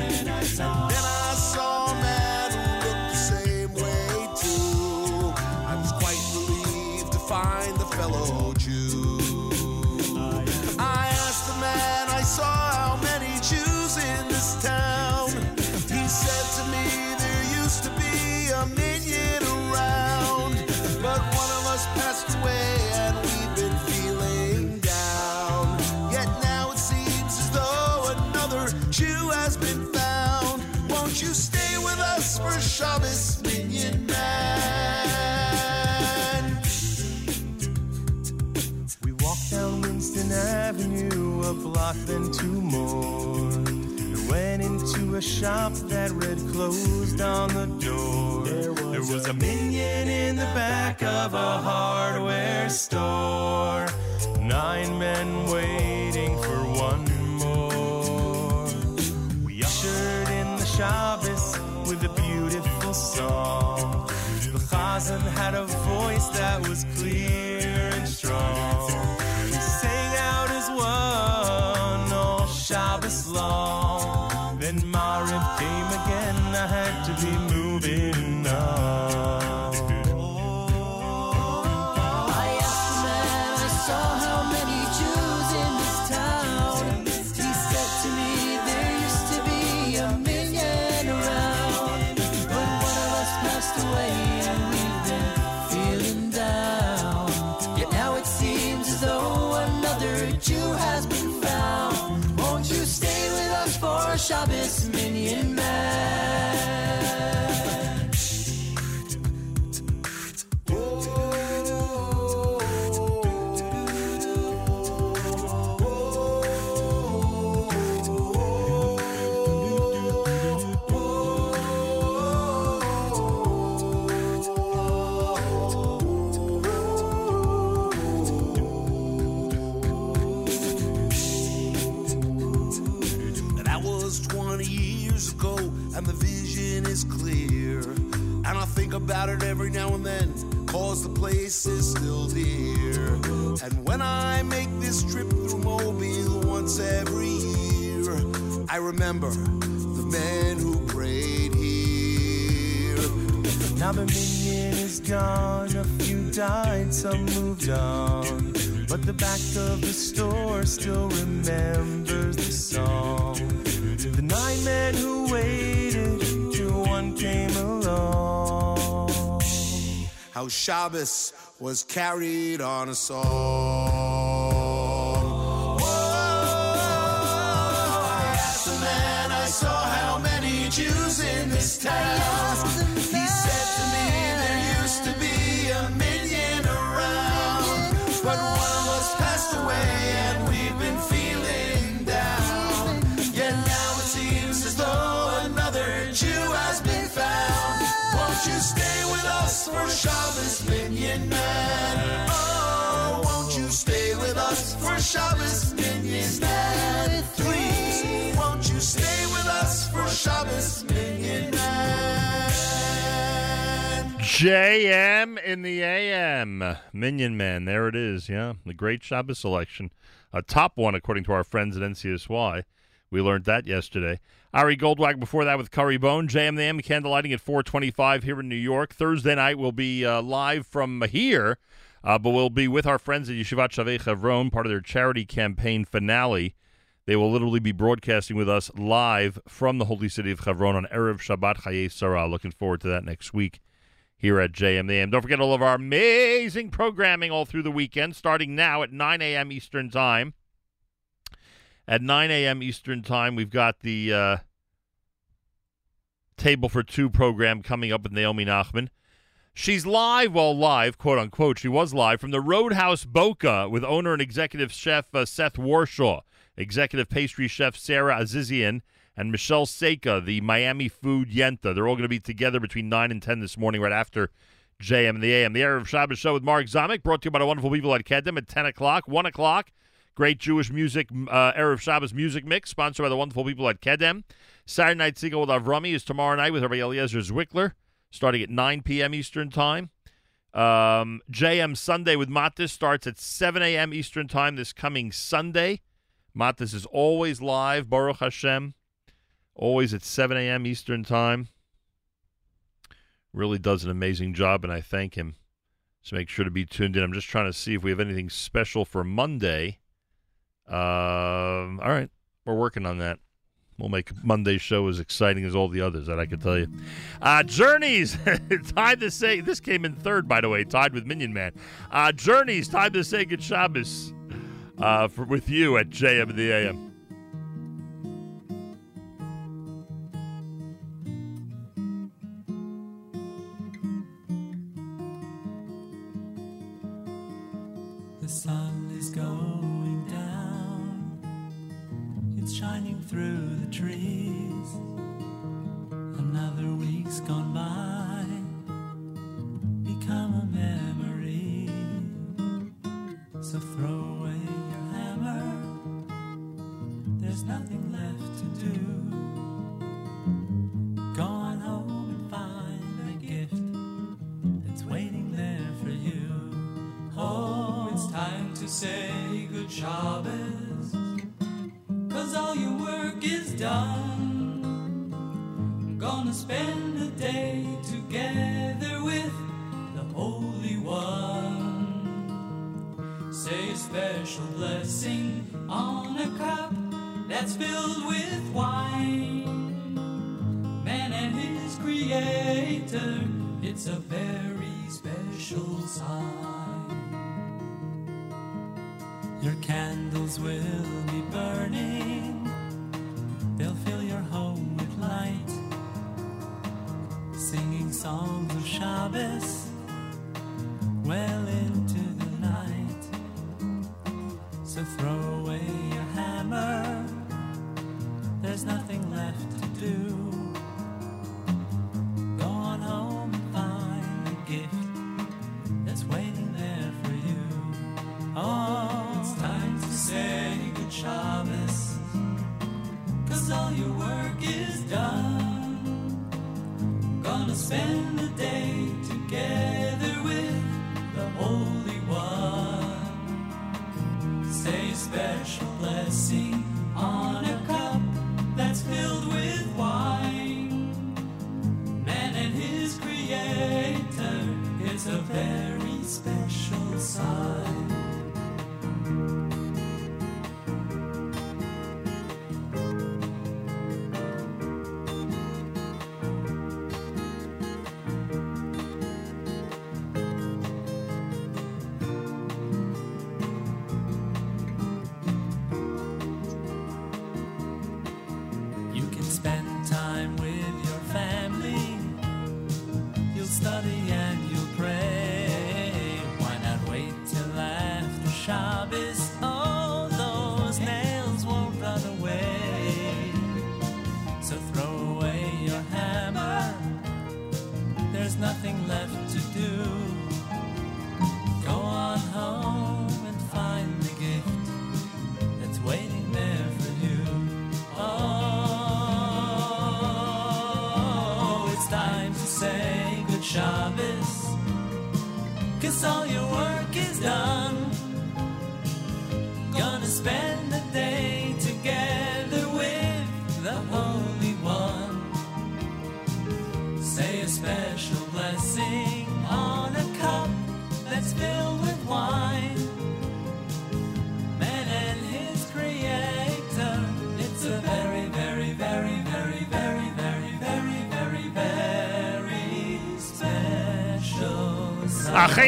A block, then two more. We went into a shop that read closed on the door. There was, a minyan in the back of a hardware store. Nine men waiting for one more. We ushered in the Shabbos with a beautiful song. The Chazan had a voice that was place is still dear. And when I make this trip through Mobile once every year, I remember the men who prayed here. Now the minyan is gone, a few died, some moved on. But the back of the store still remembers the song. The nine men who waited till one came. How Shabbos was carried on a song. I asked the man I saw how many Jews in this town. Shabbos, Minyan Man? Please, won't you stay with us for Shabbos? JM in the AM. Minyan Man. There it is. Yeah. The great Shabbos selection. A top one, according to our friends at NCSY. We learned that yesterday. Ari Goldwag before that with Curry Bone. JM the AM candlelighting at 425 here in New York. Thursday night we'll be uh, live from here, uh, but we'll be with our friends at Yeshivat Shavei Chevron, part of their charity campaign finale. They will literally be broadcasting with us live from the holy city of Chevron on Erev Shabbat Chayei Sarah. Looking forward to that next week here at JMAM. Don't forget all of our amazing programming all through the weekend, starting now at 9 a.m. Eastern Time. At 9 a.m. Eastern Time, we've got the uh, Table for Two program coming up with Naomi Nachman. She's live, well, live, quote unquote. She was live from the Roadhouse Boca with owner and executive chef uh, Seth Warshaw, executive pastry chef Sarah Azizian, and Michelle Seika, the Miami Food Yenta. They're all going to be together between 9 and 10 this morning, right after JM and the AM. The Erev Shabbos show with Mark Zamek, brought to you by the wonderful people at Kedem at 10 o'clock, 1 o'clock. Great Jewish music, uh, Erev Shabbos music mix, sponsored by the wonderful people at Kedem. Saturday Night Segal with Avrami is tomorrow night with Rabbi Eliezer Zwickler, starting at 9 p.m. Eastern Time. Um, JM Sunday with Matis starts at 7 a.m. Eastern Time this coming Sunday. Matis is always live, Baruch Hashem, always at 7 a.m. Eastern Time. Really does an amazing job, and I thank him. So make sure to be tuned in. I'm just trying to see if we have anything special for Monday. Um, all right, we're working on that. We'll make Monday's show as exciting as all the others, that I can tell you. Uh, Journeys, [LAUGHS] time to say, this came in third, by the way, tied with Minyan Man. Uh, Journeys, time to say good Shabbos uh, for, with you at JM the AM. Will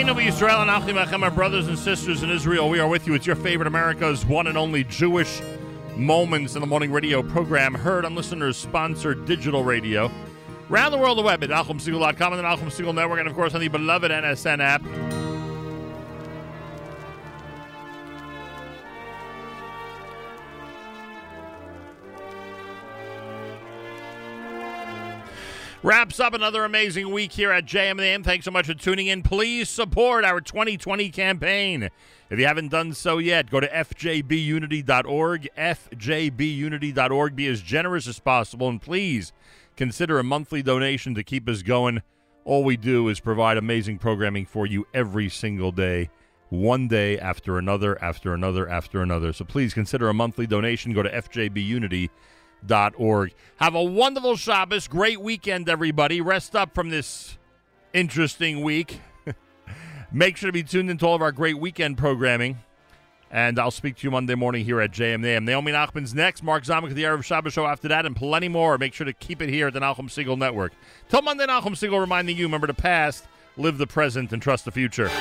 sign. Achenu Yisrael and Achim Achem, our brothers and sisters in Israel. We are with you. It's your favorite America's one and only Jewish Moments in the Morning radio program, heard on listeners sponsored digital radio. Around the world, the web at NachumSegal.com and the Nachum Segal Network, and of course on the beloved NSN app. Wraps up another amazing week here at JMAM. Thanks so much for tuning in. Please support our 2020 campaign. If you haven't done so yet, go to fjbunity.org, fjbunity.org. Be as generous as possible, and please consider a monthly donation to keep us going. All we do is provide amazing programming for you every single day, one day after another, after another, after another. So please consider a monthly donation. Go to fjbunity.org. Have a wonderful Shabbos. Great weekend, everybody. Rest up from this interesting week. [LAUGHS] Make sure to be tuned into all of our great weekend programming. And I'll speak to you Monday morning here at JMAM. Naomi Nachman's next. Mark Zamek the Erev Shabbos show after that, and plenty more. Make sure to keep it here at the Nachum Segal Network. Till Monday, Nahum Siegel reminding you, remember the past, live the present, and trust the future.